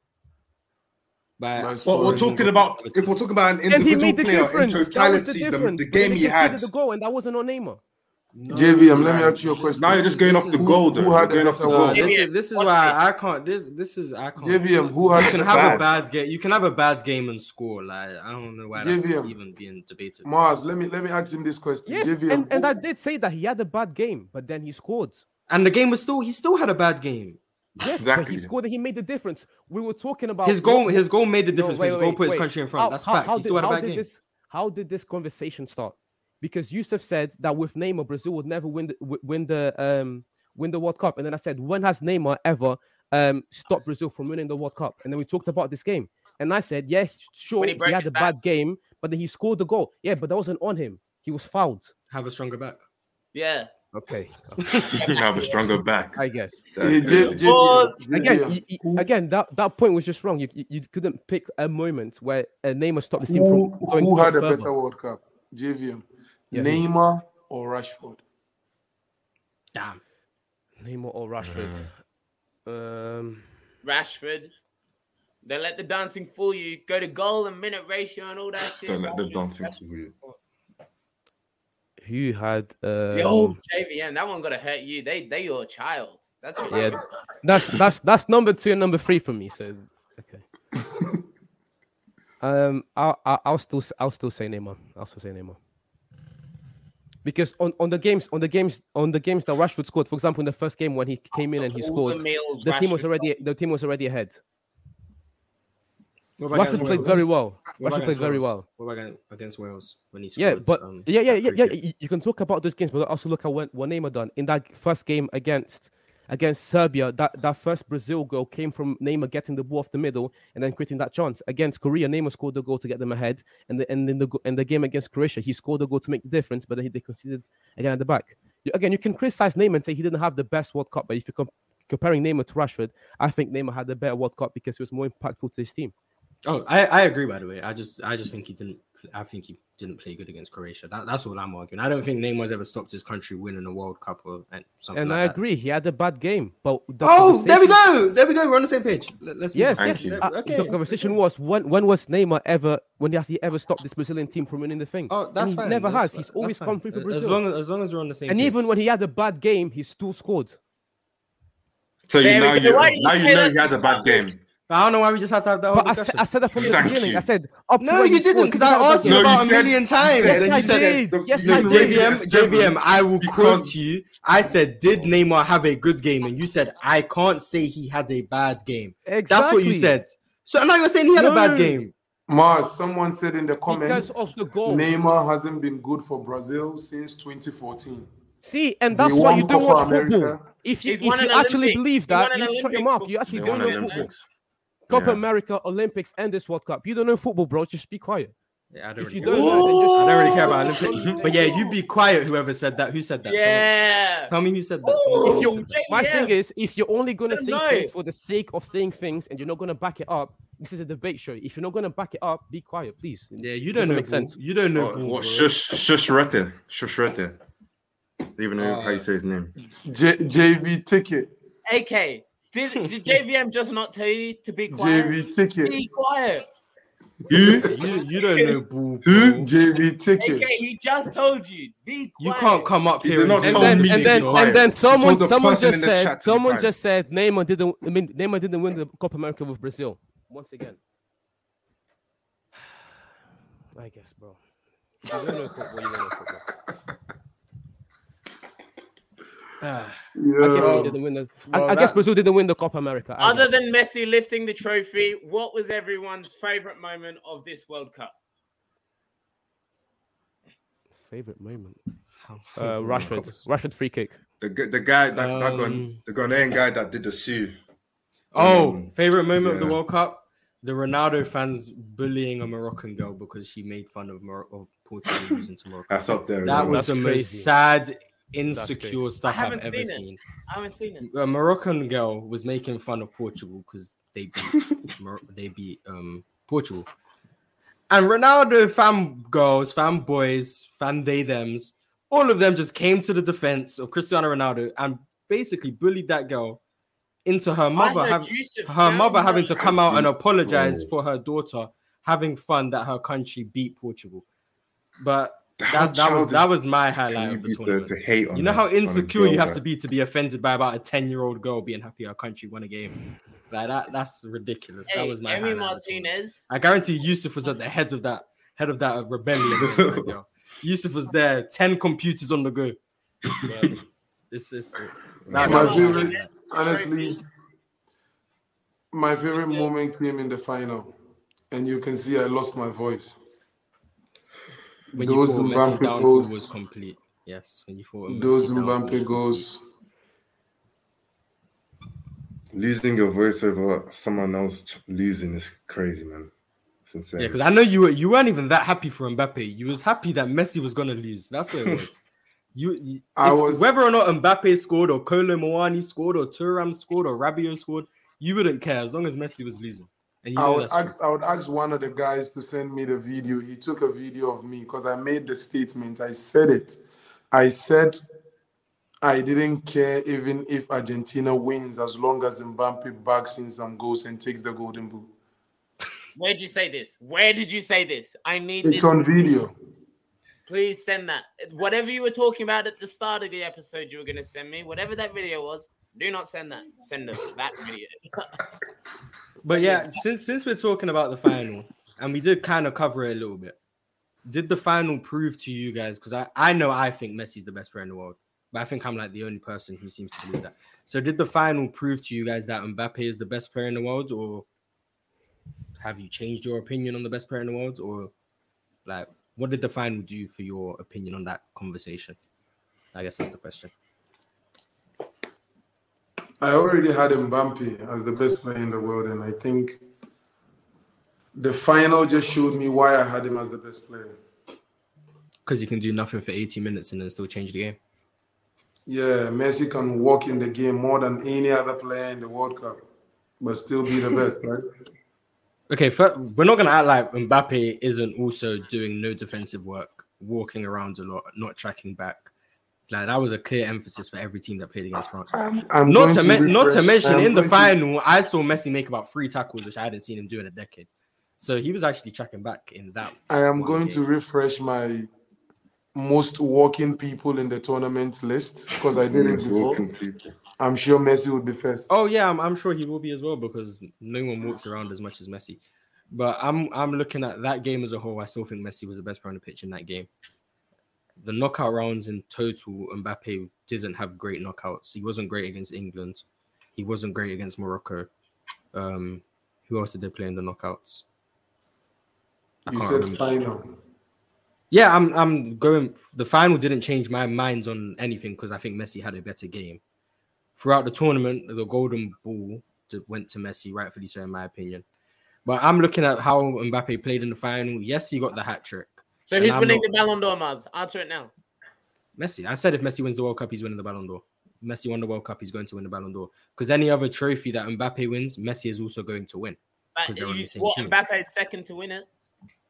By Nice But we're talking about if we're talking about an And he individual player in difference. The totality, the, the game then he had. conceded the goal, and that wasn't on Neymar. JVM, um, let me ask you a question. Now you're just going off the Who- goal, who though. had You're going off the better goal. This is this is why. I can't. This this is I can't. JVM, um, who had You can have bad. a bad game. You can have a bad game and score. Like I don't know why that's JVM. even being debated. Mars, let me let me ask him this question. Yes, JVM, and, and I did say that he had a bad game, but then he scored. And the game was still. He still had a bad game. Yes, but he scored and he made the difference. We were talking about His goal. His goal made the No, difference. wait, because his wait, goal put his wait. country in front. How- That's how- facts. how he still did- had a bad game. This, how did this conversation start? Because Yusuf said that with Neymar, Brazil would never win the, win the um win the World Cup, and then I said, when has Neymar ever um stopped Brazil from winning the World Cup? And then we talked about this game, and I said, yeah, sure, When he he, had a back. bad game, but then he scored the goal. Yeah, but that wasn't on him. He was fouled. Have a stronger back. Yeah. Okay, have a stronger back. I guess. That's Hey, J- crazy. JVM, Pause. Again, you- you- again, that, that point was just wrong. You, you, you couldn't pick a moment where uh, Neymar stopped the team who, from going who had a further. better World Cup? JVM, Yeah, who? Neymar or Rashford? Damn. Neymar or Rashford? Um, Rashford. Don't let the dancing fool you. Go to goal and minute ratio and all that shit. Don't let the dancing fool you. who had? Um, Yo, JVM, that one gotta hurt you. They they your child. That's your yeah, that's that's that's number two and number three for me. So okay. um, I'll, I'll I'll still I'll still say Neymar. I'll still say Neymar. Because on, on the games on the games on the games that Rashford scored, for example, in the first game when he came in and he scored, the meals the team was already the team was already ahead. What Rashford played Wales? very well. What Rashford played against very well. What about against- against Wales when he scored? Yeah, but um, yeah, yeah, yeah, yeah. You, you can talk about those games, but also look at what, what Neymar done in that first game against against Serbia. That that first Brazil goal came from Neymar getting the ball off the middle and then creating that chance against Korea. Neymar scored the goal to get them ahead, and the, and in the in the game against Croatia, he scored the goal to make the difference, but then he, they conceded again at the back. Again, you can criticize Neymar and say he didn't have the best World Cup, but if you're com- comparing Neymar to Rashford, I think Neymar had the better World Cup because he was more impactful to his team. Oh, I, I agree. By the way, I just I just think he didn't. I think he didn't play good against Croatia. That, that's all I'm arguing. I don't think Neymar's ever stopped his country winning a World Cup or and something. And like I that. agree, he had a bad game, but the Oh, there we go. There we go. We're on the same page. Let, us Yes, Thank yes. you. Uh, Okay. The conversation was when when was Neymar ever when has he ever stopped this Brazilian team from winning the thing? Oh, that's he fine. never that's has. fine, He's always come through for As Brazil. long as as long as we're on the same. and page. even when he had a bad game, he still scored. So you There now you Why did now you know he had a bad game. I don't know why we just had to have that whole But I, sa- discussion. I said that from the Thank beginning. you. I said up no, you didn't, because I had a bad asked you No, game. you about a said- million times. Yes, and I you said, did. Yes, No, I did. JVM, Yes. JVM, I will Because- quote you. I said, did Neymar have a good game? And you said, I can't say he had a bad game. Exactly. That's what you said. So now you're saying he had a bad game. Mars, someone said in the comments, Because of the goal. Neymar hasn't been good for Brazil since 2014. See, and that's why you don't Copa watch America. football. If you He's if you actually Olympics. believe that, you shut your Olympics mouth. You actually They don't won know football. Olympics. Copa Yeah. America, Olympics, and this World Cup. You don't know football, bro. Just be quiet. Yeah, I don't If really you care. don't know, just I don't really care about Olympics. But yeah, you be quiet. Whoever said that? Who said that? Someone- Yeah. Tell me who said that. Someone Ooh. tell if you who said that. my Yeah. thing is if you're only gonna say know. things for the sake of saying things and you're not gonna back it up, this is a debate show. If you're not gonna back it up, be quiet, please. Yeah, you don't know. make sense. You don't know. What, what shush shush Rete. Shush Rete. Even know how Uh, you say his name. J- JV ticket. AK, did, did JVM just not tell you to be quiet? JV ticket. Be quiet. Who? You, you don't know. Ball, Who? bro. JV ticket. AK, he just told you. Be quiet. You can't come up here and, And then and then and then someone the someone just said chat to be someone just said Neymar didn't I mean Neymar didn't win the Copa America with Brazil. Once again. I guess, bro. You don't know football, you don't know football. Ah, I guess, he Yeah. didn't win the, Well, I, I guess Brazil didn't win the Copa America. I Other guess. than Messi lifting the trophy, what was everyone's favorite moment of this World Cup? favorite moment. how- Uh, Rashford, Rashford free kick. The, the guy that, that gun, Um, the Ghanaian guy that did the sue. Oh, Um, favorite moment of the. World Cup: the Ronaldo fans bullying a Moroccan girl because she made fun of, Mor- of Portugal losing to Morocco. That's up there. That was That's the crazy. most sad, insecure stuff I I've haven't ever seen seen. I haven't seen it. A Moroccan girl was making fun of Portugal because they beat Mor- they beat um Portugal. And Ronaldo fan girls, fan boys, fan they thems, all of them just came to the defense of Cristiano Ronaldo and basically bullied that girl into her mother I having her mother having to come out and apologize Bro. for her daughter having fun that her country beat Portugal. But How that, that was that was my highlight you of the be to, to hate on You know a- how insecure you have to be to be offended by about a 10 year old girl being happy our country won a game. Like that, that's ridiculous. that was my Emi highlight of the tournament. Martinez. I guarantee Yusuf was at the head of that head of that uh, rebellion. against. Yusuf was there, 10 computers on the go. This is uh, My favorite, honestly, my favorite moment came in the final, and you can see I lost my voice. When you those thought Mbappe Messi's goals- was complete. Yes, when you thought Messi's Those downfall Mbappe goals. losing your voice over someone else losing is crazy, man. It's insane. Yeah, because I know you were you weren't even that happy for Mbappe. You was happy that Messi was gonna lose. That's what it was. You, you I if- was- whether or not Mbappe scored or Kolo Muani scored or Thuram scored or Rabiot scored, you wouldn't care as long as Messi was losing. And you I would that's true. ask I would ask one of the guys to send me the video. He took a video of me because I made the statement. I said it. I said I didn't care even if Argentina wins as long as Mbappe bags in some goals and takes the golden boot. Where did you say this? Where did you say this? I need It's this. on video. Please send that. Whatever you were talking about at the start of the episode, you were going to send me. Whatever that video was, do not send that. Send them that video. But yeah, since since we're talking about the final, and we did kind of cover it a little bit, did the final prove to you guys? Because I, I know I think Messi's the best player in the world, but I think I'm like the only person who seems to believe that. So did the final prove to you guys that Mbappe is the best player in the world, or have you changed your opinion on the best player in the world, or like what did the final do for your opinion on that conversation? I guess that's the question. I already had Mbappe as the best player in the world, and I think the final just showed me why I had him as the best player. Because you can do nothing for 80 minutes and then still change the game. Yeah, Messi can walk in the game more than any other player in the World Cup, but still be the best, right? Okay, fir- we're not gonna act like Mbappe isn't also doing no defensive work, walking around a lot, not tracking back. Like that was a clear emphasis for every team that played against France. I'm, I'm Not going to, not to mention I'm in the going to- final, I saw Messi make about three tackles, which I hadn't seen him do in a decade. So he was actually tracking back in that. I am one going to refresh my most walking people in the tournament list because I did it before. I'm sure Messi would be first. Oh yeah, I'm, I'm sure he will be as well because no one walks around as much as Messi. But I'm I'm looking at that game as a whole. I still think Messi was the best player on the pitch in that game. The knockout rounds in total, Mbappe didn't have great knockouts. He wasn't great against England. He wasn't great against Morocco. Um, who else did they play in the knockouts? I you said remember. final. Yeah, I'm I'm going. The final didn't change my minds on anything because I think Messi had a better game. Throughout the tournament, the golden ball went to Messi, rightfully so, in my opinion. But I'm looking at how Mbappe played in the final. Yes, he got the hat trick. So And who's I'm winning not- the Ballon d'Or, Mars? Answer it now. Messi. I said if Messi wins the World Cup, he's winning the Ballon d'Or. Messi won the World Cup, he's going to win the Ballon d'Or. Because any other trophy that Mbappe wins, Messi is also going to win. But 'Cause they're on you, the same what, team. Mbappe is second to win it.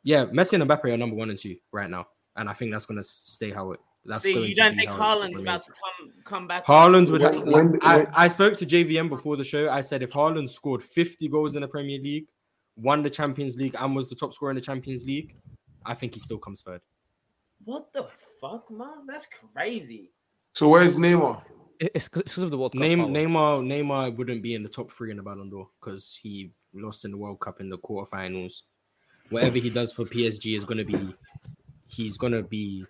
Yeah, Messi and Mbappe are number one and two right now, and I think that's going to stay how it. That's See, going you don't be think how it Haaland's about to come come back? Haaland would. When- when- I, I spoke to JVM before the show. I said if Haaland scored 50 goals in the Premier League, won the Champions League, and was the top scorer in the Champions League, I think he still comes third. What the fuck, Mars? That's crazy. So where's Neymar? It's because of the World Cup. Name. Neymar. Neymar wouldn't be in the top three in the Ballon d'Or because he lost in the World Cup in the quarterfinals. Whatever he does for PSG is going to be, he's going to be,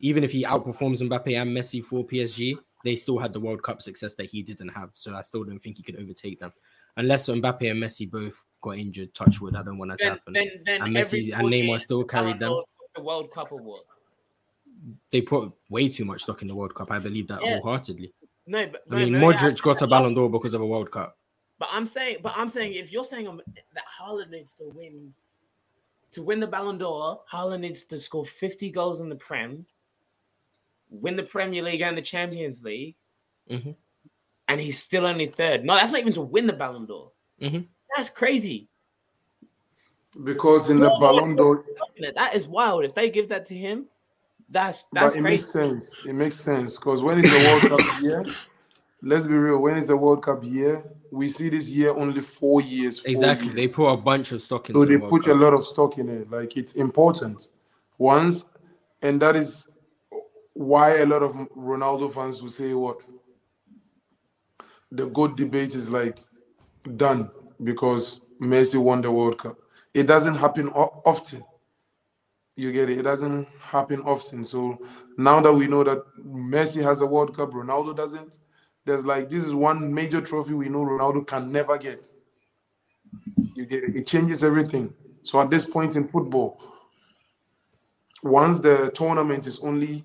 even if he outperforms Mbappe and Messi for PSG, they still had the World Cup success that he didn't have. So I still don't think he could overtake them, unless Mbappe and Messi both got injured. Touch wood. I don't want that to happen. then, then And Messi and Neymar still carried them. The World Cup award. They put way too much stock in the World Cup. I believe that Yeah. wholeheartedly. No, but I no, mean, no, yeah, Modric got a Ballon d'Or because of a World Cup. But I'm saying, but I'm saying, if you're saying um, that Haaland needs to win to win the Ballon d'Or, Haaland needs to score 50 goals in the Prem, win the Premier League and the Champions League, Mhm. And he's still only third. No, that's not even to win the Ballon d'Or. Mhm. That's crazy. Because in the No, no, Ballon d'Or, That is wild. If they give that to him, that's but that's it crazy. makes sense. It makes sense because when is the World Cup year, let's be real. When is the World Cup year, we see this year only four years. four Exactly. years. They put a bunch of stock into So the they World put a lot of stock in it. Like it's important. Once, and that is why a lot of Ronaldo fans will say what the good debate is like done because Messi won the World Cup. It doesn't happen often. You get it? It doesn't happen often. So now that we know that Messi has a World Cup, Ronaldo doesn't, there's like this is one major trophy we know Ronaldo can never get. You get it? It changes everything. So at this point in football, once the tournament is only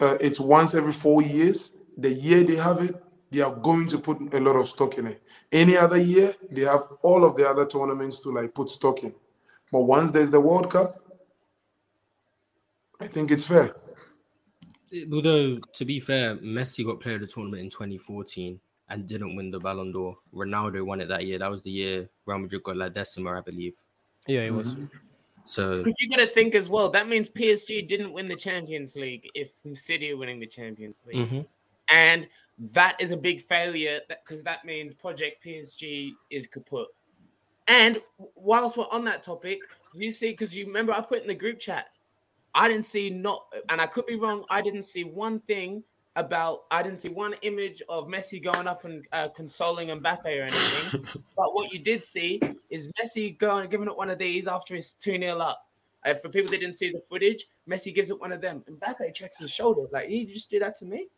uh, it's once every four years, the year they have it, they are going to put a lot of stock in it. Any other year, they have all of the other tournaments to like put stock in. But once there's the World Cup, I think it's fair. Although to be fair, Messi got player of the tournament in 2014 and didn't win the Ballon d'Or. Ronaldo won it that year. That was the year Real Madrid got La Decima, I believe. Yeah, it was. So But you got to think as well. That means PSG didn't win the Champions League if City are winning the Champions League. mhm. and that is a big failure because that means Project PSG is kaput. And whilst we're on that topic, you see, because you remember I put in the group chat, I didn't see not, and I could be wrong. I didn't see one thing about, I didn't see one image of Messi going up and uh, consoling Mbappe or anything. but what you did see is Messi going giving it one of these after he's two 0 up. Uh, for people that didn't see the footage, Messi gives it one of them. Mbappe checks his shoulder, like, you just do that to me.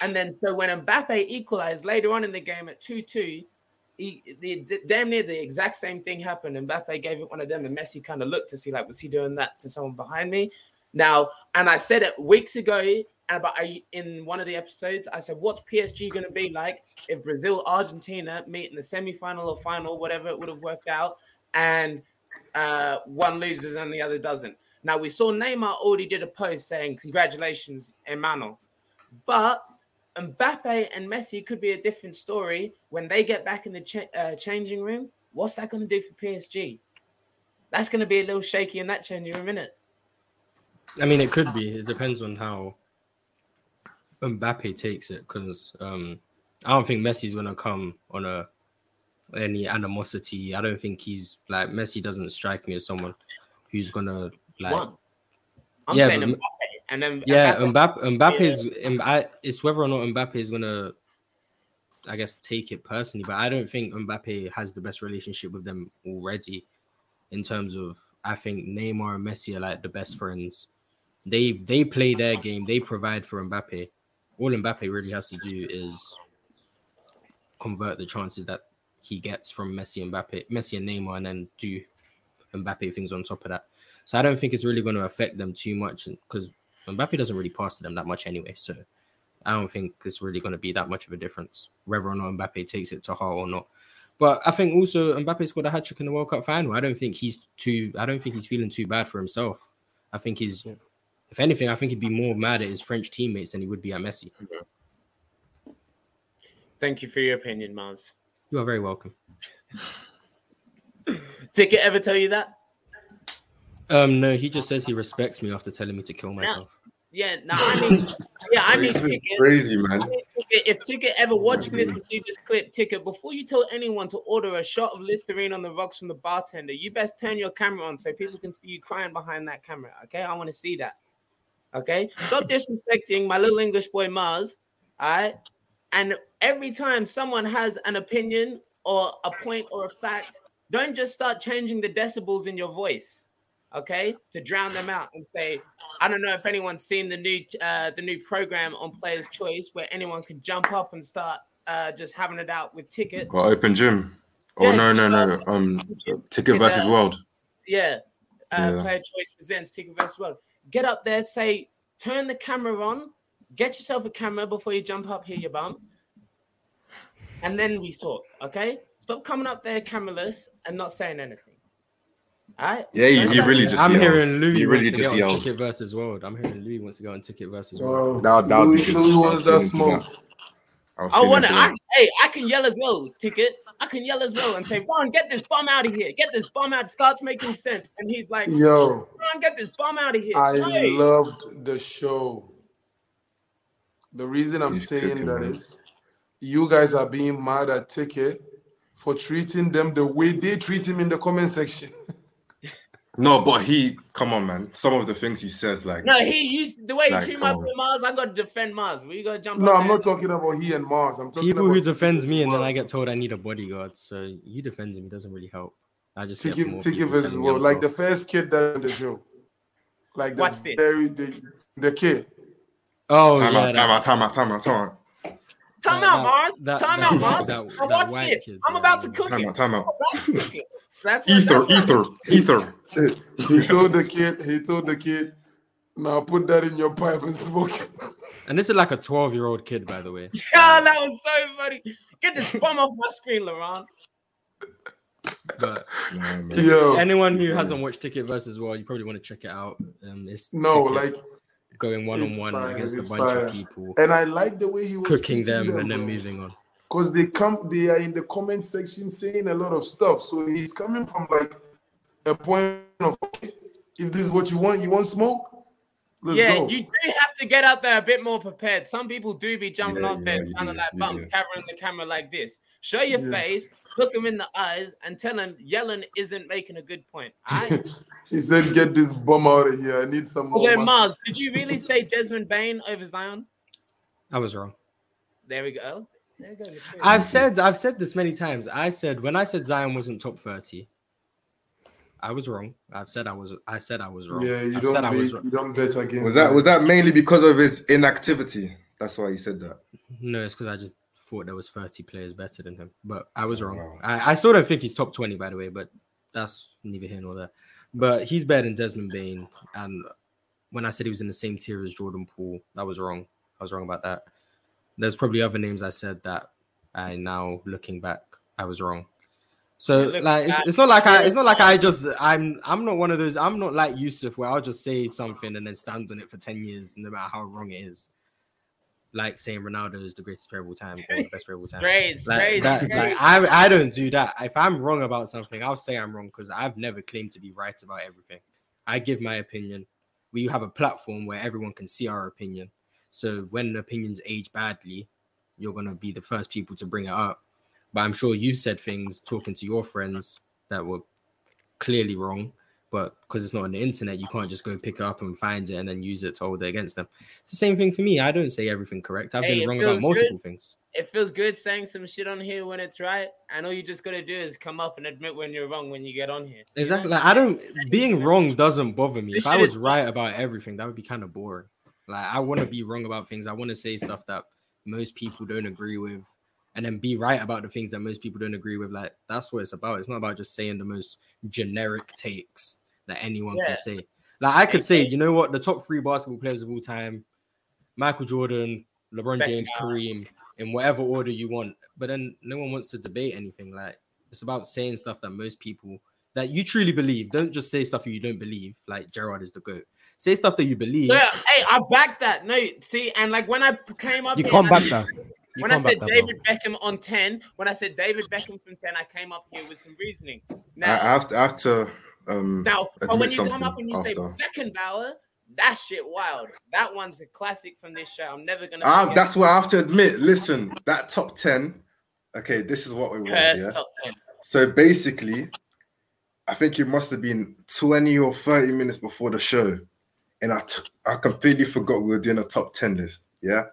And then so when Mbappe equalized later on in the game at 2-2, he, the, the- damn near the exact same thing happened. Mbappe gave it one of them, and Messi kind of looked to see like, was he doing that to someone behind me? Now, and I said it weeks ago, about I, in one of the episodes, I said, what's PSG going to be like if Brazil, Argentina meet in the semi-final or final, whatever it would have worked out, and uh, one loses and the other doesn't. Now we saw Neymar already did a post saying, "Congratulations, Emmanuel," but Mbappe and Messi could be a different story when they get back in the cha- uh, changing room. What's that going to do for PSG? That's going to be a little shaky in that changing room, isn't it? I mean, it could be. It depends on how Mbappe takes it, because um, I don't think Messi's gonna come on a any animosity. I don't think he's like Messi. Doesn't strike me as someone who's gonna like. One. I'm Yeah, saying but- and then Yeah, Mbappe- Mbappe. Mbappe's. Im- I, it's whether or not Mbappe is gonna, I guess, take it personally. But I don't think Mbappe has the best relationship with them already, in terms of. I think Neymar and Messi are like the best friends. They they play their game. They provide for Mbappe. All Mbappe really has to do is convert the chances that he gets from Messi and Mbappe, Messi and Neymar, and then do Mbappe things on top of that. So I don't think it's really going to affect them too much because Mbappe doesn't really pass to them that much anyway. So I don't think it's really going to be that much of a difference whether or not Mbappe takes it to heart or not. But I think also Mbappe scored a hat trick in the World Cup final. I don't think he's too. I don't think he's feeling too bad for himself. I think he's, if anything, I think he'd be more mad at his French teammates than he would be at Messi. Thank you for your opinion, Mars. You are very welcome. Ticket ever tell you that? Um, no, he just says he respects me after telling me to kill myself. Yeah, no, I mean, yeah, I mean, ticket. crazy, man. Ticket, if Ticket ever watching this and see this clip, Ticket, before you tell anyone to order a shot of Listerine on the rocks from the bartender, you best turn your camera on so people can see you crying behind that camera. Okay, I want to see that. Okay, stop disrespecting my little English boy Mars. All right, and every time someone has an opinion or a point or a fact, don't just start changing the decibels in your voice. Okay, to drown them out and say, I don't know if anyone's seen the new uh, the new program on Players Choice where anyone can jump up and start uh, just having it out with ticket. Got open gym. Oh Yeah, no, no, no. Um, ticket versus uh, world. Yeah, uh, Yeah. Player Choice presents Ticket versus World. Get up there, say, turn the camera on, get yourself a camera before you jump up here, you bum, and then we talk. Okay, Stop coming up there cameraless and not saying anything. All right? Yeah, he, Don't he say really just I'm hearing Louis He really wants to just get yells. Ticket versus World. I'm hearing Louis wants to go on Ticket versus World. Wow. That- that would be good. Louis wants was that smoke. I was I feeling want to. into I, that. hey, I can yell as well. Ticket. I can yell as well and say, "Ron, get this bum out of here! Get this bum out!" Starts making sense, and he's like, Yo, "Ron, get this bum out of here!" I Hey. loved the show. The reason I'm He's saying cooking, that man. is you guys are being mad at Ticket for treating them the way they treat him in the comment section. No, but he, come on, man. Some of the things he says, like, No, he used the way he Like, treated my come on. boy Mars. I got to defend Mars. We got to jump. No, I'm there. not talking about he and Mars. I'm talking about People about who defend me and then I get told I need a bodyguard. So you defending me doesn't really help. I just get Ticket, more Ticket people versus telling me World, I'm like the first kid that in the show. Like the Watch this. very the, the kid. Oh time yeah, out, that- time out, time out, time out, time out, Time that- out, Mars. that- time that- out, Mars. that- Now that watch this. kid, I'm about to yeah. cook time it. out, time out. I'm about to cook it. That's Ether, ether, ether. He told the kid, he told the kid, now put that in your pipe and smoke it. And this is like a 12 year old kid, by the way. Yeah, that was so funny. Get this bum off my screen, Laurent. But Yeah, to Yo. anyone who hasn't watched Ticket versus World, you probably want to check it out. Um, it's No, like going one on one against a bunch fire. of people, and I like the way he was cooking them and then moving on. because they come they are in the comment section saying a lot of stuff. So he's coming from like a point of if this is what you want, you want smoke? Let's yeah, go. you do have to get out there a bit more prepared. Some people do be jumping Yeah, off there, yeah, you kind of like you bumps, do. covering the camera like this. Show your Yeah. face, look them in the eyes, and tell them yelling isn't making a good point. All right. he said, "Get this bum out of here. I need some more." okay, muscle." Mars, did you really say Desmond Bane over Zion? I was wrong. There we go. There we go. I've said I've said this many times. I said when I said Zion wasn't top 30, I was wrong. I've said I was I said I was wrong. Yeah, you I've don't said I bet, was you wrong. don't bet against. Was that was that mainly because of his inactivity? That's why he said that. No, it's because I just thought there was 30 players better than him. But I was wrong. Wow. I, I still don't think he's top 20, by the way, but that's neither here nor there. But he's better than Desmond Bane. And when I said he was in the same tier as Jordan Poole, that was wrong. I was wrong about that. There's probably other names I said that I now looking back, I was wrong. So like it's, it's not like I it's not like I just I'm I'm not one of those I'm not like Yusuf where I'll just say something and then stand on it for 10 years no matter how wrong it is. Like saying Ronaldo is the greatest player of all time or the best player of all time. Great, Like, that, like I, I don't do that. If I'm wrong about something, I'll say I'm wrong because I've never claimed to be right about everything. I give my opinion. We have a platform where everyone can see our opinion. So when opinions age badly, you're gonna be the first people to bring it up. But I'm sure you've said things talking to your friends that were clearly wrong. But because it's not on the internet, you can't just go pick it up and find it and then use it to hold it against them. It's the same thing for me. I don't say everything correct. I've Hey, been wrong about multiple good. things. it feels good saying some shit on here when it's right. And all you just gotta do is come up and admit when you're wrong when you get on here. Exactly. Like, I don't being wrong doesn't bother me. This If I was right about everything, that would be kind of boring. Like I want to be wrong about things. I want to say stuff that most people don't agree with, and then be right about the things that most people don't agree with. Like that's what it's about. It's not about just saying the most generic takes that anyone Yeah. can say. Like I could say, you know what, the top three basketball players of all time, Michael Jordan, LeBron Beckham. James, Kareem, in whatever order you want. But then no one wants to debate anything. Like it's about saying stuff that most people that you truly believe. Don't just say stuff you don't believe. Like Gerard is the goat. Say stuff that you believe. Yeah, hey, I back that. No, see, and like when I came up, You here can't and I back that. You when I said that, bro. David Beckham on 10, when I said David Beckham from 10, I came up here with some reasoning. Now, I have to, I have to um, now admit when you come up and you say. Beckenbauer, that shit wild. That one's a classic from this show. I'm never gonna Ah, that's what I have to admit. Listen, that top 10, okay, this is what we was. Curse Yeah. top 10. So basically, I think it must have been 20 or 30 minutes before the show. And I, t- I completely forgot we were doing a top 10 list. Yeah.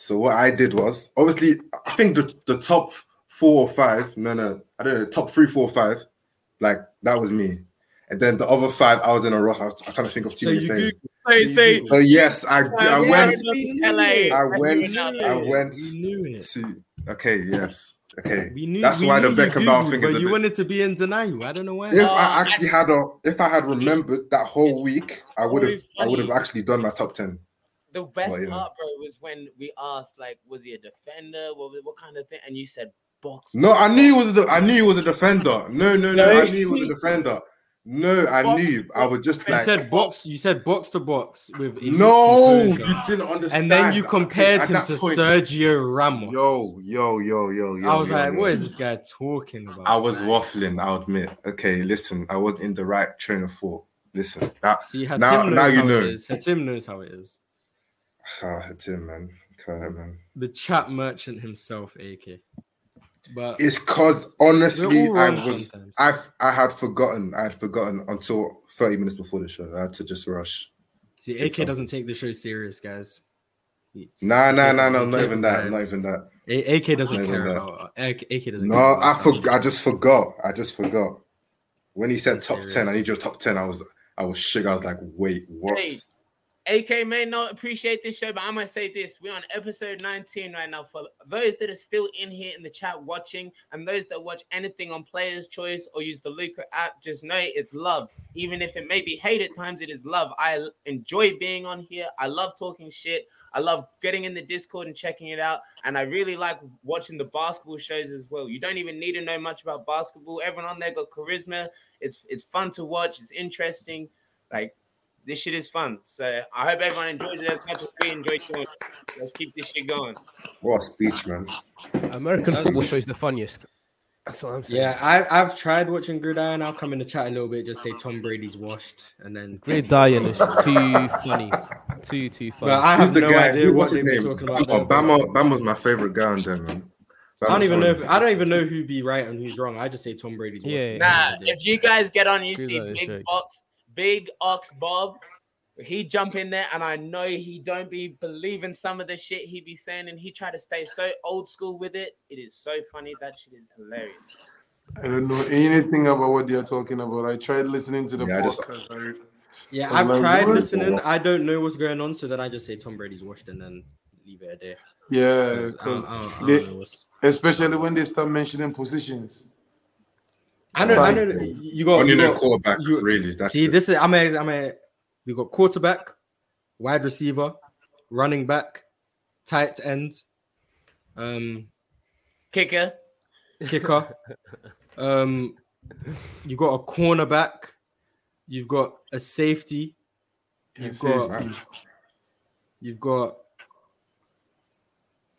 So what I did was obviously, I think the, the top four or five, no, no, I don't know, top three, four, five, like that was me. And then the other five, I was in a rush. I was I'm trying to think of too So many you players. So, so, So yes, I, I went, LA. I went, I went We knew to. Okay, yes, okay. We knew. That's we why knew the you Beckenbauer thing but you bit- wanted to be in denial. I don't know why. If Oh, I actually had a, if I had remembered that whole week, I would have, I would have actually done my top ten. The best Well, yeah. part, bro, was when we asked, like, was he a defender? What, what kind of thing? And you said box. No, I knew he was the. I knew he was a defender. No, no, no. No, I knew he was a defender. No, I Box- knew. I was just like You like, said box. You said box to box with elite no, you didn't understand. and then you At compared him to point- Sergio Ramos. Yo, yo, yo, yo, yo. I was yo, like, yo. what is this guy talking about? I was man? waffling. I'll admit. Okay, listen, I was in the right train of thought. Listen, that See, Hatim now, knows now you how know. it is. Hatim knows how it is. Ah, it's him, man. Okay, man. The chat merchant himself, AK. But It's cause honestly, I was, sometimes. I, I had forgotten. I had forgotten until thirty minutes before the show. I had to just rush. see, AK time. doesn't take the show serious, guys. Nah, nah, nah, no, He's not even that. Not even that. A- AK doesn't care about. AK AK doesn't. No, care I forgot. I just forgot. I just forgot. When he said Be top ten, I need your top ten. I was, I was shook. I was like, wait, what? Hey, AK may not appreciate this show, but I'm gonna say this: we're on episode 19 right now. For those that are still in here in the chat watching, and those that watch anything on Player's Choice or use the Lucra app, just know it's love. Even if it may be hate at times, it is love. I enjoy being on here. I love talking shit. I love getting in the Discord and checking it out, and I really like watching the basketball shows as well. You don't even need to know much about basketball. Everyone on there got charisma. It's it's fun to watch. It's interesting. Like this shit is fun. So I hope everyone enjoys it as much as we enjoy doing it. Let's keep this shit going. What a speech, man. American football show is the funniest. That's what I'm saying. Yeah, I, I've tried watching Gridiron. I'll come in the chat a little bit, just say Tom Brady's washed, and then. Gridiron is too funny. Too, too funny. But I have the no guy? idea Who- what what's they his talking about. Bama. Bama, Bama's my favorite guy on there, man. I don't Bama's even know. If, fun. I don't even know who be right and who's wrong. I just say Tom Brady's washed. Yeah. Nah, if you guys get on, you see Big shakes. Ox, Big Ox Bob. He jump in there, and I know he don't be believing some of the shit he be saying, and he try to stay so old school with it. It is so funny. That shit is hilarious. I don't know anything about what they're talking about. I tried listening to the Yeah, I just- podcast. I, Yeah, I'm I've like, tried what? listening. I don't know what's going on, so then I just say Tom Brady's washed and then leave it there. yeah, 'Cause because don't- I don't- I they, don't know what's- especially when they start mentioning positions. I know. I know. You got. Only You know got quarterback, you- really. That's see, it. this is. I'm a. I'm a. We got quarterback, wide receiver, running back, tight end, um, Kicker. kicker. um, you got a cornerback. You've got a safety. You've got. safety. You've got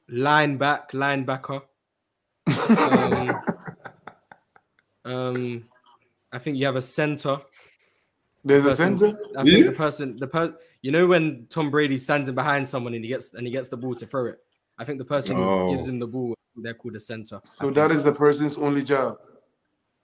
lineback, linebacker. um, um, I think you have a center. There's a person- center. I think Yeah. the person, the per, you know, when Tom Brady stands in behind someone and he gets and he gets the ball to throw it. I think the person Oh. who gives him the ball, they're called a center. So that is the person's only job.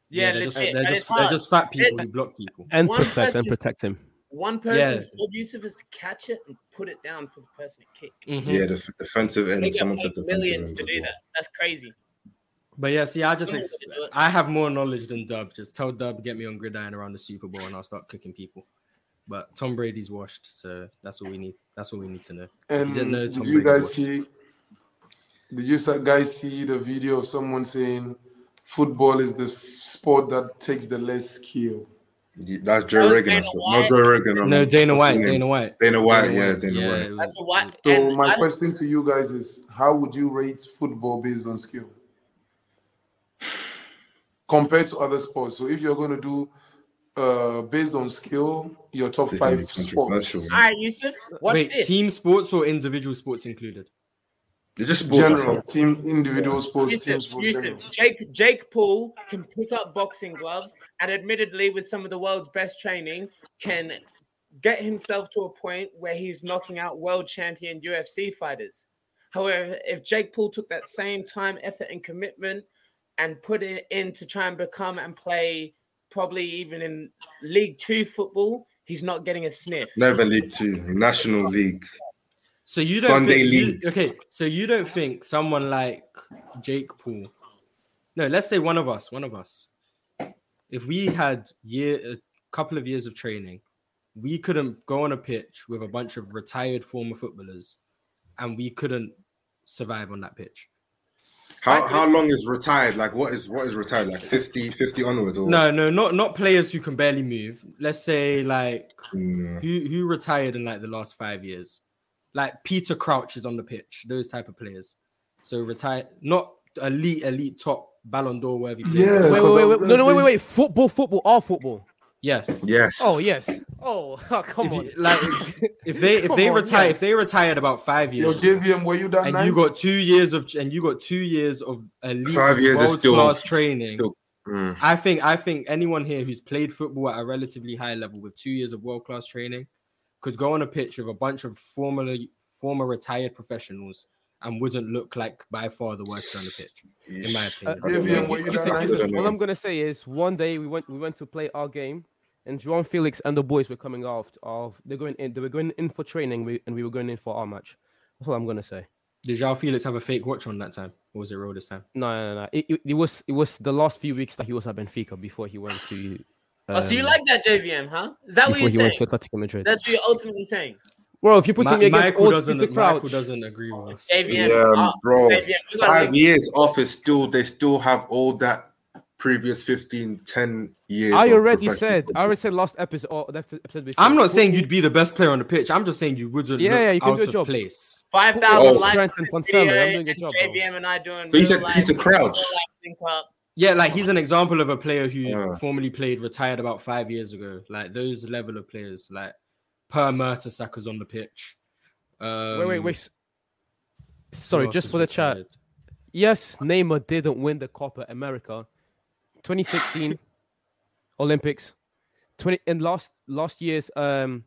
Yeah, they're just, they're just, they're just fat people who block people. and One protect person- and protect him. One Yeah. person's job Yusuf is to catch it and put it down for the person to kick. Mhm. Yeah, the defensive They end. Someone said defensive millions end. to do well. that. That's crazy. But yeah, see, I just ex- I have more knowledge than Dub. Just tell Dub get me on gridiron around the Super Bowl and I'll start cooking people. But Tom Brady's washed, so that's all we need. That's all we need to know. And didn't know did you guys watching. see? Did you guys see the video of someone saying football is the sport that takes the less skill? Yeah, That's Joe That was Rogan. I Dana thought. White. Not Joe Rogan. um, No, Dana what's White. his name? Dana White. Dana White. Yeah, Dana yeah, White. it was- That's what. So and my I- question to you guys is: How would you rate football based on skill compared to other sports? So if you're going to do uh, based on skill, your top This is gonna be five controversial, sports, All right, Yusuf. Watch Wait, this. team sports or individual sports included? It's just sports. General thought. team, individual sports, team Yusuf, sports. Yusuf, Jake Jake Paul can pick up boxing gloves, and admittedly, with some of the world's best training, can get himself to a point where he's knocking out world champion UFC fighters. However, if Jake Paul took that same time, effort, and commitment and put it in to try and become and play probably even in League Two football, he's not getting a sniff. Never League Two, National League. So you don't Sunday think, you- League. okay, so you don't think someone like Jake Paul? No, let's say one of us, one of us. If we had year a couple of years of training, we couldn't go on a pitch with a bunch of retired former footballers, and we couldn't survive on that pitch. How how long is retired? Like what is what is retired? Like 50, 50 onwards? Or No, no, not not players who can barely move. Let's say like Mm, who who retired in like the last five years, like Peter Crouch is on the pitch. Those type of players. So retired, not elite, elite, top Ballon d'Or worthy player. Yeah. Wait, because wait, wait, wait. No, no, wait, wait, wait. Football, football, all football. Yes. Yes. Oh yes. Oh, come If on. you- like if they if they on, retire yes. if they retired about five Yo, years JVM, were you that and nice? you got two years of and you got two years of elite Five years is world still- class training. Still, mm. I think I think anyone here who's played football at a relatively high level with two years of world class training could go on a pitch with a bunch of formerly former retired professionals and wouldn't look like by far the worst on the pitch, in my Uh, opinion. JVM, were you that nice? All I'm gonna say is one day we went we went to play our game, and João Felix and the boys were coming out of they're going in they were going in for training and we were going in for our match. That's all I'm gonna say. Did João Felix have a fake watch on that time, or was it real this time? No, no, no. It, it, it was it was the last few weeks that he was at Benfica before he went to. oh, so you um, like that JVM, huh? Is that what before you're he saying? went to Atletico Madrid? That's what you're ultimately saying. Well, if you put Ma- him against Michael old doesn't. Peter Michael Crouch, doesn't agree with us. JVM, Yeah, bro. JVM, Five make- years off is still they still have all that previous 15, 10 years. I already professional said I football. already said last episode or that episode before. I'm not saying you'd be the best player on the pitch. I'm just saying you wouldn't Yeah, look yeah, you can out do a of job. place. Five Oh, thousand likes and this Fonseca, I'm doing a and job. JVM and I doing. But he real said life- Peter Crouch. real life link up. Yeah, like he's an example of a player who Yeah. formerly played, retired about five years ago. Like those level of players, like per Mertesackers on the pitch. Um, Wait, wait, wait. Sorry, just for the chat. Yes, Neymar didn't win the Copa America. 2016 Olympics. 20 in last last year's um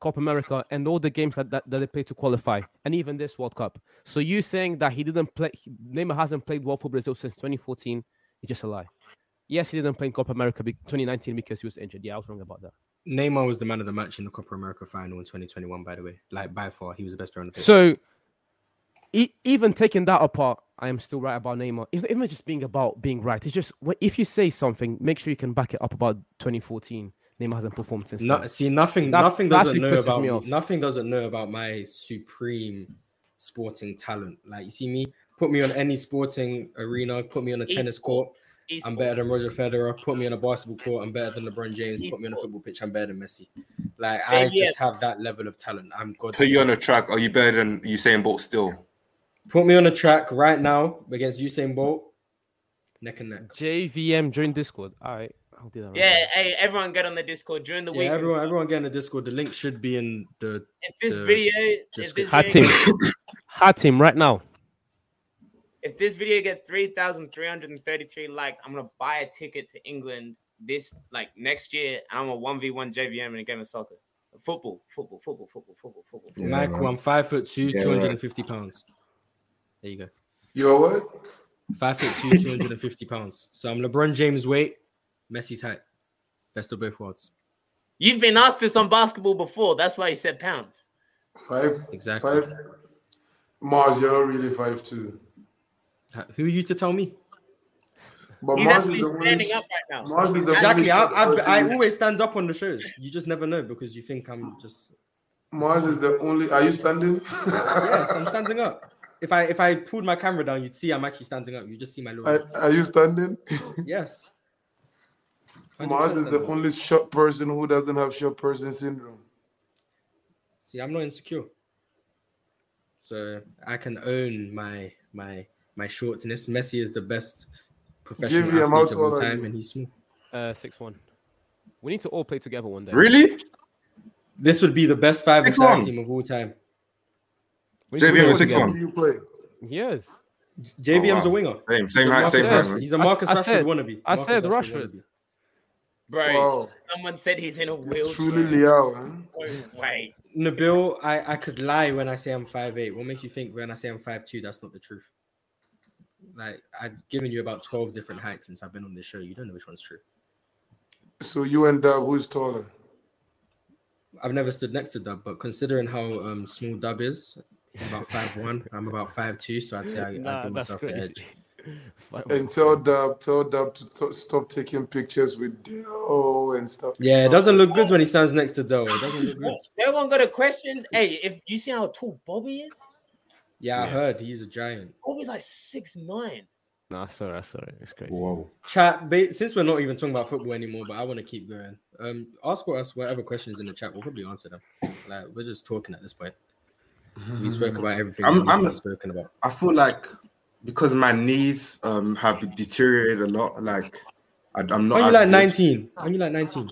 Copa America and all the games that, that, that they played to qualify, and even this World Cup. So you saying that he didn't play Neymar hasn't played well for Brazil since 2014 is just a lie. Yes, he didn't play in Copa America be- 2019 because he was injured. Yeah, I was wrong about that. Neymar was the man of the match in the Copa America final in 2021. By the way, like by far, he was the best player on the pitch. So, e- even taking that apart, I am still right about Neymar. It's not even just being about being right. It's just if you say something, make sure you can back it up about 2014. Neymar hasn't performed since. No, then. see, nothing, That- nothing that doesn't know about me me. off. Nothing doesn't know about my supreme sporting talent. Like you see me, put me on any sporting arena, put me on a tennis court, Esports. I'm better than Roger Federer. Put me on a basketball court, I'm better than LeBron James. Put me on a football pitch, I'm better than Messi. Like I Yeah. just have that level of talent. I'm God. Put you on a track. Are you better than Usain Bolt still? Put me on a track right now against Usain Bolt, neck and neck. JVM join Discord. All right, I'll do that. Right Yeah, hey, everyone get on the Discord during the week. Yeah, and everyone, everyone get in the Discord. The link should be in the. If this the video, if this description. Hat video, him. gets, right now. if this video gets three thousand three hundred and thirty-three likes, I'm gonna buy a ticket to England this like next year, and I'm a one v one JVM in a game of soccer, football, football, football, football, football, football. football. Yeah, Michael, man. I'm five foot two, Yeah, 250 pounds. There you go. You're what? Five foot two, 250 pounds. So I'm LeBron James weight, Messi's height. Best of both worlds. You've been asked this on basketball before. That's why you said pounds. Five. Exactly. Five. Mars, you're not really five two. Who are you to tell me? But He's Mars is the only. standing up right now. Mars is the Exactly. only I, I, I always stand up on the shows. You just never know because you think I'm just. Mars is the only. Are you standing? Yes, I'm standing up. If I if I pulled my camera down, you'd see I'm actually standing up. You just see my little. Are, legs. are you standing? Yes. Mars is the standing only short person who doesn't have short person syndrome. See, I'm not insecure. So I can own my my my shortness. Messi is the best professional JV, I'm athlete of all time, and he's small. Uh, six one. We need to all play together one day. Really? This would be the best five Six side team of all time. We need to JVM play was six one. You play? Yes. JVM's Oh, wow. a winger. Same, He's same a height, Marcus same Rashford. height. He's a I s- Marcus I Rashford said- wannabe. I Marcus said Rashford Rashford. wannabe. Bro, Wow. someone said he's in a It's wheelchair. truly Liao. Huh? Oh, Wait, Nabil, I, I could lie when I say I'm 5'8. What makes you think when I say I'm 5'2, that's not the truth? Like, I've given you about 12 different heights since I've been on this show. You don't know which one's true. So you and Dub, who's taller? I've never stood next to Dub, but considering how um, small Dub is, he's about 5'1. I'm about five two, so I'd say I, I Nah, give that's myself the edge. Five- And tell Dub, tell Dub to t- stop taking pictures with Dale and stuff. Yeah, it doesn't look good when he stands next to Dell. It doesn't look good. everyone got a question. Hey, if you see how tall Bobby is, Yeah, I heard he's a giant. Bobby's like six nine. Nah, sorry, sorry. It's crazy. Whoa. Chat, ba- since we're not even talking about football anymore, but I want to keep going. Um, ask us whatever questions in the chat. We'll probably answer them. Like we're just talking at this point. We spoke about everything I'm- that needs to I'm- spoken about. I feel like because my knees um have deteriorated a lot. Like I, am not. When you as like 19, when you like 19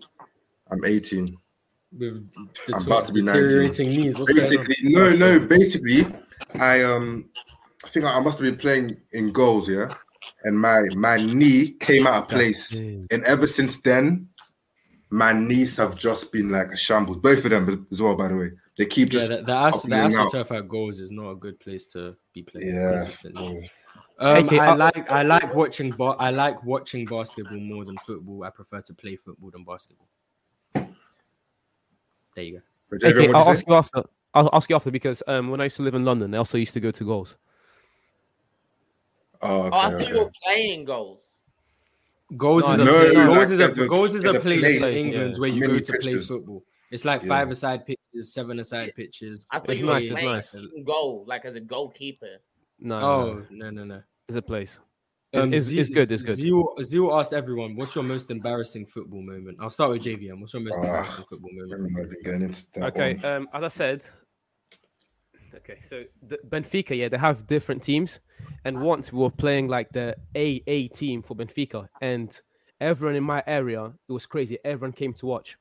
I'm 18. with I'm about to be 19. deteriorating knees. What's? Basically, no, no. Basically, I um, I think I must have been playing in goals, yeah, and my my knee came out of place, and ever since then, my knees have just been like a shambles. Both of them as well, by the way. They keep Yeah, just the, the, as, the and out. AstroTurf at goals is not a good place to be playing Yeah. consistently. Um, Okay, I like I like watching ba- I like watching basketball more than football. I prefer to play football than basketball. There you go. But Okay, I'll you ask say? you after. I'll ask you after because um, when I used to live in London, I also used to go to goals. Oh, Oh, I okay, you okay. were playing goals. Goals No, is a no, place, no, goals like is there's a a- goals is a a place place, in England yeah. where you Mini go to play football. It's like Yeah. five aside pitches, seven aside pitches. I thought It's nice, it's nice. goal, like as a goalkeeper. No, no, Oh no, no no no. it's a place. It's, it's, Z- it's good. It's good. Zio, Zio asked everyone, "What's your most embarrassing football moment?" I'll start with JVM. What's your most Ah. embarrassing football moment? I'm not even getting into that Okay, one. um, as I said, okay, so the Benfica, yeah, they have different teams, and once we were playing like the AA team for Benfica, and everyone in my area, it was crazy. Everyone came to watch,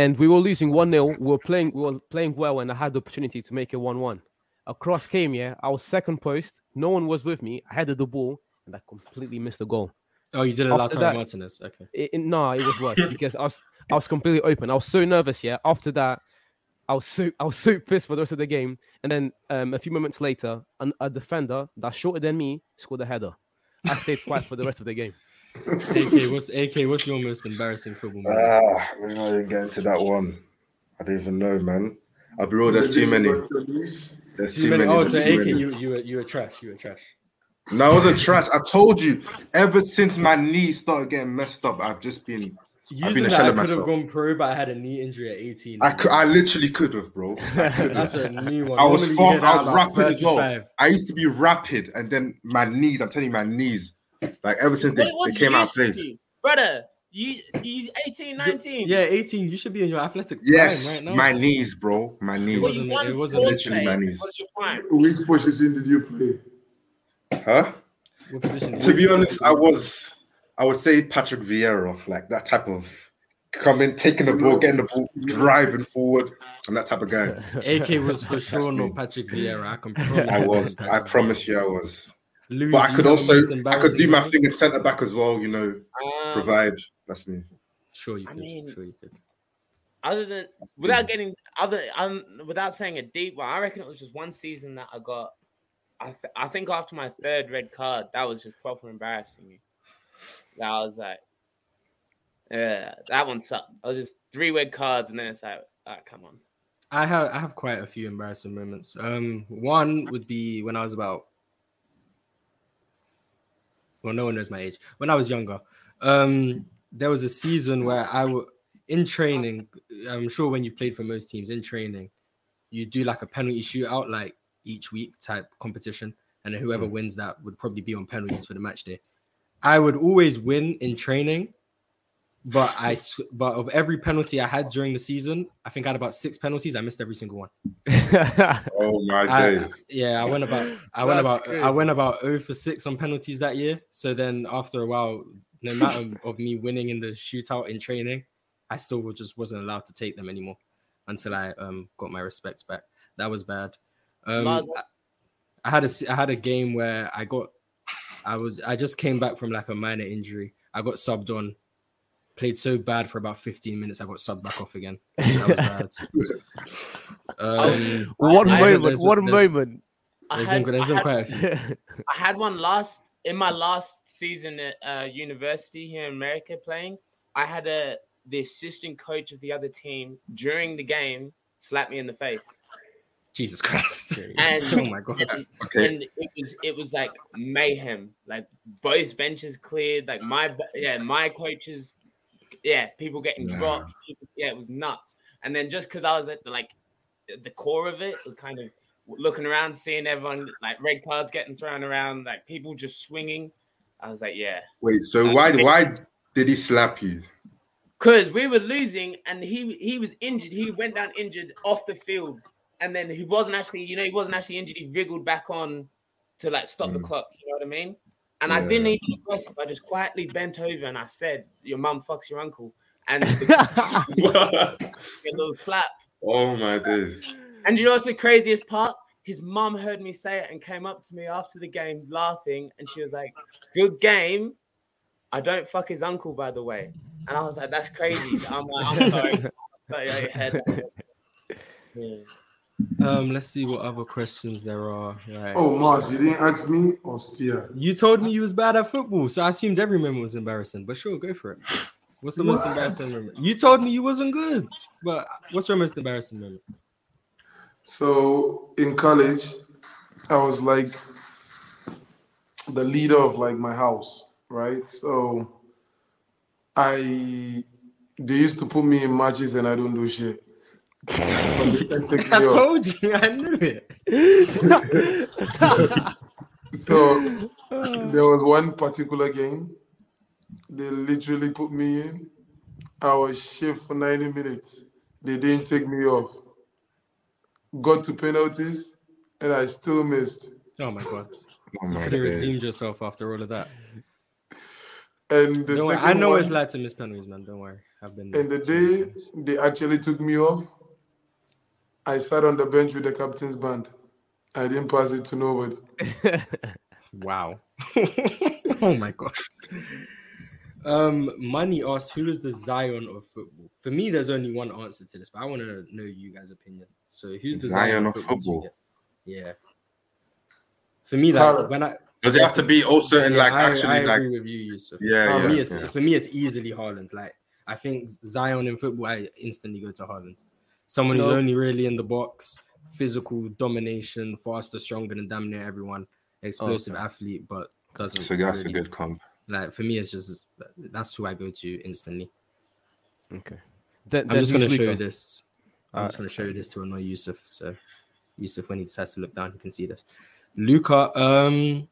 and we were losing one 0 We were playing, we were playing well, and I had the opportunity to make it one one. A cross came, yeah, I was second post. No one was with me. I headed the ball, and I completely missed the goal. Oh, you did it, After Lautaro that- Martinez. Okay. It, it- no, it was worse because I was I was completely open. I was so nervous. Yeah. After that, I was so I was so pissed for the rest of the game. And then um, a few moments later, an, a defender that's shorter than me scored a header. I stayed quiet for the rest of the game. AK, what's AK? What's your most embarrassing football moment? Ah, we're not even getting to that one. I don't even know, man. I'll be real. There's too many. There's Too too many- many. Oh, so AK, many. you you were, you were trash. You were trash. No, I wasn't trash. I told you. Ever since my knee started getting messed up, I've just been. I've been a shell I could have gone pro, but I had a knee injury at 18. I, cou- I literally could have, bro. I That's a new one. I was far, I was rapid as well. I used to be rapid, and then my knees. I'm telling you, my knees. Like ever since they, What- what they came out of place. brother. You you 18, 19. Yeah, 18. You should be in your athletic Yes, right now. my knees, bro. My knees. It wasn't- it wasn't literally player, my knees. What's? Which position did you play? Huh? What position? To be honest, I was. I would say Patrick Vieira, like that type of coming, taking the ball, getting the ball, driving forward. I'm that type of guy. AK was for sure me. not Patrick Vieira. I can promise. I was. I promise you, I was. Louis, But I could you have a also, I could do my thing in centre back as well. You know, Um, provide. That's me. Sure, you I could. mean- sure, you could. other than without getting other um without saying a deep one, I reckon it was just one season that I got. I th- I think after my third red card, that was just proper embarrassing me. That I was like, yeah, that one sucked. I was just three red cards, and then it's like, all right, come on. I have I have quite a few embarrassing moments. Um, one would be when I was about. Well, no one knows my age. When I was younger, um, there was a season where I w- in training. I'm sure when you played for most teams in training, you do like a penalty shootout, like each week type competition, and whoever wins that would probably be on penalties for the match day. I would always win in training, but I, but of every penalty I had during the season, I think I had about six penalties. I missed every single one. Oh my I, days. yeah, I went about I went That's about I went about 0 for 6 on penalties that year. So then after a while, no matter of me winning in the shootout in training, I still just wasn't allowed to take them anymore until I um got my respects back. That was bad. Um, I, I had a I had a game where I got I was I just came back from like a minor injury. I got subbed on, played so bad for about 15 minutes. I got subbed back off again. That was bad. um, what I- moment? there's- What there's- moment? I there's had, been, there's I been had- quite a few. I had one last in my last season at uh, university here in America playing. I had a the assistant coach of the other team during the game slap me in the face, Jesus Christ. And- oh my god. Okay. and it was it was like mayhem. Like both benches cleared. Like my be- yeah my coaches, yeah people getting Nah. dropped. yeah, it was nuts. And then just because I was at the like the core of it was kind of looking around, seeing everyone like red cards getting thrown around, like people just swinging. I was like, yeah. Wait. So why why did he slap you? Because we were losing and he he was injured. He went down injured off the field. And then he wasn't actually, you know, he wasn't actually injured. He wriggled back on to like stop the Mm. clock. You know what I mean? And I didn't even address him. I just quietly bent over and I said, "Your mum fucks your uncle," and a little slap. oh my days. And you know what's the craziest part? His mum heard me say it and came up to me after the game laughing, and she was like, "Good game." I don't fuck his uncle, by the way. And I was like, "That's crazy." I'm like, "I'm sorry." sorry I had- Yeah. Um, let's see what other questions there are. Right. Oh, Mars, you didn't ask me or Stia? You told me you was bad at football, so I assumed every moment was embarrassing. But sure, go for it. What's the most embarrassing moment? You told me you wasn't good, but what's your most embarrassing moment? So in college, I was like the leader of like my house, right? So I they used to put me in matches and I don't do shit. I off. told you, I knew it. So there was one particular game. They literally put me in. I was shift for 90 minutes. They didn't take me off. Got to penalties and I still missed. Oh my god, Oh you could have redeemed yourself after all of that. And the Don't worry, second I know one, it's like to miss penalties, man. Don't worry, I've been. and the so day times. they actually took me off, I sat on the bench with the captain's band. I didn't pass it to nobody. Wow. oh my god. Um, Money asked, "Who is the Zion of football?" For me, there's only one answer to this, but I want to know you guys' opinion. So, who's the Zion, Zion of of football? football? Yeah. For me, that Haaland. when I Does it have to be also in yeah, like I, actually I like agree with you, Yusuf. yeah, for yeah, me, it's yeah. for me, it's easily Haaland. Like I think Zion in football, I instantly go to Haaland. Someone who's only really in the box, physical domination, faster, stronger than damn near everyone, explosive athlete, but doesn't. So that's a good comp. Like for me, it's just that's who I go to instantly. okay. Then, I'm just going gonna show you this. I'm Alright. just gonna show you this to annoy Yusuf. So Yusuf, when he decides to look down, he can see this. Luca, um,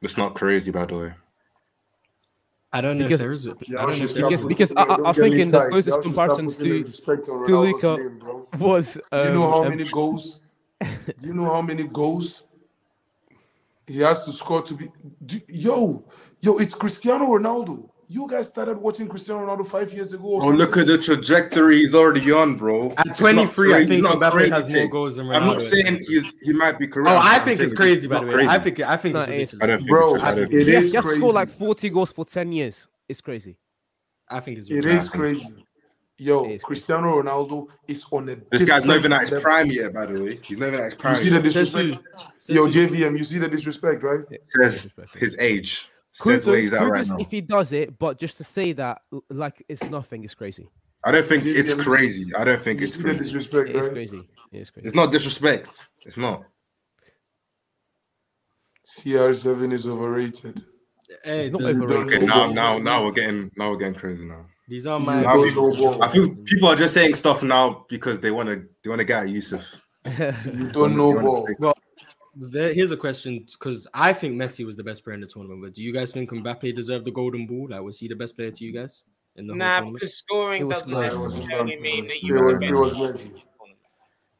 It's not crazy, by the way. I don't know Because- if there is. a- I Y'all don't know if stop there because- because I- I- don't I was get the closest Y'all should stop comparisons to- respect to Ronaldo's Luka name, bro. was. Do you know um, how um, many goals? Do you know how many goals he has to score to be? Do, yo, yo, it's Cristiano Ronaldo. You guys started watching Cristiano Ronaldo five years ago. or Oh, look at the trajectory he's already on, bro. At not 23, I think not Mbappe crazy has more goals than Ronaldo. I'm not saying he's he might be correct. Oh, I think it's crazy. By the way, crazy. I think I think No, it's it is. ridiculous. I don't think Bro, it's, I don't it think is He it's, has, he has crazy. scored like 40 goals for 10 years. It's crazy. I think it's It ridiculous. is crazy. Yo, It is crazy. Cristiano Ronaldo is on a. this guy's not even at his prime yet, by the way. He's not even at his prime. You see the yet. Says who? disrespect? Yo, who? JVM, you see the disrespect, right? Says his age. Says where he's at right now. if he does it, but just to say that, like it's nothing, is crazy. I don't think it's crazy. I don't think it's crazy. disrespect, It is crazy. It is crazy. It's not disrespect. It's not. CR7 is overrated. Hey, It's not overrated. Okay, now now now we're getting now we're getting crazy now. These are my. don't. I think people are just saying stuff now because they want to they want to get at Yusuf. You don't know They wanna ball. say- Well, there, here's a question because I think Messi was the best player in the tournament. But do you guys think Mbappe deserved the golden ball? Like, was he the best player to you guys in the whole Nah, because scoring was doesn't close. necessarily mean that It you was, win. it was Messi.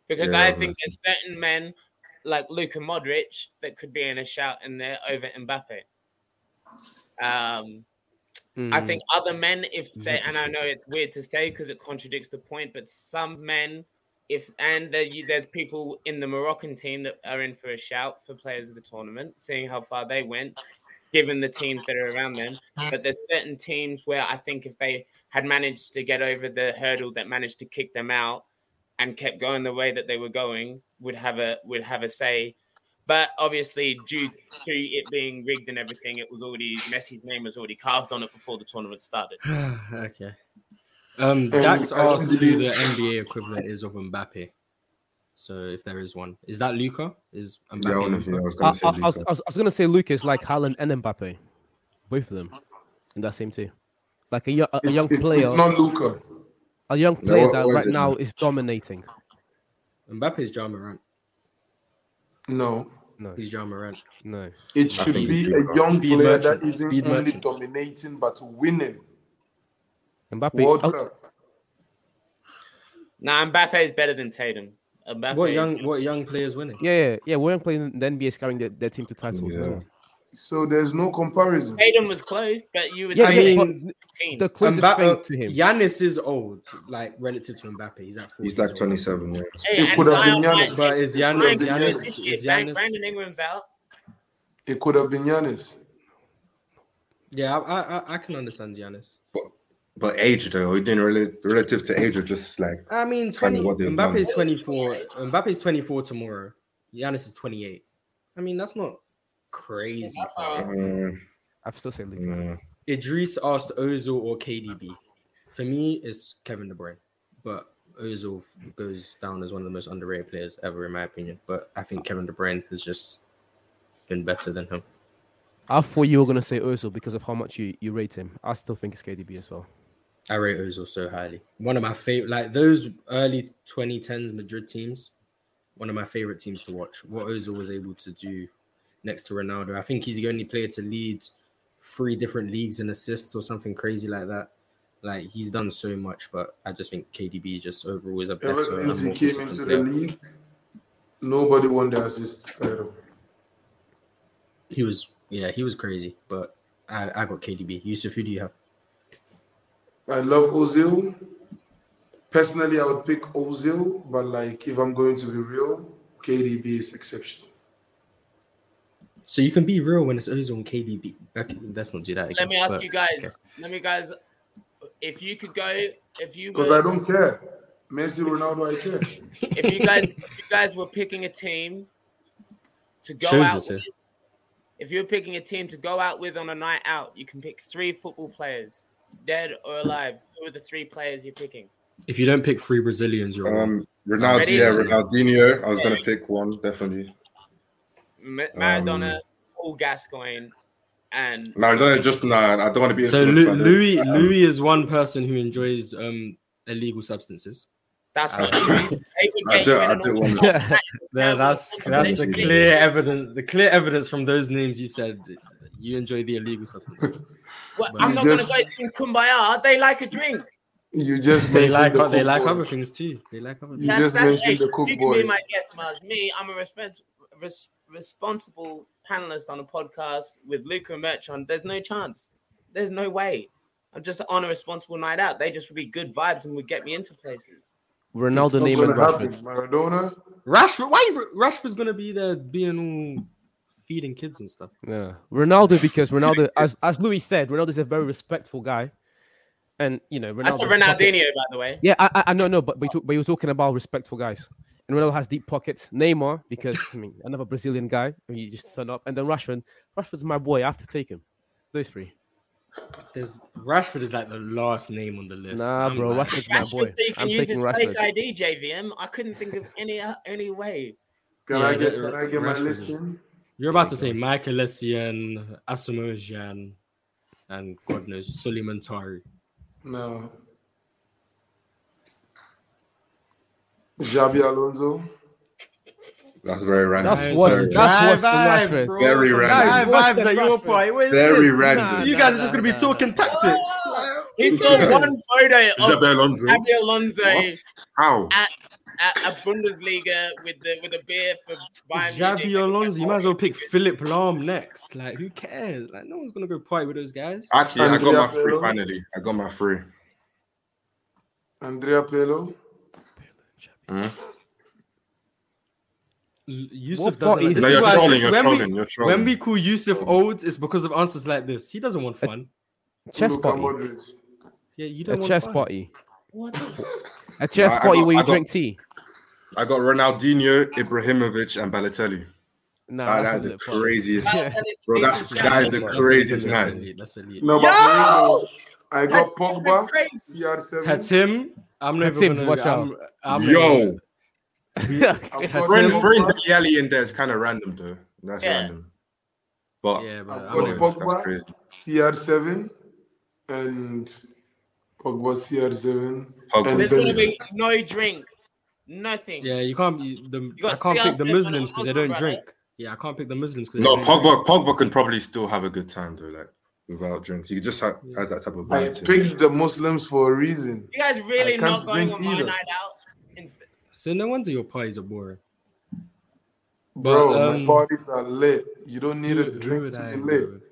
Because Yeah, I think Messi. there's certain men like Luka Modric that could be in a shout in there over Mbappe. Um, I Mm. think other men, if they, and I know it's weird to say because it contradicts the point, but some men, if and there, you, there's people in the Moroccan team that are in for a shout for players of the tournament, seeing how far they went, given the teams that are around them. But there's certain teams where I think if they had managed to get over the hurdle that managed to kick them out and kept going the way that they were going, would have a would have a say. But obviously, due to it being rigged and everything, it was already Messi's name was already carved on it before the tournament started. okay. Um, Um, Dax asked who the NBA equivalent is of Mbappe. So if there is one, is that Luka? Is Mbappe? Yeah, honestly, I Luka? was I, gonna say I, I, was, I, was, I was gonna say Lucas like Haaland and Mbappe, both of them in that same team. Like a, yo- a, a It's, young it's, player, it's not Luka. a young No, player what- that what is right it now then? is dominating. Mbappe's Ja Morant. No. No, He's Ja Morant. no. It should be a young Speed player merchant, that isn't speed only merchant. dominating but winning. Mbappe. World oh, Cup. Nah, Mbappe is better than Tatum. Mbappe. What young what young players winning? Yeah, yeah, yeah. We're playing the NBA is carrying their, their team to titles. Yeah. no. So there's no comparison. Hayden was close, but you were Yeah, I mean, the closest Mba- thing to him. Giannis is old, like relative to Mbappe. He's at 40 He's like years old. 27. Yeah. Hey, It could have been might Giannis. But is some Giannis- is to do Giannis- is shit. Giannis- Brandon Ingram's out. It could have been Giannis. Yeah, I, I I can understand Giannis. But age though, he didn't relate relative to age or just like I mean, Kind 20 of what they've Mbappe is 24. Mbappe is 24 tomorrow. Giannis is 28. I mean, that's not crazy. far. um, I still say Luka. yeah. Idris asked Ozil or KDB. For me, it's Kevin De Bruyne, but Ozil goes down as one of the most underrated players ever, in my opinion. But I think Kevin De Bruyne has just been better than him. I thought you were gonna say Ozil because of how much you, you rate him. I still think it's KDB as well. I rate Ozil so highly. One of my favorite, like those early 2010s Madrid teams, one of my favorite teams to watch. What Ozil was able to do next to Ronaldo. I think he's the only player to lead three different leagues in assists or something crazy like that. Like he's done so much, but I just think KDB just overall is a better. Ever since he came into the player. league, nobody won the assist title. He was, yeah, he was crazy, but I, I got KDB. Yusuf, who do you have? I love Ozil. Personally, I would pick Ozil, but like if I'm going to be real, KDB is exceptional. So you can be real when it's Ozil and KDB. Okay, let's not do that again. Let me ask but- you guys. okay. Let me guys. If you could go, if you Because I don't care. Messi, Ronaldo, I care. if you guys, if you guys were picking a team to go Shows out, us with, if you're picking a team to go out with on a night out, you can pick three football players, dead or alive. Who are the three players you're picking? If you don't pick three Brazilians, you're wrong. Um, Ronaldo, Ready? yeah, Ronaldinho. I was gonna pick one definitely. Ma- Maradona, Um, Paul Gascoigne, and Maradona just nah. I don't want to be So influenced Lu- by the- Louis um, Louis is one person who enjoys um illegal substances. that's I- not true. I do- you I do want- automatic- Yeah, Yeah, that's that's the clear evidence. The clear evidence from those names you said you enjoy the illegal substances. Well, But I'm not just- gonna go sing Kumbaya. They like a drink. You just They like the they Cook like boys. other things too. They like other things. You things. just mentioned hey, the Cook you can be boys. my guest, Mars. Me, I'm a respons- res- responsible panelist on a podcast with Luca and Merchant. There's no chance. There's no way. I'm just on a responsible night out. They just would be good vibes and would get me into places. Ronaldo, not Neymar, Rashford. happen. Maradona, Rashford, why Rashford's gonna be there being all feeding kids and stuff? Yeah, Ronaldo because Ronaldo, as as Louis said, Ronaldo's a very respectful guy, and you know That's a Ronaldo's pocket- Ronaldinho, by the way. Yeah, I, I, I know, no, but but, you talk, but you're talking about respectful guys, and Ronaldo has deep pockets. Neymar because I mean another Brazilian guy, and you just turn up, and then Rashford. Rashford's my boy. I have to take him. Those three. There's Rashford is like the last name on the list. Nah, I'm bro, like- Rashford's my boy. Rashford, so you can I'm use taking his fake Rashford. ID, JVM. I couldn't think of any uh, any way. can Yeah, I get can I get my Rashford is- listing? You're about to say Michael Essien, Asamoah and God knows Sulley Muntari. No. Xabi Alonso. That's very random. That's worse- Sorry. that's worse than Rashford. Very Some random. guy vibes at your point. Very this? random. You guys are just gonna be talking tactics. He saw one photo of Xabi Alonso. Xabi Alonso What? How? at, at a Bundesliga with the with a beer for Bayern Munich. Xabi Alonso, you might as well pick Philipp Lahm next. Like, who cares? Like, no one's gonna go party with those guys. Actually, I got my Andrea free Pirlo. finally. I got my free. Andrea Pirlo. Hmm? L- Yusuf What doesn't. Like, No, you're trolling. You're when we- trolling. You're trolling. When we call Yusuf old, it's because of answers like this. He doesn't want fun. Chess Luka party. Yeah, you don't want chess fun. party. What? A chess I- I party got- where I you got- drink tea. I got Ronaldinho, Ibrahimovic, and Balotelli. Nah, Ah, that's that's the craziest. Yeah. Bro, that's that is the craziest elite, night. That's elite. That's elite. No, but Yo! I got Pogba, Crazy. CR7. Had him. I'm not Had even gonna. watch I'm, I'm not Yo, even- I've throwing throwing Dele in there is kind of random though. That's Yeah. random. But Yeah, but I've got not yeah, even- Pogba. that's crazy. CR7 and Pogba CR7 Pogba. and There's gonna be no drinks, nothing. Yeah, you can't. You, the, got I can't pick the Muslims because they don't Pogba, drink. Yeah, I can't pick the Muslims because No, Pogba. Pogba can probably still have a good time though, like without drinks. You just had, had that type of I vibe. to him. picked the Muslims for a reason. You guys really can't going drink on my either. night out? Instead- So no wonder your parties are boring. Bro, But, my um, parties are lit. You don't need Who, a drink would to I be lit. with?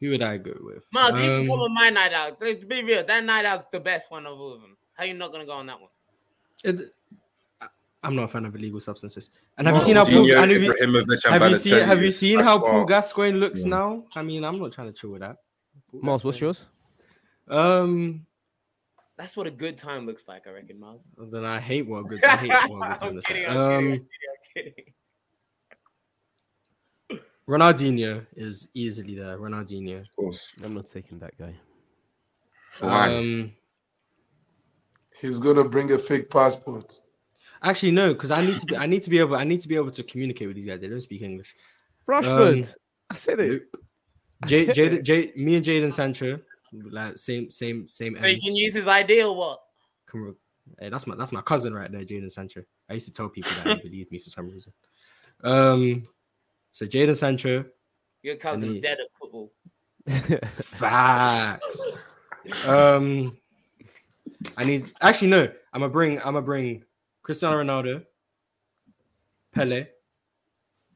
Who would I go with? Miles, you can Um, come on my night out. Let's be real. That night out's the best one of all of them. How you not gonna go on that one? it- I- I'm not a fan of illegal substances. And have you seen how Paul, have you, have you seen have you seen how far- Paul Gascoigne looks Yeah. now? I mean, I'm not trying to chill with that. Paul Miles, what's yours? Um, That's what a good time looks like, I reckon, Miles. then I hate what a good. I hate what a good I'm time looks kidding, like. I'm I'm Um, kidding, I'm kidding. Ronaldinho is easily there. Ronaldinho. Of course. I'm not taking that guy. Why? Um, He's gonna bring a fake passport. actually no, because I need to be. I need to be able. I need to be able to communicate with these guys. They don't speak English. Rashford. Um, I said it. J, J, J, me and Jadon Sancho, like same, same, same. So you ends. can use his ID or what? Come on. Hey, that's my that's my cousin right there, Jadon Sancho. I used to tell people that he believed me for some reason. Um, so Jadon Sancho, Your cousin's he- dead at football. facts. Um, I need actually no. I'm gonna bring I'm gonna bring Cristiano Ronaldo, Pele,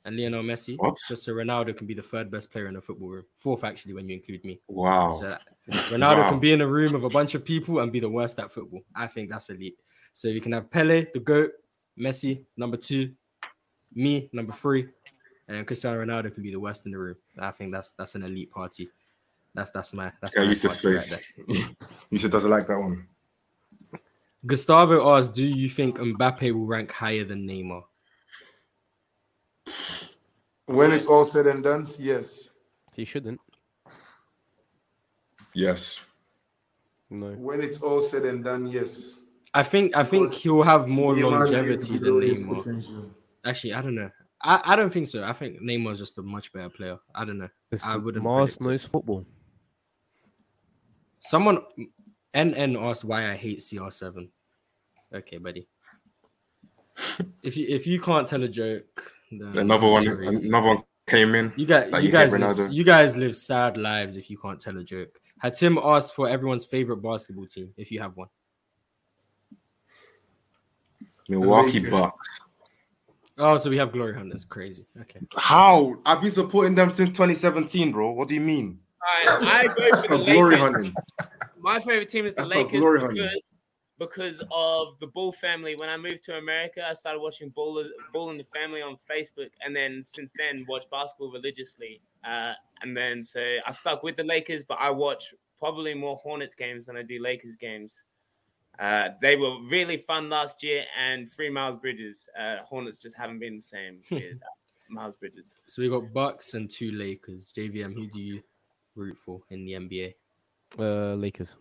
and Lionel Messi. What? Just so Ronaldo can be the third best player in the football room, fourth actually when you include me. Wow. So Ronaldo Wow. can be in a room of a bunch of people and be the worst at football. I think that's elite. So you can have Pele, the GOAT, Messi, number two, me, number three, and Cristiano Ronaldo can be the worst in the room. I think that's that's an elite party. That's that's my that's Yeah, my right face. Yusuf doesn't like that one. Gustavo asks, "Do you think Mbappe will rank higher than Neymar?" When it's all said and done, yes. he shouldn't. Yes. No. When it's all said and done, yes. I think I think Because he'll have more longevity than his Neymar. potential. Actually, I don't know. I, I don't think so. I think Neymar's just a much better player. I don't know. I wouldn't. Mars predict knows football. Someone NN asked why I hate CR7. Okay, buddy. if you if you can't tell a joke, then Another one. sorry. Another one came in. You guys, Like you you guys, live, you guys live sad lives if you can't tell a joke. Had Tim asked for everyone's favorite basketball team, if you have one. Milwaukee Bucks. Oh, so we have Glory Hunters. Crazy. Okay. How? I've been supporting them since 2017, bro. What do you mean? I, I go for the glory hunting. My favorite team is the That's Lakers glory because, because of the Ball family. When I moved to America, I started watching Ball, Ball in the Family on Facebook, and then since then watch basketball religiously. Uh, and then so I stuck with the Lakers, but I watch probably more Hornets games than I do Lakers games. Uh, they were really fun last year, and three Miles Bridges. Uh, Hornets just haven't been the same with uh, Miles Bridges. So we got Bucks and two Lakers. JVM, who do you root for in the NBA? Uh, Lakers.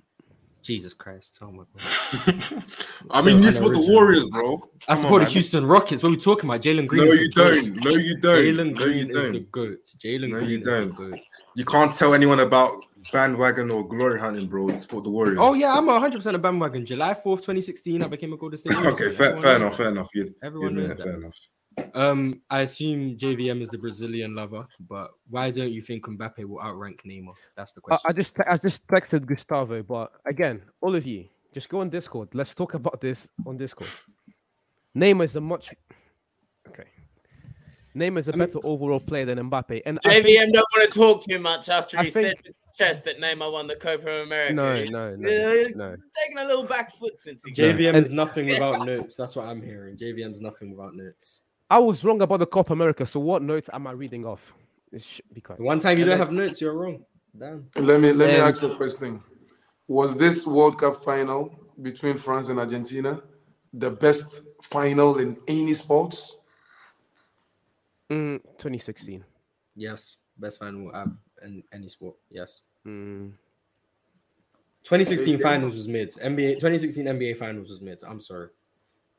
Jesus Christ. Oh my god. I So mean, you support the. Warriors, bro. I support on, the man. Houston Rockets. What are we talking about? Jalen Green. No, you don't. No, you don't. Jalen no, Green you is the don't. goat. Jalen No, Green you is don't. the goat. You can't tell anyone about bandwagon or glory hunting, bro. You support the Warriors. Oh yeah, I'm 100 percent a bandwagon. July 4th, 2016, I became a Golden State. Warriors Okay, fair, fair enough. Fair enough. You, Everyone you knows that. fair enough. Um, I assume JVM is the Brazilian lover, but why don't you think Mbappe will outrank Neymar? That's the question. I just te- I just texted Gustavo, but again, all of you, just go on Discord. Let's talk about this on Discord. Neymar is a much okay. Neymar is a better overall player than Mbappe, and I think- JVM don't want to talk too much after I he said think- to his chest that Neymar won the Copa America. no, He's no, Yeah, no, no. taking a little back foot since he JVM And- is nothing without notes. That's what I'm hearing. JVM's nothing without notes. I was wrong about the Copa America. So what notes am I reading off? It should be quiet. One time you don't have notes, you're wrong. Damn. Let me let me And- ask a question. Was this World Cup final between France and Argentina the best final in any sports? Mm, 2016. Yes, best final I've in any sport. Yes. Mm, 2016 finals was mid. NBA 2016 NBA finals was mid. I'm sorry.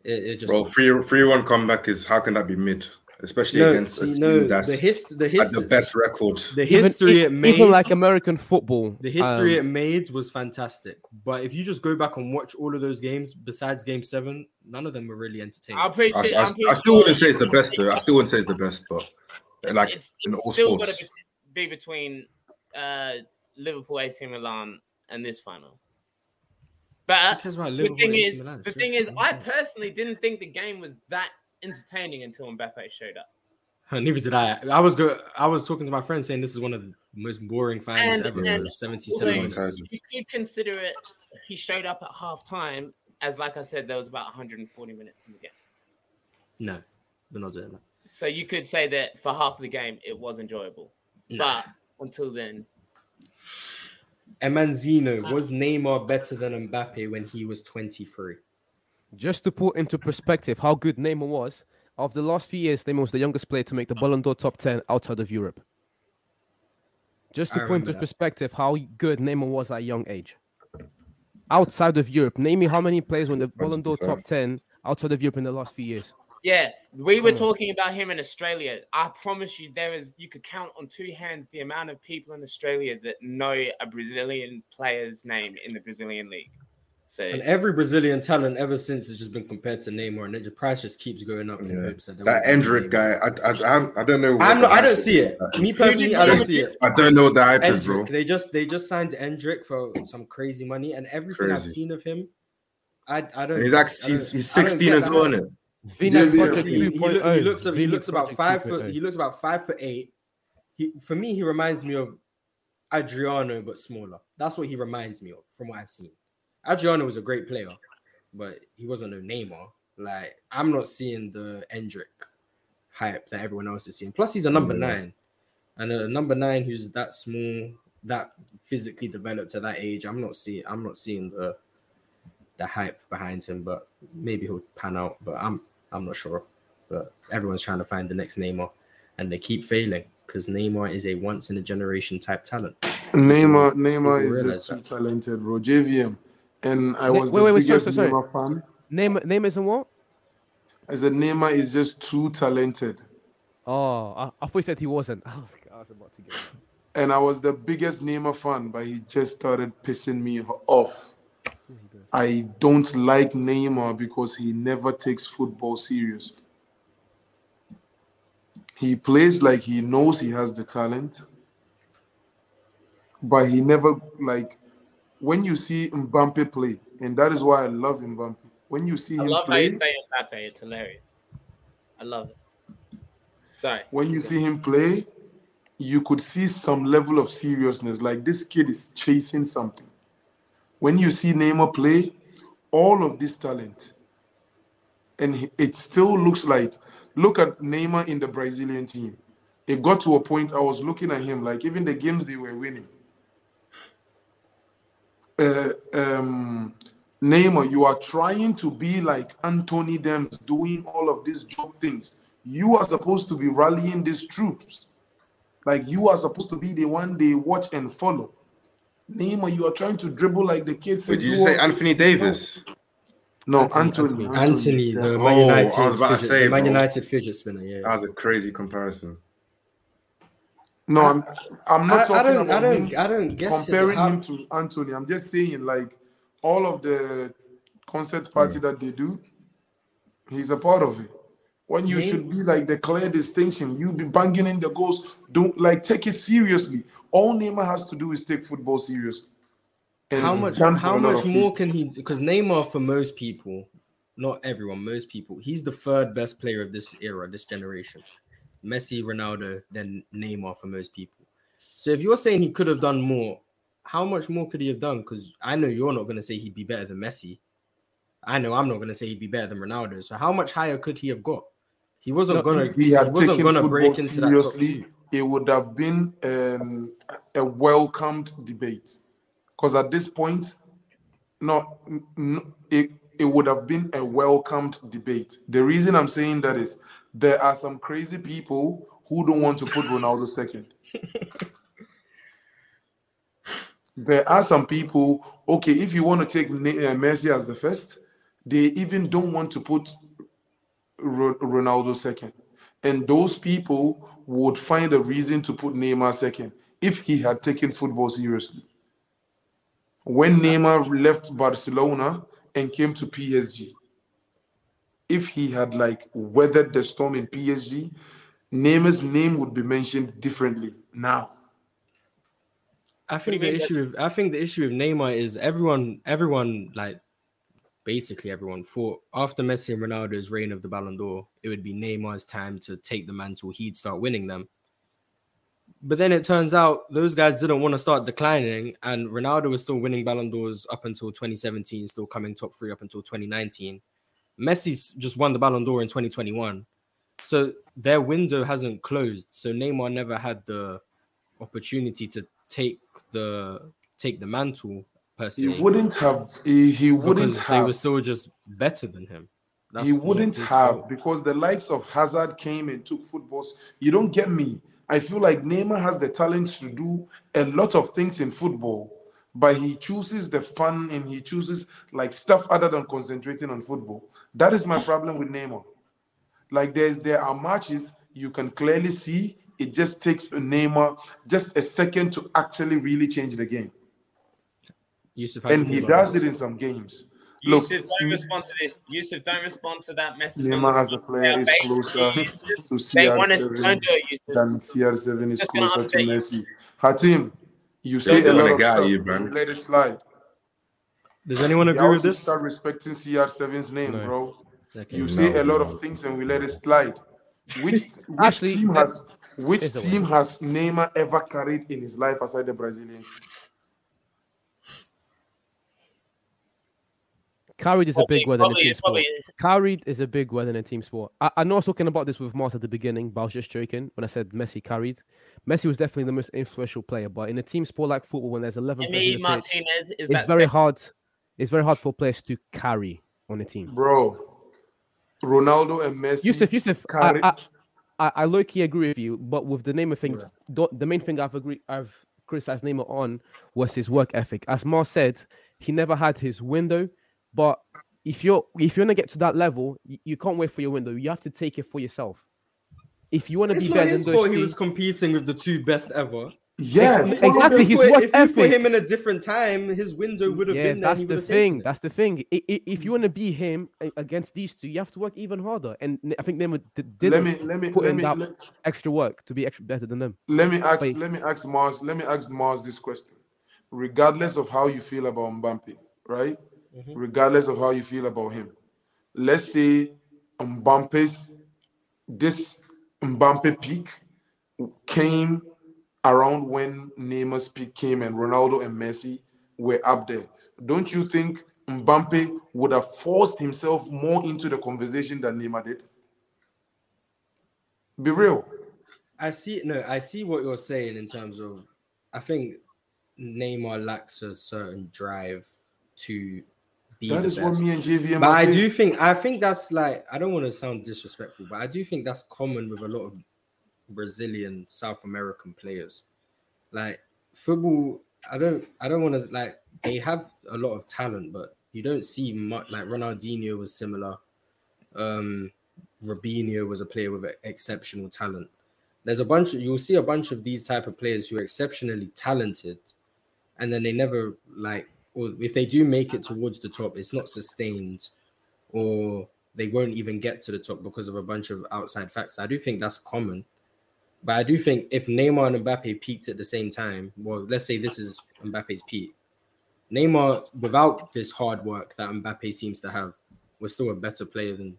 It, it just Bro, three three one comeback is how can that be mid? Especially no, against a see, team no, that's the his the had the best record. the history e- it made even like American football. The history um, it made was fantastic, but if you just go back and watch all of those games, besides Game Seven, none of them were really entertaining. I'm pretty I. I, I'm I still wouldn't say it's the best though. I still wouldn't say it's the best, but like it's, in it's all still got sports. to be between uh, Liverpool, AC Milan, and this final. But cares about the thing is, Milan? the thing is, I personally didn't think the game was that entertaining until Mbappe showed up. Neither did I. I was go. I was talking to my friend saying this is one of the most boring finals And- ever. and for 77 although minutes. You could consider it. He showed up at half time, as like I said, there was about 140 minutes in the game. No, we're not doing that. So you could say that for half the game it was enjoyable, No. but until then, Emanzino ah. was Neymar better than Mbappe when he was 23? Just to put into perspective how good Neymar was, of the last few years, Neymar was the youngest player to make the Ballon d'Or top 10 outside of Europe. Just to I put into that. perspective how good Neymar was at a young age. Outside of Europe, name me how many players won the Ballon d'Or top 10 outside of Europe in the last few years. Yeah, we were Come on. talking about him in Australia. I promise you, there is you could count on two hands the amount of people in Australia that know a Brazilian player's name in the Brazilian league. So And every Brazilian talent ever since has just been compared to Neymar, and the price just keeps going up. in Yeah. hopes there That Endrick guy, I, I, I'm- don't know. I'm not, I don't see it. that. Me personally, I don't see it. I don't know what the hype is, bro. They just they just signed Endrick for some crazy money, and everything I've seen of him, I I don't. And he's I actually he's, he's 16 get as that well, hype. Isn't it? Vini Yeah, yeah. Project He, he, 2.0. look- he looks he looks about five foot he looks about five foot eight. He for me he reminds me of Adriano but smaller. That's what he reminds me of from what I've seen. Adriano was a great player, but he wasn't no Neymar. Like I'm not seeing the Endrick hype that everyone else is seeing. Plus he's a number Yeah. nine, and a number nine who's that small, that physically developed at that age. I'm not seeing I'm not seeing the the hype behind him, but maybe he'll pan out. But I'm I'm not sure. But everyone's trying to find the next Neymar, and they keep failing because Neymar is a once in a generation type talent. Neymar, Neymar is realize just too talented, bro. JVM, and I Ne- was wait, the wait, wait, sorry, biggest sorry, sorry. Neymar fan. Name name isn't what? I said Neymar is just too talented, Oh, I, I thought you said he wasn't. Oh, I was about to get. and I was the biggest Neymar fan, but he just started pissing me off. I don't like Neymar because he never takes football seriously. He plays like he knows he has the talent, but he never like when you see Mbappe play, and that is why I love Mbappe. When you see I him play, you say Mbappe. It's hilarious. I love it. Sorry. when you see him play, you could see some level of seriousness. Like this kid is chasing something. When you see Neymar play, all of this talent, and it still looks like, look at Neymar in the Brazilian team. It got to a point I was looking at him like even the games they were winning. Uh, um, Neymar, you are trying to be like Anthony Dems, doing all of these job things. You are supposed to be rallying these troops. Like you are supposed to be the one they watch and follow. Neymar, you are trying to dribble like the kids. Wait, did you say Anthony Davis? No, Anthony, Anthony. Anthony, yeah. the Oh, Man United, I was about to say, Man bro. United fidget spinner. Yeah, That was a crazy comparison. No, I'm, I'm not I talking don't, I don't, him I don't get comparing it. How- him to Anthony. I'm just saying, like, all of the concert party Hmm. that they do, he's a part of it. When you Me- should be like the clear distinction, you be banging in the goals. Don't like take it seriously. All Neymar has to do is take football seriously. And how much how much more people. can he because Neymar for most people, not everyone, most people, he's the third best player of this era, this generation. Messi, Ronaldo, then Neymar for most people. So if you're saying he could have done more, how much more could he have done? Because I know you're not going to say he'd be better than Messi. I know I'm not going to say he'd be better than Ronaldo. So how much higher could he have got? He wasn't No, gonna. He He had wasn't taken gonna football break into that top seriously, two. It would have been um, a welcomed debate. Because at this point, no, n- n- it, it would have been a welcomed debate. The reason I'm saying that is there are some crazy people who don't want to put Ronaldo second. there are some people, okay, if you want to take uh, Messi as the first, they even don't want to put Ro- Ronaldo second. And those people would find a reason to put Neymar second if he had taken football seriously. When Neymar left Barcelona and came to PSG, if he had like weathered the storm in PSG, Neymar's name would be mentioned differently now. I think the issue with I think the issue with Neymar is everyone everyone like basically everyone thought after Messi and Ronaldo's reign of the Ballon d'Or, it would be Neymar's time to take the mantle. He'd start winning them. But then it turns out those guys didn't want to start declining, and Ronaldo was still winning Ballon d'Ors up until 2017, still coming top three up until 2019. Messi's just won the Ballon d'Or in 2021. So their window hasn't closed. So Neymar never had the opportunity to take the take the mantle He wouldn't have. He, he wouldn't because they were still just better than him. That's he wouldn't have fault. because the likes of Hazard came and took footballs. You don't get me. I feel like Neymar has the talent to do a lot of things in football, but he chooses the fun and he chooses like stuff other than concentrating on football. That is my problem with Neymar. Like there's there are matches you can clearly see it just takes Neymar just a second to actually really change the game, Yusuf, how do you and he does this? it in some games. Look, Yusuf, don't respond to this. Yusuf, don't respond to that message. Neymar as a player is closer to They want us. CR7 Don't do it, Yusuf. than CR7 is closer to. Messi. Hatim, you say a lot of get stuff. you, man. Let it slide. Does anyone You agree with also this? start respecting CR7's name, No. bro. Okay. You say No, a lot no. of things and we let it slide. Which, which Actually, team has which team has Neymar ever carried in his life aside the Brazilians? Carried is a big word in a Probably- team sport. probably- Carried is a big word in a team sport. I, I know I was talking about this with Mars at the beginning, but I was just joking when I said Messi carried. Messi was definitely the most influential player, but in a team sport like football, when there's 11 players Emi in the pitch, is it's that very second- hard. It's very hard for players to carry on a team. Bro, Ronaldo and Messi. Yusuf, Yusuf, carry- I, I, I, I low key agree with you, but with the Neymar thing, don't- the main thing I've agreed, I've criticized Neymar on was his work ethic. As Mars said, he never had his window, but if you're if you want to get to that level, you, you can't wait for your window. You have to take it for yourself. If you want to be not better his than those fault he was competing with the two best ever. yeah, Ex- follow exactly, them. his Put- work if you put him in a different time, his window would have yeah, been there. that's he the thing. That's the thing. I- I- If you want to be him against these two, you have to work even harder. And I think Neymar d- Let didn't me let me put let in me that let, extra work to be extra better than them. let me ask Wait. let me ask Mars let me ask Mars this question. Regardless of how you feel about Mbappe, right? Mhm. Regardless of how you feel about him, let's say Mbappe's this Mbappe peak came around when Neymar's peak came and Ronaldo and Messi were up there. Don't you think Mbappe would have forced himself more into the conversation than Neymar did? Be real. I see. No, I see what you're saying in terms of. I think Neymar lacks a certain drive to be. That the is what me and JVM But I saying. do think I think that's like I don't want to sound disrespectful, but I do think that's common with a lot of Brazilian South American players. Like football, I don't I don't want to like they have a lot of talent, but you don't see much like Ronaldinho was similar. Um Robinho was a player with exceptional talent. There's a bunch of you'll see a bunch of these type of players who are exceptionally talented, and then they never like or if they do make it towards the top, it's not sustained, or they won't even get to the top because of a bunch of outside factors. I do think that's common, but I do think if Neymar and Mbappe peaked at the same time, well, let's say this is Mbappe's peak. Neymar, without this hard work that Mbappe seems to have, was still a better player than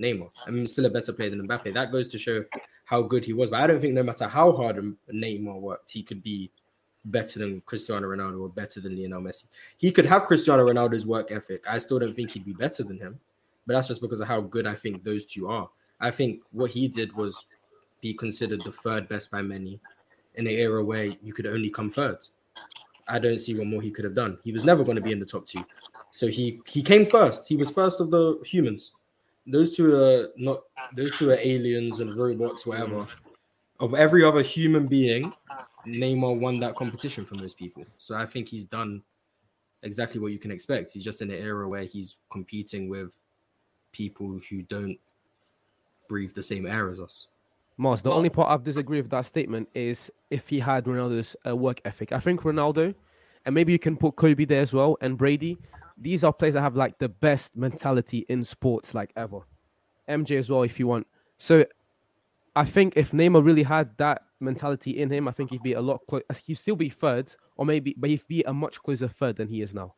Neymar. I mean, still a better player than Mbappe. That goes to show how good he was. But I don't think no matter how hard Neymar worked, he could be better than Cristiano Ronaldo or better than Lionel Messi. He could have Cristiano Ronaldo's work ethic. I still don't think he'd be better than him. But that's just because of how good I think those two are. I think what he did was be considered the third best by many in an era where you could only come third. I don't see what more he could have done. He was never going to be in the top two. So he he came first. He was first of the humans. Those two are not those two are aliens and robots, whatever. Of every other human being, Neymar won that competition from those people. So I think he's done exactly what you can expect. He's just in an era where he's competing with people who don't breathe the same air as us. Mars, the only part I've disagree with that statement is if he had Ronaldo's uh, work ethic. I think Ronaldo, and maybe you can put Kobe there as well, and Brady. These are players that have like the best mentality in sports, like ever. MJ as well, if you want. So, I think if Neymar really had that mentality in him, I think he'd be a lot. Clo- he'd still be third, or maybe, but he'd be a much closer third than he is now.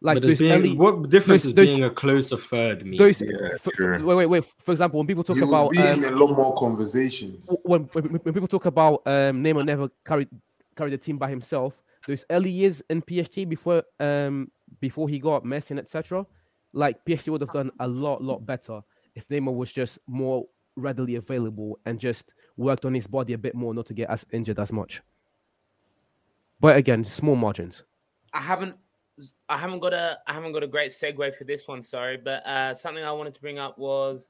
Like but those being, early- what difference those- is those- being a closer third mean? those Yeah, f- true. wait, wait, wait. For example, when people talk You about be um, a lot more conversations. when, when, when people talk about um, Neymar never carried carried the team by himself, those early years in PSG before um before he got Messi and etc. Like PSG would have done a lot lot better if Neymar was just more readily available and just worked on his body a bit more, not to get as injured as much. But again, small margins. I haven't I haven't got a I haven't got a great segue for this one, sorry, but uh something I wanted to bring up was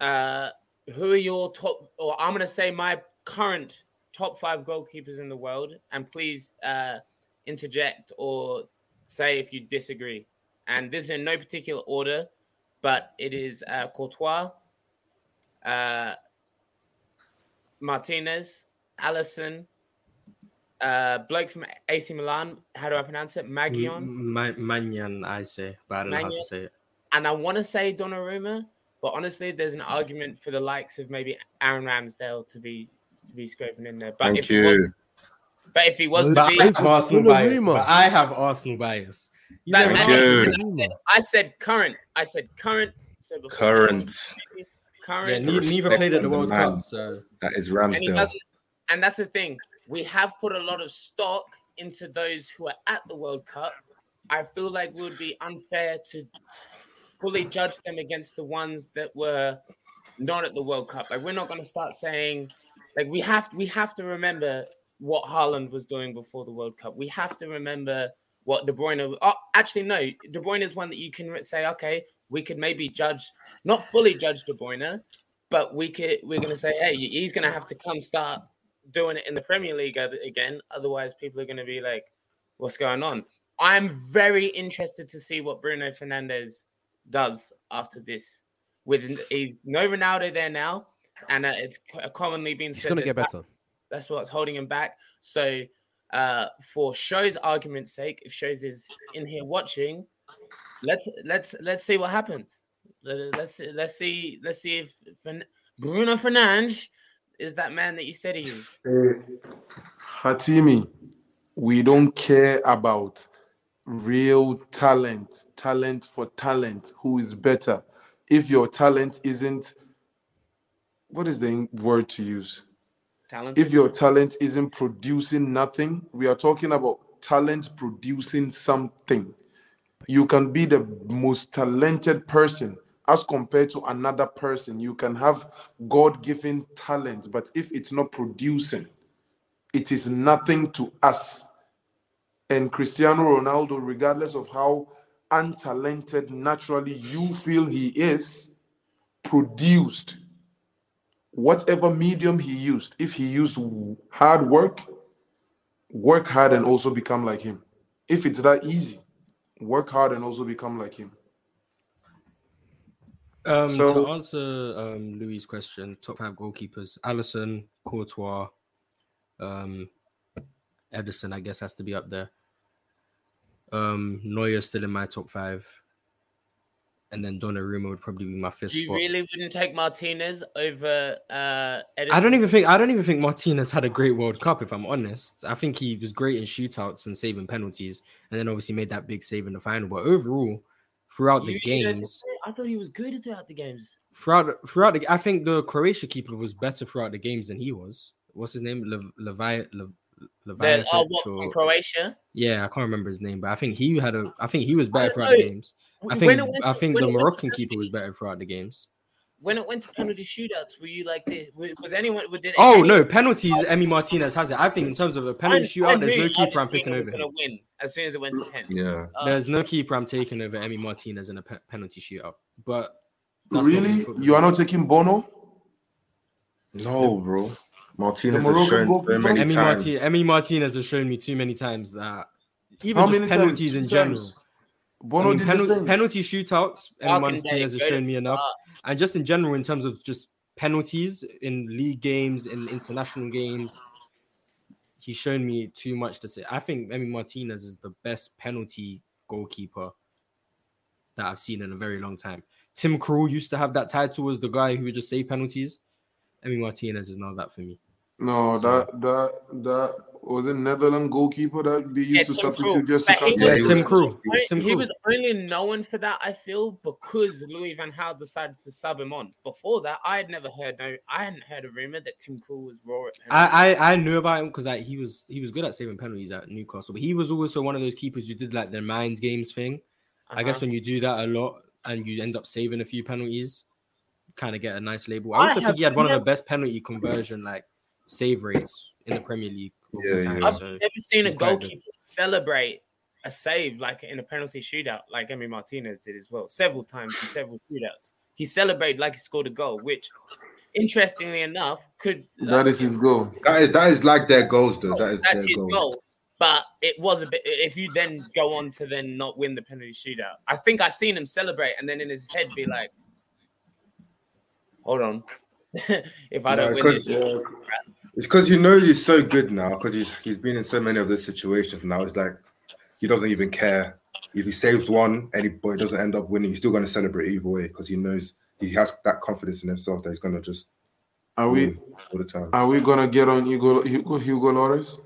uh who are your top or I'm gonna say my current top five goalkeepers in the world, and please uh interject or say if you disagree. And this is in no particular order, but it is uh Courtois, uh Martinez, Alisson, uh bloke from AC Milan, how do I pronounce it? Magion. Ma- Maignan, I say, but I don't know how to say it. and I want to say Donnarumma, but honestly, there's an argument for the likes of maybe Aaron Ramsdale to be to be scoping in there. But Thank if you. but if he was to But be, I have Arsenal bias. But I have Arsenal bias. He's that, never Thank you. I, said, I said current. I said current. So before- Current. Yeah, current. ne- neither played at the on the World man. Cup, so That is and, Ramsdale. doesn't, and that's the thing. We have put a lot of stock into those who are at the World Cup. I feel like it would be unfair to fully judge them against the ones that were not at the World Cup. Like we're not going to start saying like we have we have to remember what Haaland was doing before the World Cup. We have to remember what De Bruyne. Oh, actually, no, De Bruyne is one that you can say, okay, we could maybe judge, not fully judge De Bruyne, but we could. We're going to say, hey, he's going to have to come start doing it in the Premier League again. Otherwise, people are going to be like, what's going on? I'm very interested to see what Bruno Fernandes does after this. With he's no Ronaldo there now, and uh, it's commonly been He's said gonna get that- better. that's what's holding him back. So, uh, for show's argument's sake, if shows is in here watching, let's let's let's see what happens. Let- Let's let's see let's see if Fern- Bruno Fernandes is that man that you said he is. Eh, Hatimi, we don't care about real talent, talent for talent, who is better. If your talent isn't, what is the word to use? Talent. If your talent isn't producing nothing, we are talking about talent producing something. You can be the most talented person as compared to another person. You can have God given talent, but if it's not producing, it is nothing to us. And Cristiano Ronaldo, regardless of how untalented naturally you feel he is, produced whatever medium he used. If he used hard work, work hard and also become like him. If it's that easy, work hard and also become like him. Um, So- to answer um, Louis' question, top five goalkeepers: Alisson, Courtois, um, Ederson. I guess has to be up there. Um, Neuer still in my top five, and then Donnarumma would probably be my fifth You spot. really wouldn't take Martinez over uh? I don't even think I don't even think Martinez had a great World Cup. If I'm honest, I think he was great in shootouts and saving penalties, and then obviously made that big save in the final. But overall, throughout the You don't games, I thought he was good throughout the games. throughout throughout the, I think the Croatia keeper was better throughout the games than he was. What's his name? Lev, Levi, Lev, The, Levajevic oh, what from Croatia? yeah, I can't remember his name, but I think he had a. I think he was better don't throughout the games. I think it went I think the it went to Moroccan keeper penalty- was better throughout the games. When it went to penalty shootouts, were you like this? Was was anyone? Did Oh any- no, penalties. Emi Martinez has it. I think in terms of a penalty I shootout, there's knew no keeper I'm Argentina picking over him. gonna win as soon as it went to ten. Yeah. Uh, There's no keeper I'm taking over Emi Martinez in a pe- penalty shootout. But Really? really. You are not taking Bono? No, bro. Martinez has Moroccan shown so many Emi, times. Marti- Emi Martinez has shown me too many times that even How just many times? penalties in general. Bono I mean, did penal- the same. penalty shootouts, Emi Martinez has go shown me enough. And just in general, in terms of just penalties in league games, in international games, he's shown me too much to say. I think Emi Martinez is the best penalty goalkeeper that I've seen in a very long time. Tim Krul used to have that title as the guy who would just save penalties. Emi Martinez is now that for me. No, So- that that that was a Netherlands goalkeeper that they used Yeah, to Tim substitute Krul. just to come he Yeah, was- the Tim US. Krul. Only- Tim he was only known for that, I feel, because Louis Van Gaal decided to sub him on. Before that, I had never heard no, I hadn't heard a rumor that Tim Krul was raw. At I, I I knew about him because like he was he was good at saving penalties at Newcastle, but he was also one of those keepers who did like the mind games thing. I guess Uh-huh. when you do that a lot and you end up saving a few penalties, kind of get a nice label. I I also think he had one of the best penalty conversion like save rates in the Premier League. Yeah, time, yeah. I've so- never seen a he's quite good. goalkeeper celebrate a save like in a penalty shootout, like Emi Martinez did as well, several times in several shootouts. He celebrated like he scored a goal, which, interestingly enough, could That is his goal. That is that is like their goals though. That is that's their his goals. goal. But it was a bit. If you then go on to then not win the penalty shootout, I think I seen him celebrate and then in his head be like, "Hold on, if I don't No, win 'cause- this, Yeah, It's because he knows he's so good now because he's he's been in so many of those situations now. It's like he doesn't even care if he saves one and he, but he doesn't end up winning. He's still going to celebrate either way because he knows he has that confidence in himself that he's going to just are we all the time. are we gonna get on Hugo Hugo, Hugo Lloris?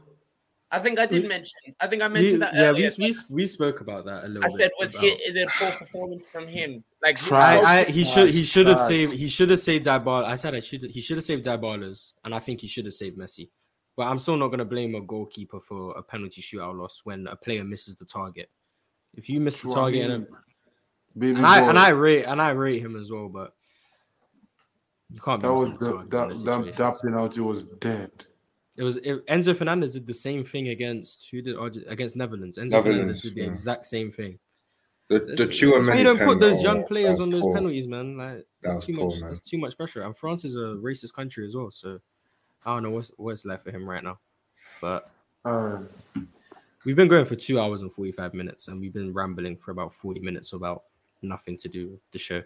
I think I did We- mention. I think I We- mentioned that yeah, earlier. we, we we spoke about that a little bit. I bit. said, was about- he? Is it a poor performance from him? Like Try- I, I, he should he should have saved he should have saved Dybala. I said I should he should have saved Dybala's, and I think he should have saved Messi. But I'm still not gonna blame a goalkeeper for a penalty shootout loss when a player misses the target. If you miss the target, and, Baby and I and I rate and I rate him as well, but you can't. That missing was the the, target that, that that penalty was dead. It was it, Enzo Fernandez did the same thing against who did against Netherlands. Enzo Netherlands, Fernandez did the yeah. exact same thing. The That's, the that's Tchouameni why you don't put those young players on those poor. penalties, man. Like that's too poor, much. man. That's too much pressure. And France is a racist country as well, so I don't know what's what's left for him right now. But All right. we've been going for two hours and forty five minutes, and we've been rambling for about forty minutes about nothing to do with the show.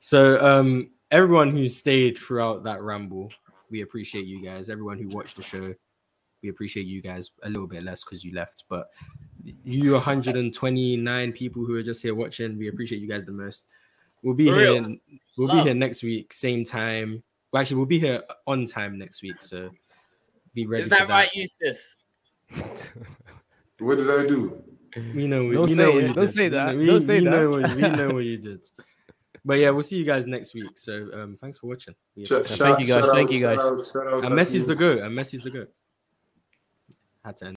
So um, everyone who stayed throughout that ramble, we appreciate you guys. Everyone who watched the show, we appreciate you guys a little bit less because you left, but you 129 people who are just here watching, we appreciate you guys the most. We'll be For here. real. We'll be here next week, same time. Well, actually, we'll be here on time next week, so be ready. is for that right, Yusuf? What did I do? We know. Don't we say know what it. you Don't did. say We that. know- We, Don't say we Know that. what, we know what you did. But yeah, we'll see you guys next week. So um, thanks for watching. We Sh- appreciate it. shout- you guys, thank out- you guys. shout out- shout out and Messi's the go. And Messi's the go. Had to end.